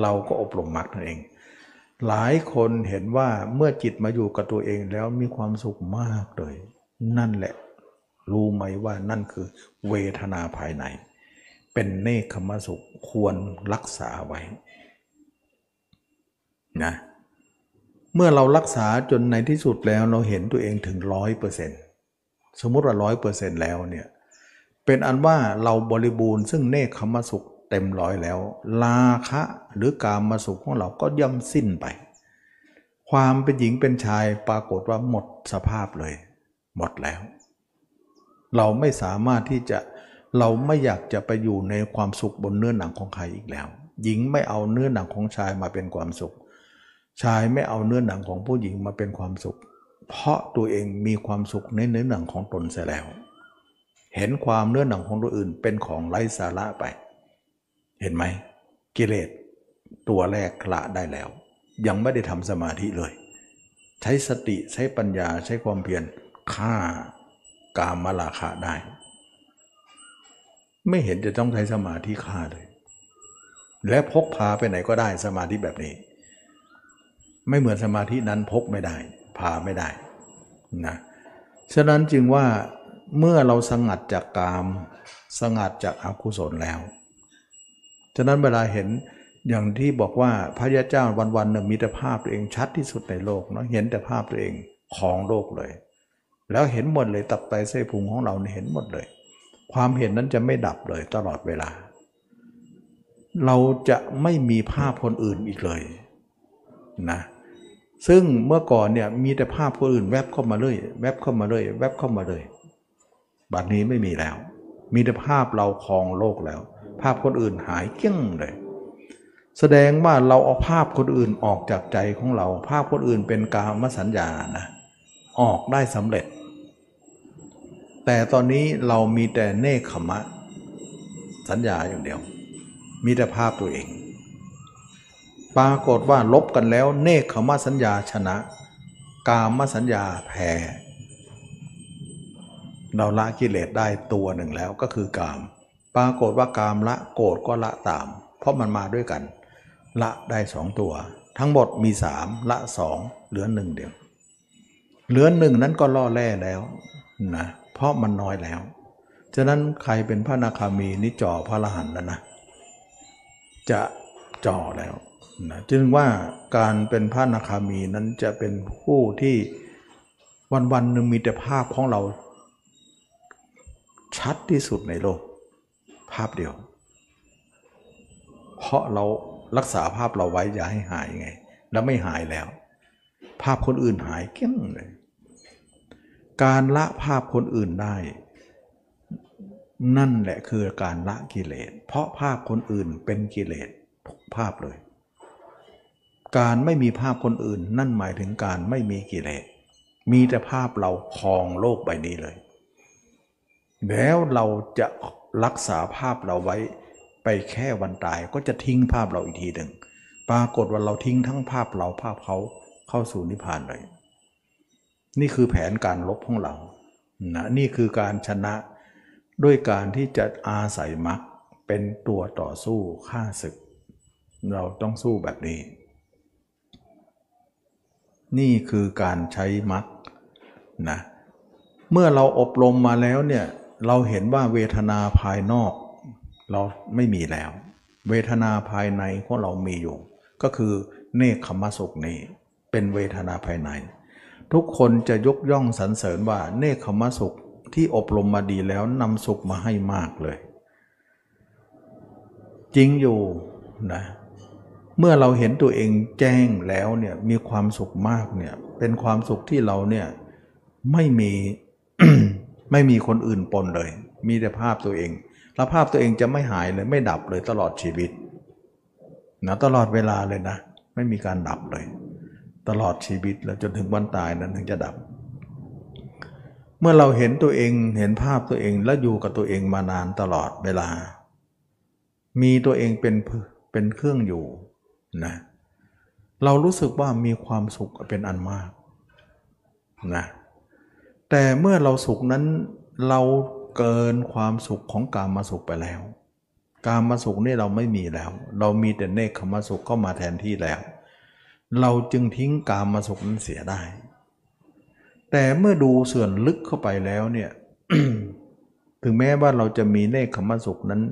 A: เราก็อบรมมรรคนั่นเอง หลายคนเห็นว่าเมื่อจิตมาอยู่กับตัวเองแล้วมีความสุขมากเลย นั่นแหละ รู้ไหมว่านั่นคือเวทนาภายใน เป็นเนคขมสุขควรรักษาไว้นะเมื่อเรารักษาจนในที่สุดแล้วเราเห็นตัวเองถึงร้อยเปอร์เซ็นต์สมมติว่าร้อยเปอร์เซ็นต์แล้วเนี่ยเป็นอันว่าเราบริบูรณ์ซึ่งเนคขมสุข เต็มร้อยแล้วลาคะหรือกามมาสุขของเราก็ย่อมสิ้นไป ความเป็นหญิงเป็นชายปรากฏว่าหมดสภาพเลย หมดแล้ว เราไม่สามารถที่จะเราไม่อยากจะไปอยู่ในความสุขบนเนื้อหนังของใครอีกแล้ว หญิงไม่เอาเนื้อหนังของชายมาเป็นความสุข ชายไม่เอาเนื้อหนังของผู้หญิงมาเป็นความสุข เพราะตัวเองมีความสุขในเนื้อหนังของตนเสียแล้ว เห็นความเนื้อหนังของตัวอื่นเป็นของไร้สาระไป เห็นไหมกิเลสตัวแรกละได้แล้ว ยังไม่ได้ทำสมาธิเลย ใช้สติใช้ปัญญาใช้ความเพียรฆ่ากามมาลาคะได้ ไม่เห็นจะต้องใช้สมาธิฆ่าเลย และพกพาไปไหนก็ได้สมาธิแบบนี้ ไม่เหมือนสมาธินั้นพกไม่ได้ พาไม่ได้นะฉะนั้นจึงว่าเมื่อเราสงัดจากกาม สงัดจากอกุศลแล้ว ฉะนั้นเวลาเห็นอย่างที่บอกว่าพระยาเจ้าวันๆหนึ่งมีแต่ภาพตัวเองชัดที่สุดในโลกเนาะเห็นแต่ภาพตัวเองของโลกเลย แล้วเห็นหมดเลยตับไตเส้พุงของเราเห็นหมดเลย ความเห็นนั้นจะไม่ดับเลยตลอดเวลา เราจะไม่มีภาพคนอื่นอีกเลยนะซึ่งเมื่อก่อนเนี่ยมีแต่ภาพคนอื่นแวบเข้ามาเลยแวบเข้ามาเลยแวบเข้ามาเลยบัดนี้ไม่มีแล้ว มีแต่ภาพเราครองโลกแล้ว ภาพคนอื่นหายเกี้ยงเลย แสดงว่าเราเอาภาพคนอื่นออกจากใจของเรา ภาพคนอื่นเป็นกามสัญญานะออกได้สำเร็จ แต่ตอนนี้เรามีแต่เนคขมะ สัญญาอย่างเดียว มีแต่ภาพตัวเอง ปรากฏว่าลบกันแล้วเนคขมะสัญญาชนะ กามสัญญาแพ้เราละกิเลสได้ตัวหนึ่งแล้วก็คือกาม ปรากฏว่ากามละโกรธก็ละตาม เพราะมันมาด้วยกัน ละได้สองตัว ทั้งหมดมีสามละสองเหลือหนึ่งเดียว เหลือหนึ่งนั้นก็ล่อแร่แล้วนะเพราะมันน้อยแล้ว ฉะนั้นใครเป็นพระนาคามีนี่จ่อพระละหันแล้วนะ จะจ่อแล้วนะจึงว่าการเป็นพระนาคามีนั้นจะเป็นผู้ที่วันวันหนึ่งมีแต่ภาพของเราชัดที่สุดในโลก ภาพเดียว เพราะเรารักษาภาพเราไว้อย่าให้หายไง แล้วไม่หายแล้ว ภาพคนอื่นหายเกี้ยงเลย การละภาพคนอื่นได้ นั่นแหละคือการละกิเลส เพราะภาพคนอื่นเป็นกิเลสทุกภาพเลย การไม่มีภาพคนอื่น นั่นหมายถึงการไม่มีกิเลส มีแต่ภาพเราครองโลกใบนี้เลย แล้วเราจะ รักษาภาพเราไว้ ไปแค่วันตายก็จะทิ้งภาพเราอีกทีหนึ่ง ปรากฏว่าเราทิ้งทั้งภาพเราภาพเขาเข้าสู่นิพพานเลย นี่คือแผนการลบของเรานะนี่คือการชนะด้วยการที่จะอาศัยมรรคเป็นตัวต่อสู้ฆ่าศึก เราต้องสู้แบบนี้ นี่คือการใช้มรรคนะเมื่อเราอบรมมาแล้วเนี่ย เราเห็นว่าเวทนาภายนอก เราไม่มีแล้ว เวทนาภายในของเรามีอยู่ ก็คือเนคขมสุขนี้ เป็นเวทนาภายใน ทุกคนจะยกย่องสรรเสริญว่าเนคขมสุขที่อบรมมาดีแล้วนำสุขมาให้มากเลย จริงอยู่นะเมื่อเราเห็นตัวเองแจ้งแล้วเนี่ยมีความสุขมากเนี่ยเป็นความสุขที่เราเนี่ยไม่มี ไม่มีคนอื่นปนเลย มีแต่ภาพตัวเอง แล้วภาพตัวเองจะไม่หายเลย ไม่ดับเลยตลอดชีวิตนะตลอดเวลาเลยนะ ไม่มีการดับเลย ตลอดชีวิตแล้วจนถึงวันตายนั้นถึงจะดับ เมื่อเราเห็นตัวเองเห็นภาพตัวเองและอยู่กับตัวเองมานานตลอดเวลา มีตัวเองเป็นเป็นเครื่องอยู่นะเรารู้สึกว่ามีความสุขเป็นอันมากนะ แต่เมื่อเราสุขนั้นเราเกินความสุขของกามาสุขไปแล้ว กามาสุขนี่เราไม่มีแล้ว เรามีแต่เนคขมาสุขเข้ามาแทนที่แล้ว เราจึงทิ้งกามาสุขนั้นเสียได้ แต่เมื่อดูส่วนลึกเข้าไปแล้วเนี่ยถึงแม้ว่าเราจะมีเนคขมาสุขนั้น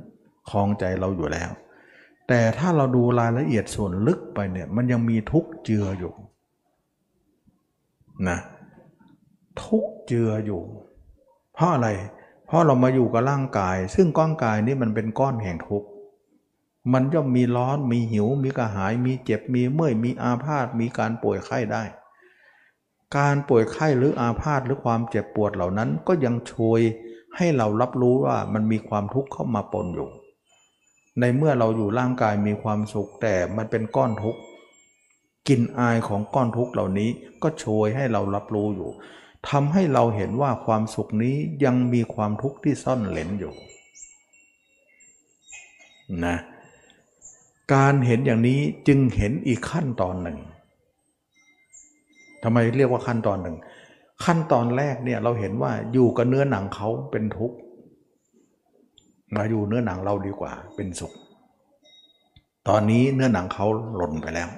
A: คลองใจเราอยู่แล้ว แต่ถ้าเราดูรายละเอียดส่วนลึกไปเนี่ย มันยังมีทุกข์เจืออยู่นะ ทุกเจืออยู่ เพราะอะไร เพราะเรามาอยู่กับร่างกาย ซึ่งก้อนกายนี้มันเป็นก้อนแห่งทุกข์มันย่อมมีร้อนมีหิว มีกระหาย มีเจ็บมีเมื่อยมีอาพาธมีการป่วยไข้ได้ การป่วยไข้หรืออาพาธหรือความเจ็บปวดเหล่านั้นก็ยังช่วยให้เรารับรู้ว่ามันมีความทุกข์เข้ามาปนอยู่ ในเมื่อเราอยู่ร่างกายมีความสุขแต่มันเป็นก้อนทุกข์กลิ่นอายของก้อนทุกข์เหล่านี้ก็ช่วยให้เรารับรู้อยู่ ทำให้เราเห็นว่าความสุขนี้ยังมีความทุกข์ที่ซ่อนเล้นอยู่นะการเห็นอย่างนี้จึงเห็นอีกขั้นตอนหนึ่งทำไมเรียกว่าขั้นตอนหนึ่ง ขั้นตอนแรกเนี่ยเราเห็นว่าอยู่กับเนื้อหนังเขาเป็นทุกข์มาอยู่เนื้อหนังเราดีกว่าเป็นสุข ตอนนี้เนื้อหนังเขาหล่นไปแล้ว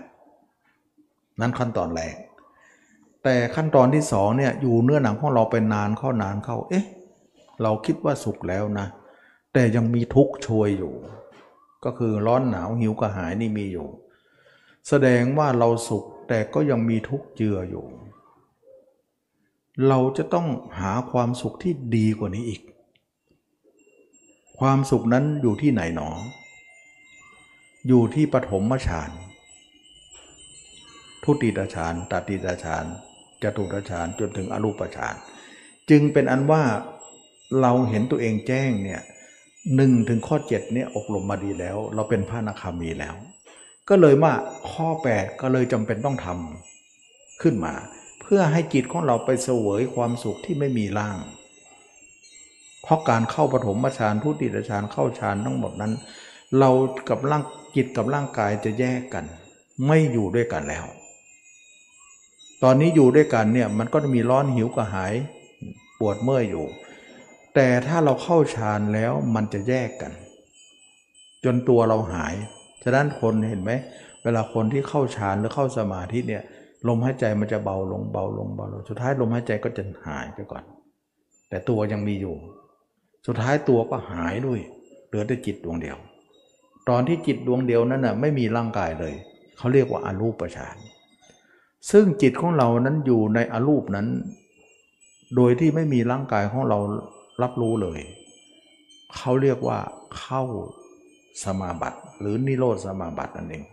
A: นั่นขั้นตอนแรก แต่ขั้นตอนที่สองเนี่ยอยู่เนื้อหนังของเราเป็นนานเข้านานเข้า เอ๊ะ เราคิดว่าสุขแล้วนะ แต่ยังมีทุกข์ช่วยอยู่ ก็คือร้อนหนาวหิวกระหายนี่มีอยู่ แสดงว่าเราสุขแต่ก็ยังมีทุกข์เจืออยู่ เราจะต้องหาความสุขที่ดีกว่านี้อีก ความสุขนั้นอยู่ที่ไหนหนอ อยู่ที่ปฐมฌานทุติยฌานตติยฌาน จตุรฌานจนถึงอรูปฌานจึงเป็นอันว่าเราเห็นตัวเองแจ้งเนี่ยหนึ่งถึงข้อ7เนี่ยอบรมมาดีแล้ว เราเป็นพระนาคามีแล้ว ก็เลยว่าข้อ 8 ก็เลยจำเป็นต้องทำขึ้นมา เพื่อให้จิตของเราไปเสวยความสุขที่ไม่มีร่างเพราะการเข้าปฐมฌานทุติยฌานเข้าฌานทั้งหมดนั้น เรากับร่างจิตกับร่างกายจะแยกกัน ไม่อยู่ด้วยกันแล้ว ตอนนี้อยู่ด้วยกันเนี่ยมันก็จะมีร้อนหิวกระหาย ปวดเมื่อยอยู่ แต่ถ้าเราเข้าฌานแล้วมันจะแยกกัน จนตัวเราหาย ฉะนั้นคนเห็นไหมเวลาคนที่เข้าฌานหรือเข้าสมาธิเนี่ยลมหายใจมันจะเบาลงเบาลงเบาลงสุดท้ายลมหายใจก็จะหายไปก่อน แต่ตัวยังมีอยู่ สุดท้ายตัวก็หายด้วย เหลือแต่จิตดวงเดียว ตอนที่จิตดวงเดียวนั้นน่ะไม่มีร่างกายเลย เขาเรียกว่าอารูปฌาน ซึ่งจิตของเรานั้นอยู่ในอรูปนั้น โดยที่ไม่มีร่างกายของเรารับรู้เลย เขาเรียกว่าเข้าสมาบัติหรือนิโรธสมาบัตินั่นเอง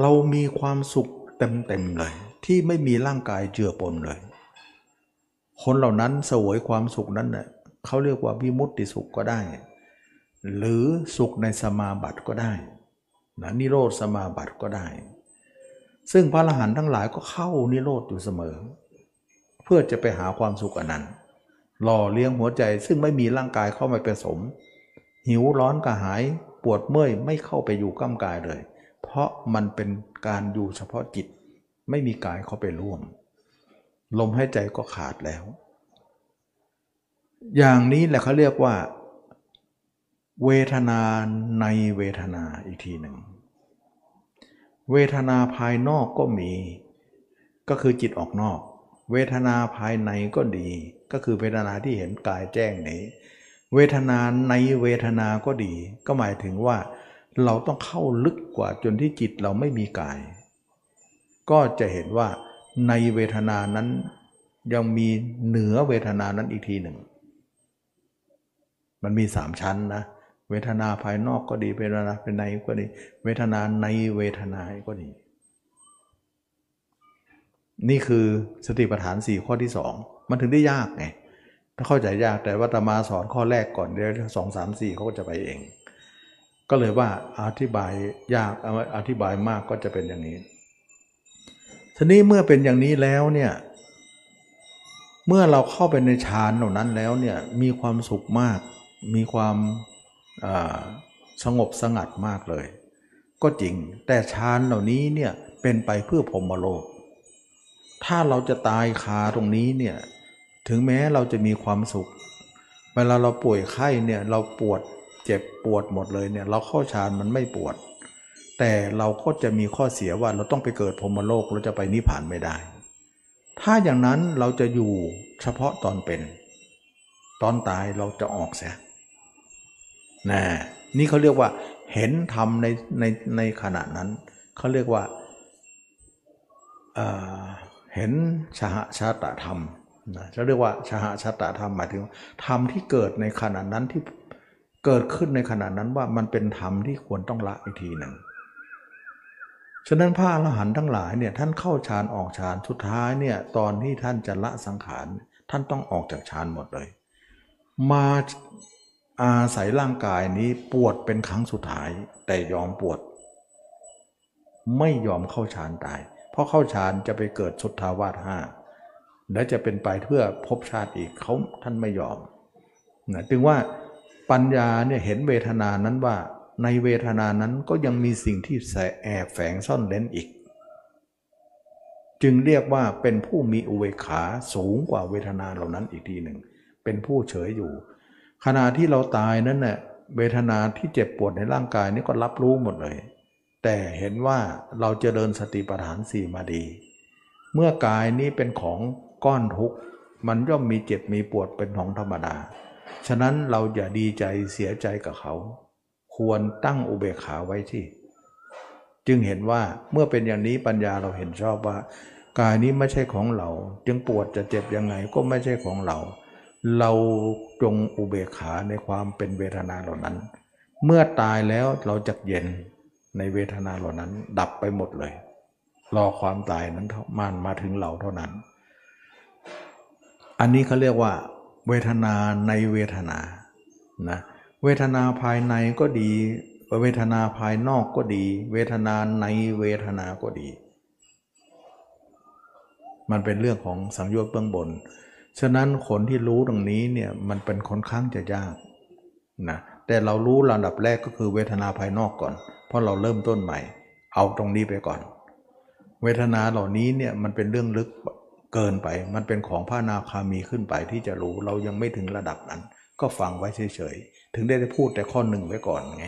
A: เรามีความสุขเต็มๆเลย ที่ไม่มีร่างกายเจือปนเลย คนเหล่านั้นสวยความสุขนั้นเน่ยเขาเรียกว่าวิมุตติสุขก็ได้ หรือสุขในสมาบัติก็ได้นะนิโรธสมาบัติก็ได้ ซึ่งพระอรหันต์ทั้งหลายก็เข้านิโรธอยู่เสมอ เพื่อจะไปหาความสุขอันนั้นหล่อเลี้ยงหัวใจซึ่งไม่มีร่างกายเข้ามาผสม หิวร้อนกระหายปวดเมื่อยไม่เข้าไปอยู่ก้ากายเลย เพราะมันเป็นการอยู่เฉพาะจิต ไม่มีกายเข้าไปร่วม ลมหายใจก็ขาดแล้ว อย่างนี้แหละเขาเรียกว่า เวทนาในเวทนาอีกทีหนึ่ง เวทนาภายนอกก็มี ก็คือจิตออกนอก เวทนาภายในก็ดี ก็คือเวทนาที่เห็นกายแจ้งนี้ เวทนาในเวทนาก็ดี ก็หมายถึงว่า เราต้องเข้าลึกกว่าจนที่จิตเราไม่มีกาย ก็จะเห็นว่าในเวทนานั้นยังมีเหนือเวทนานั้นอีกทีหนึ่ง มันมีสามชั้นนะเวทนาภายนอกก็ดีเวทนาภายในก็ดี เวทนาในเวทนาก็ดี นี่คือสติปัฏฐานสี่ข้อที่สองมันถึงได้ยากไงถ้าเข้าใจยากแต่ว่าตมาสอนข้อแรกก่อนเดี๋ยวสองสามสี่เขาก็จะไปเอง ก็เลยว่าอธิบายยากอธิบายมากก็จะเป็นอย่างนี้ทีนี้เมื่อเป็นอย่างนี้แล้วเนี่ยเมื่อเราเข้าไปในฌานเหล่านั้นแล้วเนี่ยมีความสุขมาก มีความ สงบสงัดมากเลย ก็จริงแต่ฌานเหล่านี้เนี่ยเป็นไปเพื่อพรมโลก ถ้าเราจะตายคาตรงนี้เนี่ยถึงแม้เราจะมีความสุข เวลาเราป่วยไข้เนี่ยเราปวดเจ็บปวดหมดเลยเนี่ยเราเข้าฌานมันไม่ปวด แต่เราก็จะมีข้อเสียว่าเราต้องไปเกิดพรมโลกเราจะไปนิพพานไม่ได้ ถ้าอย่างนั้นเราจะอยู่เฉพาะตอนเป็น ตอนตายเราจะออกเสีย นะนี่เขาเรียกว่า เห็นธรรมในในในขณะนั้นเขาเรียกว่าเเห็นชาชาตธรรมนะจะเรียกว่าชาหชาตธรรมหมายถึงธรรมที่เกิดในขณะนั้นที่เกิดขึ้นในขณะนั้นว่ามันเป็นธรรมที่ควรต้องละอีกทีหนึ่งฉะนั้นพระอรหันต์ทั้งหลายเนี่ยท่านเข้าฌานออกฌานสุดท้ายเนี่ยตอนที่ท่านจะละสังขารท่านต้องออกจากฌานหมดเลย มา อาศัยร่างกายนี้ปวดเป็นครั้งสุดท้าย แต่ยอมปวด ไม่ยอมเข้าฌานตาย เพราะเข้าฌานจะไปเกิดสุทธาวาสห้าและจะเป็นไปเพื่อพบชาติอีกเขาท่านไม่ยอมนะจึงว่าปัญญาเนี่ยเห็นเวทนานั้นว่า ในเวทนานั้นก็ยังมีสิ่งที่แแอบแฝงซ่อนเล้นอีก จึงเรียกว่าเป็นผู้มีอุเบกขาสูงกว่าเวทนาเหล่านั้นอีกทีหนึ่ง เป็นผู้เฉยอยู่ ขณะที่เราตายนั้นเน่ยเวทนาที่เจ็บปวดในร่างกายนี่ก็รับรู้หมดเลย แต่เห็นว่าเราจะเดินสติปัฏฐานสี่มาดี เมื่อกายนี้เป็นของก้อนทุกข์มันย่อมมีเจ็บมีปวดเป็นของธรรมดา ฉะนั้นเราอย่าดีใจเสียใจกับเขา ควรตั้งอุเบกขาไว้ที่ จึงเห็นว่าเมื่อเป็นอย่างนี้ปัญญาเราเห็นชอบว่า กายนี้ไม่ใช่ของเรา จึงปวดจะเจ็บยังไงก็ไม่ใช่ของเรา เราจงอุเบกขาในความเป็นเวทนาเหล่านั้น เมื่อตายแล้วเราจะเย็นในเวทนาเหล่านั้น ดับไปหมดเลย รอความตายนั้นมันมาถึงเราเท่านั้น อันนี้เขาเรียกว่า เวทนาในเวทนานะเวทนาภายในก็ดี เวทนาภายนอกก็ดี เวทนาในเวทนาก็ดี มันเป็นเรื่องของสังโยชน์เบื้องบน ฉะนั้นคนที่รู้ตรงนี้เนี่ยมันเป็นค่อนข้างจะยากนะแต่เรารู้ลำดับแรกก็คือเวทนาภายนอกก่อน เพราะเราเริ่มต้นใหม่ เอาตรงนี้ไปก่อน เวทนาเหล่านี้เนี่ยมันเป็นเรื่องลึกเกินไป มันเป็นของพระนาคามีขึ้นไปที่จะรู้เรายังไม่ถึงระดับนั้น ก็ฟังไว้เฉยๆถึงได้ได้พูดแต่ข้อหนึ่งไว้ก่อนไง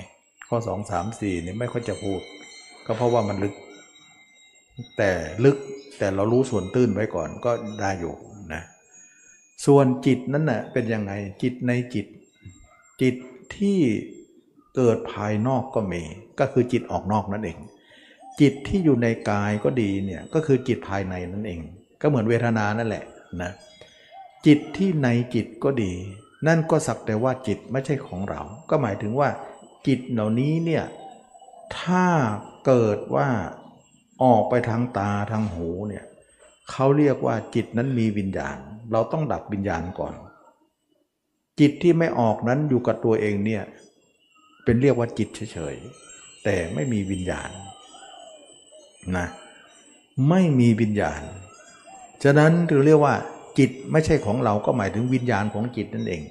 A: ข้อสองสามสี่นี่ไม่ค่อยจะพูด ก็เพราะว่ามันลึก แต่ลึกแต่เรารู้ส่วนตื้นไว้ก่อนก็ได้อยู่ ส่วนจิตนั้นน่ะเป็นยังไงจิตในจิต จิตที่เกิดภายนอกก็มี ก็คือจิตออกนอกนั่นเอง จิตที่อยู่ในกายก็ดีเนี่ยก็คือจิตภายในนั่นเอง ก็เหมือนเวทนานั่นแหละนะจิตที่ในจิตก็ดี นั่นก็สักแต่ว่าจิตไม่ใช่ของเรา ก็หมายถึงว่า จิตเหล่านี้เนี่ยถ้าเกิดว่าออกไปทางตาทางหูเนี่ย เขาเรียกว่าจิตนั้นมีวิญญาณ เราต้องดับวิญญาณก่อน จิตที่ไม่ออกนั้นอยู่กับตัวเองเนี่ยเป็นเรียกว่าจิตเฉยๆ แต่ไม่มีวิญญาณนะไม่มีวิญญาณ ฉะนั้นถึงเรียกว่า จิตไม่ใช่ของเราก็หมายถึงวิญญาณของจิตนั่นเอง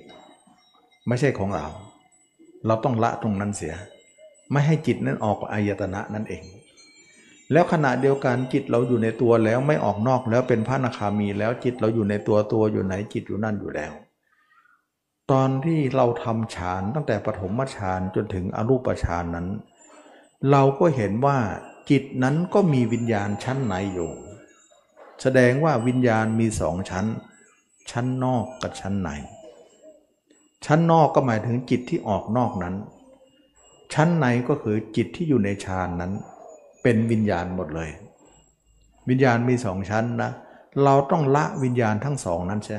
A: ไม่ใช่ของเรา เราต้องละตรงนั้นเสีย ไม่ให้จิตนั้นออกอายตนะนั่นเอง แล้วขณะเดียวกันจิตเราอยู่ในตัวแล้วไม่ออกนอกแล้วเป็นพระนาคามีแล้วจิตเราอยู่ในตัวตัวอยู่ไหนจิตอยู่นั่นอยู่แล้ว ตอนที่เราทำฌานตั้งแต่ปฐมฌานจนถึงอรูปฌานนั้น เราก็เห็นว่าจิตนั้นก็มีวิญญาณชั้นในอยู่ แสดงว่าวิญญาณมีสองชั้น ชั้นนอกกับชั้นในชั้นนอกก็หมายถึงจิตที่ออกนอกนั้น ชั้นในก็คือจิตที่อยู่ในฌานนั้น เป็นวิญญาณหมดเลย วิญญาณมีสองชั้นนะ เราต้องละวิญญาณทั้งสองนั้นใช่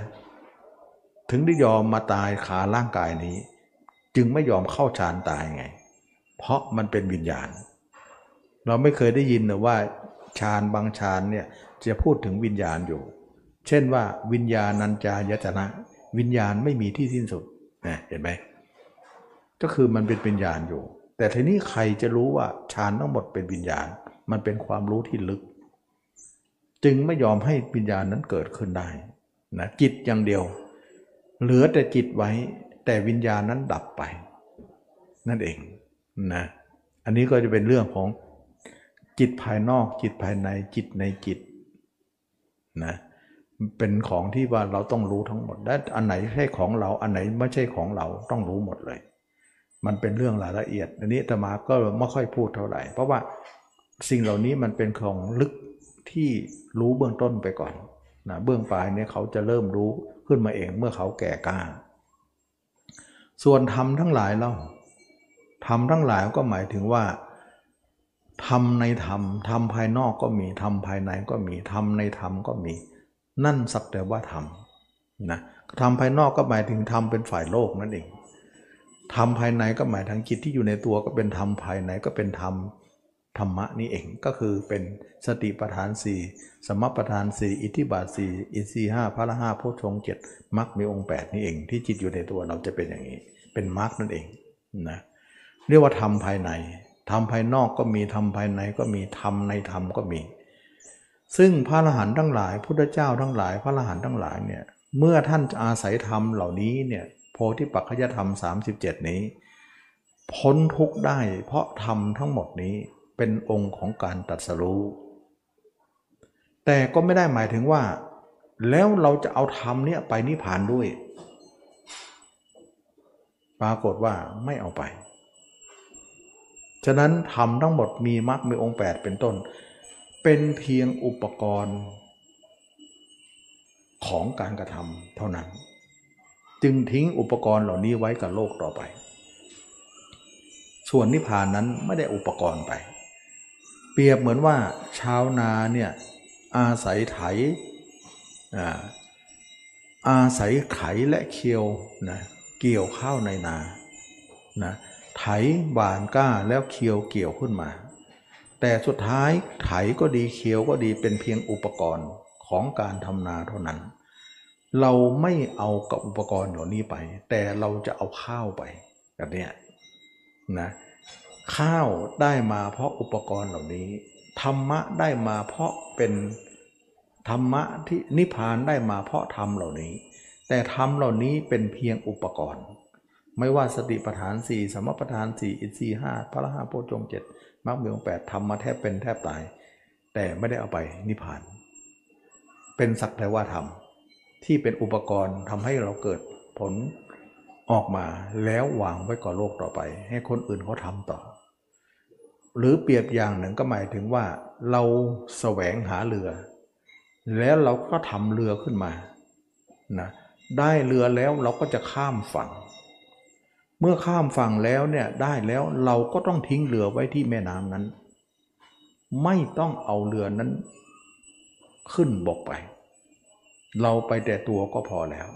A: ถึงได้ยอมมาตายขาร่างกายนี้ จึงไม่ยอมเข้าฌานตายไง เพราะมันเป็นวิญญาณ เราไม่เคยได้ยินนะว่าฌานบางฌานเนี่ยจะพูดถึงวิญญาณอยู่ เช่นว่าวิญญาณัญจายตนะ วิญญาณไม่มีที่สิ้นสุดนะเห็นไหมก็คือมันเป็นวิญญาณอยู่ แต่ทีนี้ใครจะรู้ว่าฌานทั้งหมดเป็นวิญญาณ มันเป็นความรู้ที่ลึก จึงไม่ยอมให้วิญญาณนั้นเกิดขึ้นได้นะจิตอย่างเดียว เหลือแต่จิตไว้ แต่วิญญาณนั้นดับไป นั่นเองนะอันนี้ก็จะเป็นเรื่องของจิตภายนอกจิตภายในจิตในจิตนะเป็นของที่ว่าเราต้องรู้ทั้งหมดและอันไหนใช่ของเรา อันไหนไม่ใช่ของเราต้องรู้หมดเลย มันเป็นเรื่องรายละเอียด อันนี้ธรรมาก็ไม่ค่อยพูดเท่าไหร่ เพราะว่าสิ่งเหล่านี้มันเป็นของลึกที่รู้เบื้องต้นไปก่อนนะเบื้องปลายเนี่ยเขาจะเริ่มรู้ขึ้นมาเองเมื่อเขาแก่กล้า ส่วนธรรมทั้งหลายเราธรรมทั้งหลายก็หมายถึงว่าธรรมในธรรมธรรมภายนอกก็มีธรรมภายในก็มีธรรมในธรรมก็มี นั่นสักแต่ว่าธรรมนะธรรมภายนอกก็หมายถึงธรรมเป็นฝ่ายโลกนั่นเอง ธรรมภายในก็หมายถึงจิตที่อยู่ในตัวก็เป็นธรรมภายในก็เป็นธรรมธรรมะนี่เองก็คือเป็นสติปัฏฐานสี่สมปัฏฐานสี่อิทธิบาทสี่อินทรีห้าพระห้าโพชฌงเจ็ดมรรคมีองค์แปดนี่เอง ที่จิตอยู่ในตัวเราจะเป็นอย่างนี้ เป็นมรรคนั่นเองนะเรียกว่าธรรมภายในธรรมภายนอกก็มีธรรมภายในก็มีธรรมในธรรมก็มี ซึ่งพระอรหันต์ทั้งหลายพุทธเจ้าทั้งหลาย พระอรหันต์ทั้งหลายเนี่ยเมื่อท่านอาศัยธรรมเหล่านี้เนี่ย โพธิปัจจยธรรม 37 นี้ พ้นทุกข์ได้เพราะธรรมทั้งหมดนี้เป็นองค์ของการตัดสรู้ แต่ก็ไม่ได้หมายถึงว่า แล้วเราจะเอาธรรมเนี่ยไปนิพพานด้วย ปรากฏว่าไม่เอาไป ฉะนั้นธรรมทั้งหมดมีมรรคมีองค์ 8 เป็นต้น เป็นเพียงอุปกรณ์ของการกระทำเท่านั้น จึงทิ้งอุปกรณ์เหล่านี้ไว้กับโลกต่อไป ส่วนนิพพานนั้นไม่ได้อุปกรณ์ไป เปรียบเหมือนว่าชาวนาเนี่ยอาศัยไถอาศัยไถและเคียวนะเกี่ยวข้าวในนานะไถบานก้าแล้วเคียวเกี่ยวขึ้นมา แต่สุดท้ายไถก็ดีเคียวก็ดีเป็นเพียงอุปกรณ์ของการทำนาเท่านั้น เราไม่เอากับอุปกรณ์เหล่านี้ไป แต่เราจะเอาข้าวไปแบบนี้นะข้าวได้มาเพราะอุปกรณ์เหล่านี้ ธรรมะได้มาเพราะเป็นธรรมะที่นิพพานได้มาเพราะธรรมเหล่านี้ แต่ธรรมเหล่านี้เป็นเพียงอุปกรณ์ ไม่ว่าสติปัฏฐานสี่สมปัฏฐานสี่อินทรีห้าพระห้าโพชฌงเจ็ดมรรคมีองแปดทำมาแทบเป็นแทบตาย แต่ไม่ได้เอาไปนิพพาน เป็นสักแต่ว่าทำ ที่เป็นอุปกรณ์ทำให้เราเกิดผลออกมาแล้ววางไว้ก่อโลกต่อไป ให้คนอื่นเขาทำต่อ หรือเปรียบอย่างหนึ่งก็หมายถึงว่าเราแสวงหาเรือ แล้วเราก็ทำเรือขึ้นมานะได้เรือแล้วเราก็จะข้ามฝั่ง เมื่อข้ามฝั่งแล้วเนี่ยได้แล้วเราก็ต้องทิ้งเรือไว้ที่แม่น้ำนั้น ไม่ต้องเอาเรือนั้นขึ้นบกไป เราไปแต่ตัวก็พอแล้ว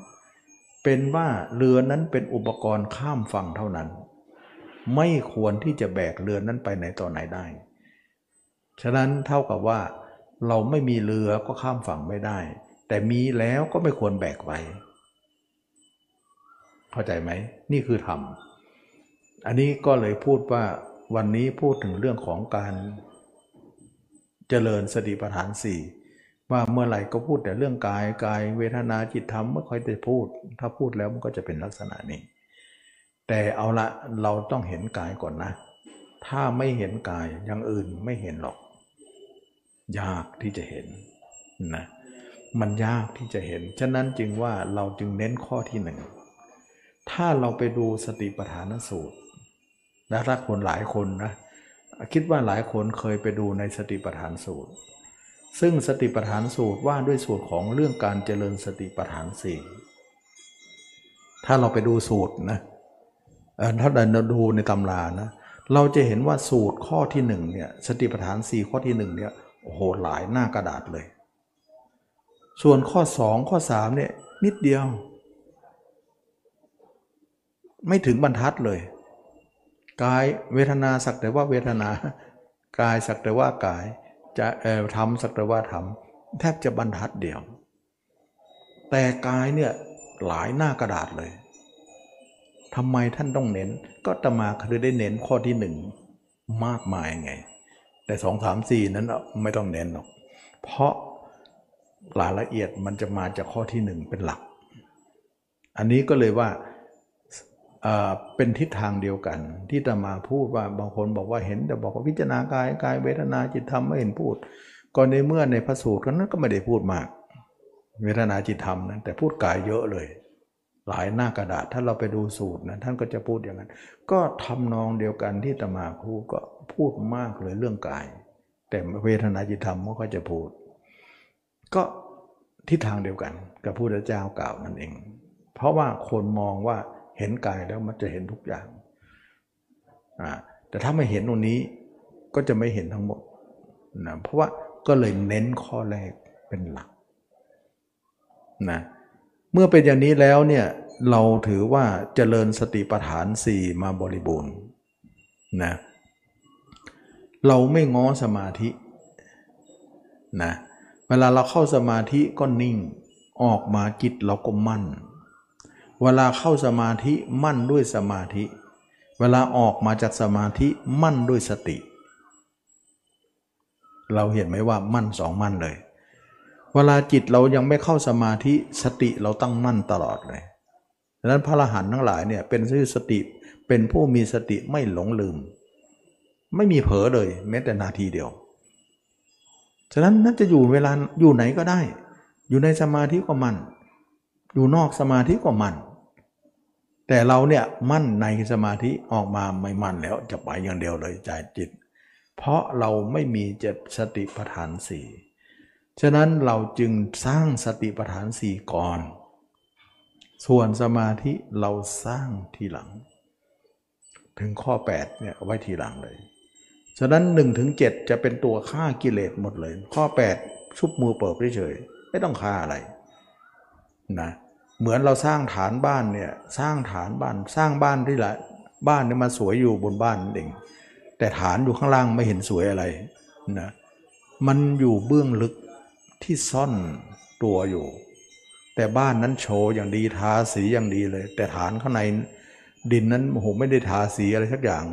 A: เป็นว่าเรือนั้นเป็นอุปกรณ์ข้ามฝั่งเท่านั้น ไม่ควรที่จะแบกเรือนั้นไปไหนต่อไหนได้ ฉะนั้นเท่ากับว่า เราไม่มีเรือก็ข้ามฝั่งไม่ได้ แต่มีแล้วก็ไม่ควรแบกไว้ เข้าใจไหม นี่คือธรรม อันนี้ก็เลยพูดว่าวันนี้พูดถึงเรื่องของการเจริญสติปัฏฐานสี่ ว่าเมื่อไหร่ก็พูดแต่เรื่องกายกายเวทนาจิตธรรมไม่ค่อยจะพูด ถ้าพูดแล้วมันก็จะเป็นลักษณะนี้ แต่เอาละเราต้องเห็นกายก่อนนะ ถ้าไม่เห็นกายอย่างอื่นไม่เห็นหรอก ยากที่จะเห็นนะมันยากที่จะเห็น ฉะนั้นจึงว่าเราจึงเน้นข้อที่หนึ่งถ้าเราไปดูสติปัฏฐานสูตรและถ้าคนหลายคนนะคิดว่าหลายคนเคยไปดูในสติปัฏฐานสูตร ซึ่งสติปัฏฐานสูตรว่าด้วยสูตรของเรื่องการเจริญสติปัฏฐานสี่ถ้าเราไปดูสูตรนะถ้าเราดูในตำรานะเราจะเห็นว่าสูตรข้อที่หนึ่งเนี่ยสติปัฏฐานสี่ข้อที่หนึ่งเนี่ยโอ้โหหลายหน้ากระดาษเลย ส่วนข้อสองข้อสามเนี่ยนิดเดียว ไม่ถึงบรรทัดเลยกายเวทนาสักแต่ว่าเวทนากายสักแต่ว่ากาย จะทำสัตว่าทำแทบจะบรรทัดเดียว แต่กายเนี่ยหลายหน้ากระดาษเลยทำไมท่านต้องเน้น ก็ตมาคือได้เน้นข้อที่หนึ่งมากมายไง แต่สองสามสี่นั้นไม่ต้องเน้นหรอก เพราะรายละเอียดมันจะมาจากข้อที่หนึ่งเป็นหลัก อันนี้ก็เลยว่า เป็นทิศทางเดียวกัน ที่ตมาพูดว่าบางคนบอกว่าเห็นแต่บอกว่าพิจารณากายกายเวทนาจิตธรรมไม่เห็นพูดก็ในเมื่อในพระสูตรนั้นก็ไม่ได้พูดมาก เวทนาจิตธรรมนั้นแต่พูดกายเยอะเลย หลายหน้ากระดาษถ้าเราไปดูสูตรนะท่านก็จะพูดอย่างนั้น ก็ทำนองเดียวกันที่ตมาพูดก็พูดมากเลยเรื่องกาย แต่เวทนาจิตธรรมก็จะพูด ก็ทิศทางเดียวกันกับพระเจ้ากล่าวนั่นเอง เพราะว่าคนมองว่า เห็นกายแล้วมันจะเห็นทุกอย่างแต่ถ้าไม่เห็นตรงนี้ก็จะไม่เห็นทั้งหมดนะเพราะว่าก็เลยเน้นข้อแรกเป็นหลักนะเมื่อเป็นอย่างนี้แล้วเนี่ยเราถือว่าเจริญสติปัฏฐานสี่มาบริบูรณ์นะเราไม่ง้อสมาธินะเวลาเราเข้าสมาธิก็นิ่งออกมาจิตเราก็มั่น เวลาเข้าสมาธิมั่นด้วยสมาธิ เวลาออกมาจากสมาธิมั่นด้วยสติ เราเห็นไหมว่ามั่นสองมั่นเลย เวลาจิตเรายังไม่เข้าสมาธิสติเราตั้งมั่นตลอดเลยดังนั้นพระอรหันต์ทั้งหลายเนี่ยเป็นชื่อสติเป็นผู้มีสติไม่หลงลืม ไม่มีเผลอเลยแม้แต่นาทีเดียว ฉะนั้นนั่นจะอยู่เวลาอยู่ไหนก็ได้ อยู่ในสมาธิก็มัน อยู่นอกสมาธิก็มัน แต่เราเนี่ยมั่นในสมาธิออกมาไม่มั่นแล้วจะไปอย่างเดียวเลยใจจิต เพราะเราไม่มีเจ็ดสติปัฏฐานสี่ฉะนั้นเราจึงสร้างสติปัฏฐานสี่ก่อน ส่วนสมาธิเราสร้างทีหลัง ถึงข้อ8เนี่ยไว้ทีหลังเลย ฉะนั้น1ถึง7จะเป็นตัวฆ่ากิเลสหมดเลย ข้อ 8 ชุบมือเปิดเฉยไม่ต้องฆ่าอะไรนะเเหมือนเราสร้างฐานบ้านเนี่ยสร้างฐานบ้านสร้างบ้านที่ละบ้านเนี่ยมันสวยอยู่บนบ้านนั่นเอง แต่ฐานอยู่ข้างล่างไม่เห็นสวยอะไรนะมันอยู่เบื้องลึกที่ซ่อนตัวอยู่ แต่บ้านนั้นโชว์อย่างดีทาสีอย่างดีเลย แต่ฐานข้างในดินนั้นโอ้โหไม่ได้ทาสีอะไรสักอย่าง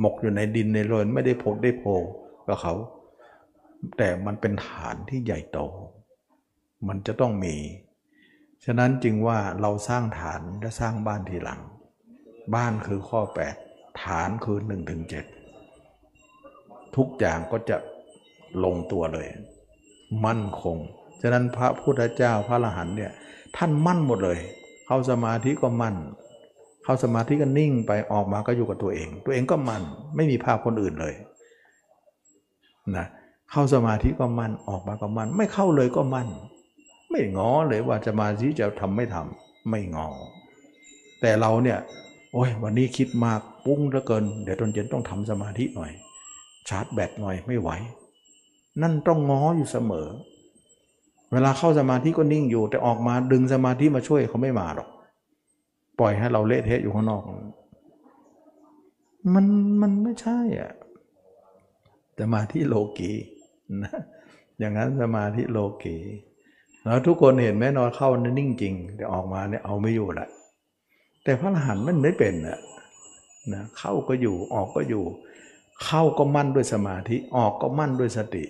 A: หมกอยู่ในดินในโลนไม่ได้โพดได้โพกับเขา แต่มันเป็นฐานที่ใหญ่โต มันจะต้องมี ฉะนั้นจึงว่าเราสร้างฐานและสร้างบ้านทีหลัง บ้านคือข้อ 8 ฐานคือ1ถึง7ทุกอย่างก็จะลงตัวเลย มั่นคง ฉะนั้นพระพุทธเจ้าพระอรหันเนี่ยท่านมั่นหมดเลย เข้าสมาธิก็มั่น เข้าสมาธิก็นิ่งไปออกมาก็อยู่กับตัวเอง ตัวเองก็มั่น ไม่มีภาพคนอื่นเลยนะเข้าสมาธิก็มั่นออกมาก็มั่น ไม่เข้าเลยก็มั่น ไม่งอเลยว่าจะมาที่จะทำไม่ทำไม่งอ แต่เราเนี่ย โอ้ยวันนี้คิดมากปุ้งเหลือเกิน เดี๋ยวตอนเย็นต้องทำสมาธิหน่อย ชาร์จแบตหน่อยไม่ไหว นั่นต้องงออยู่เสมอ เวลาเข้าสมาธิก็นิ่งอยู่ แต่ออกมาดึงสมาธิมาช่วยเขาไม่มาหรอก ปล่อยให้เราเละเทะอยู่ข้างนอก มันมันไม่ใช่อะสมาธิโลกีนะอย่างนั้นสมาธิโลกี แล้วทุกคนเห็นแม่นอนเข้านิ่งจริง แต่ออกมาเนี่ยเอาไม่อยู่แหละแต่พระอรหันต์มันไม่เป็นนะนะเข้าก็อยู่ออกก็อยู่ เข้าก็มั่นด้วยสมาธิออกก็มั่นด้วยสติ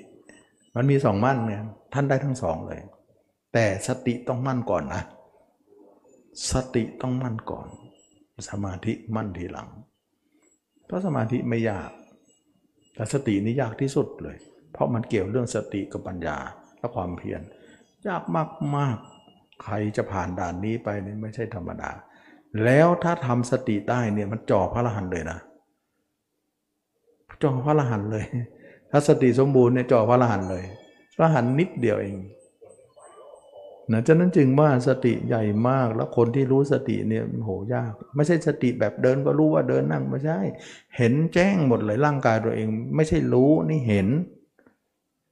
A: มันมีสองมั่นเนี่ยท่านได้ทั้งสองเลย แต่สติต้องมั่นก่อนนะ สติต้องมั่นก่อน สมาธิมั่นทีหลัง เพราะสมาธิไม่ยาก แต่สตินี่ยากที่สุดเลย เพราะมันเกี่ยวเรื่องสติกับปัญญาและความเพียร ยากมากมากใครจะผ่านด่านนี้ไปนี่ไม่ใช่ธรรมดา แล้วถ้าทำสติได้เนี่ยมันจ่อพระอรหันต์เลยนะจ่อพระอรหันต์เลย ถ้าสติสมบูรณ์เนี่ยจ่อพระอรหันต์เลยพระอรหันต์นิดเดียวเองนะฉะนั้นจึงว่าสติใหญ่มากแล้วคนที่รู้สติเนี่ยโหยาก ไม่ใช่สติแบบเดินก็รู้ว่าเดินนั่งไม่ใช่ เห็นแจ้งหมดเลยร่างกายตัวเอง ไม่ใช่รู้นี่เห็น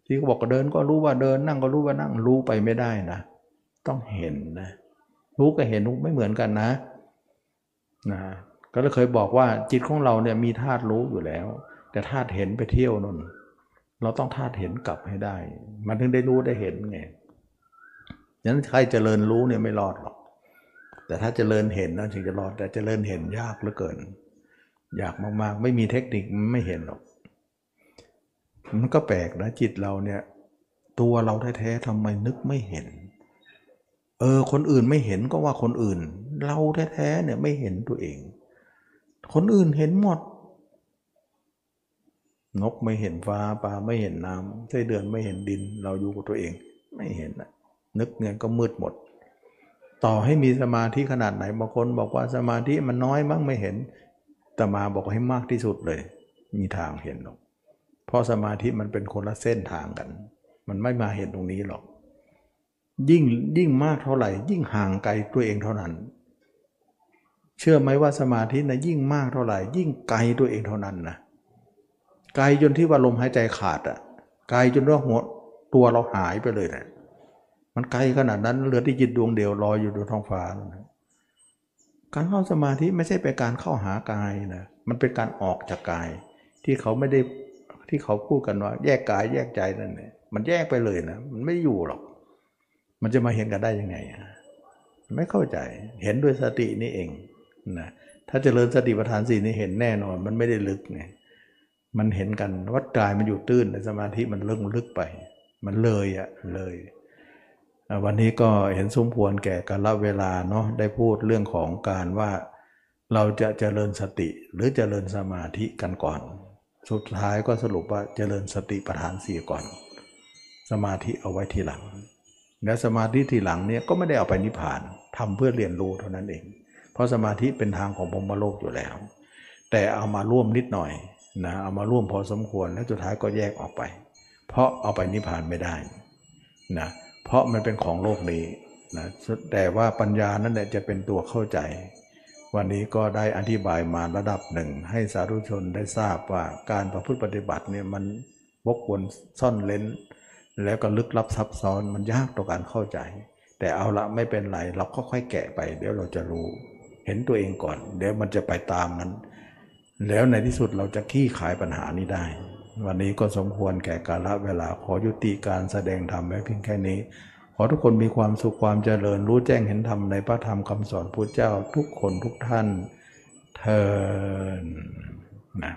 A: ที่เขาบอกเดินก็รู้ว่าเดินนั่งก็รู้ว่านั่งรู้ไปไม่ได้นะ ต้องเห็นนะ รู้กับเห็นไม่เหมือนกันนะนะก็เลยเคยบอกว่าจิตของเราเนี่ยมีธาตุรู้อยู่แล้ว แต่ธาตุเห็นไปเที่ยวนนเราต้องธาตุเห็นกลับให้ได้ มันถึงได้รู้ได้เห็นไงฉะนั้นใครเจริญรู้เนี่ยไม่รอดหรอก แต่ถ้าเจริญเห็นนะถึงจะรอดแต่เจริญเห็นยากเหลือเกิน ยากมากๆ ไม่มีเทคนิคไม่เห็นหรอก มันก็แปลกนะจิตเราเนี่ย ตัวเราแท้ๆทำไมนึกไม่เห็น เออ คนอื่นไม่เห็นก็ว่าคนอื่น เราแท้ๆเนี่ยไม่เห็นตัวเอง คนอื่นเห็นหมด นกไม่เห็นฟ้าปลาไม่เห็นน้ำไส้เดือนไม่เห็นดิน เราอยู่กับตัวเอง ไม่เห็นนะนึกเงินก็มืดหมด ต่อให้มีสมาธิขนาดไหนบางคนบอกว่าสมาธิมันน้อยมั้งไม่เห็นแต่มาบอกให้มากที่สุดเลย มีทางเห็นหรอก เพราะสมาธิมันเป็นคนละเส้นทางกัน มันไม่มาเห็นตรงนี้หรอก ยิ่งยิ่งมากเท่าไหร่ ยิ่งห่างไกลตัวเองเท่านั้น เชื่อไหมว่าสมาธินะยิ่งมากเท่าไหร่ ยิ่งไกลตัวเองเท่านั้นนะไกลจนที่ว่าลมหายใจขาดอะ่ะไกลจนว่าหัวตัวเราหายไปเลยนะมันไกลขนาดนั้นเหลือที่จิตดวงเดียวลอยอยู่บนท้องฟ้าการเข้าสมาธิไม่ใช่เป็นการเข้าหากายนะ มันเป็นการออกจากกาย ที่เขาไม่ได้ ที่เขาพูดกันว่า แยกกายแยกใจนั่นเนี่ยมันแยกไปเลยนะมันไม่อยู่หรอก มันจะมาเห็นกันได้ยังไงไม่เข้าใจเห็นด้วยสตินี่เองนะถ้าจเจริญสติปัฏฐานสี่นี่เห็นแน่นอน มันไม่ได้ลึกไงมันเห็นกันวัดกายมันอยู่ตื้นในสมาธิมันเลึกลึกไป มันเลยอะเลยวันนี้ก็เห็นสมควรแก่กาลเวลาเนาะได้พูดเรื่องของการว่าเราจะเจริญสติหรือเจริญสมาธิกันก่อน สุดท้ายก็สรุปว่าเจริญสติปัฏฐานสี่ก่อน สมาธิเอาไว้ทีหลัง และสมาธิทีหลังเนี่ยก็ไม่ได้เอาไปนิพพานทำเพื่อเรียนรู้เท่านั้นเอง เพราะสมาธิเป็นทางของพรมโลกอยู่แล้ว แต่เอามาร่วมนิดหน่อยนะเอามาร่วมพอสมควรแล้วสุดท้ายก็แยกออกไป เพราะเอาไปนิพพานไม่ได้นะเพราะมันเป็นของโลกนี้นะแต่ว่าปัญญานั่นแหละจะเป็นตัวเข้าใจ วันนี้ก็ได้อธิบายมาระดับหนึ่ง ให้สาธุชนได้ทราบว่าการประพฤติปฏิบัติเนี่ยมันวกวนซ่อนเลนแล้วก็ลึกลับซับซ้อนมันยากต่อการเข้าใจ แต่เอาละไม่เป็นไรเราก็ค่อยแกะไป เดี๋ยวเราจะรู้ เห็นตัวเองก่อน เดี๋ยวมันจะไปตามนั้น แล้วในที่สุดเราจะขี้ขายปัญหานี้ได้ วันนี้ก็สมควรแก่กาลเวลาขอยุติการแสดงธรรมไว้เพียงแค่นี้ ขอทุกคนมีความสุขความเจริญรู้แจ้งเห็นธรรมในพระธรรมคำสอนพระเจ้าทุกคนทุกท่านเทอนะ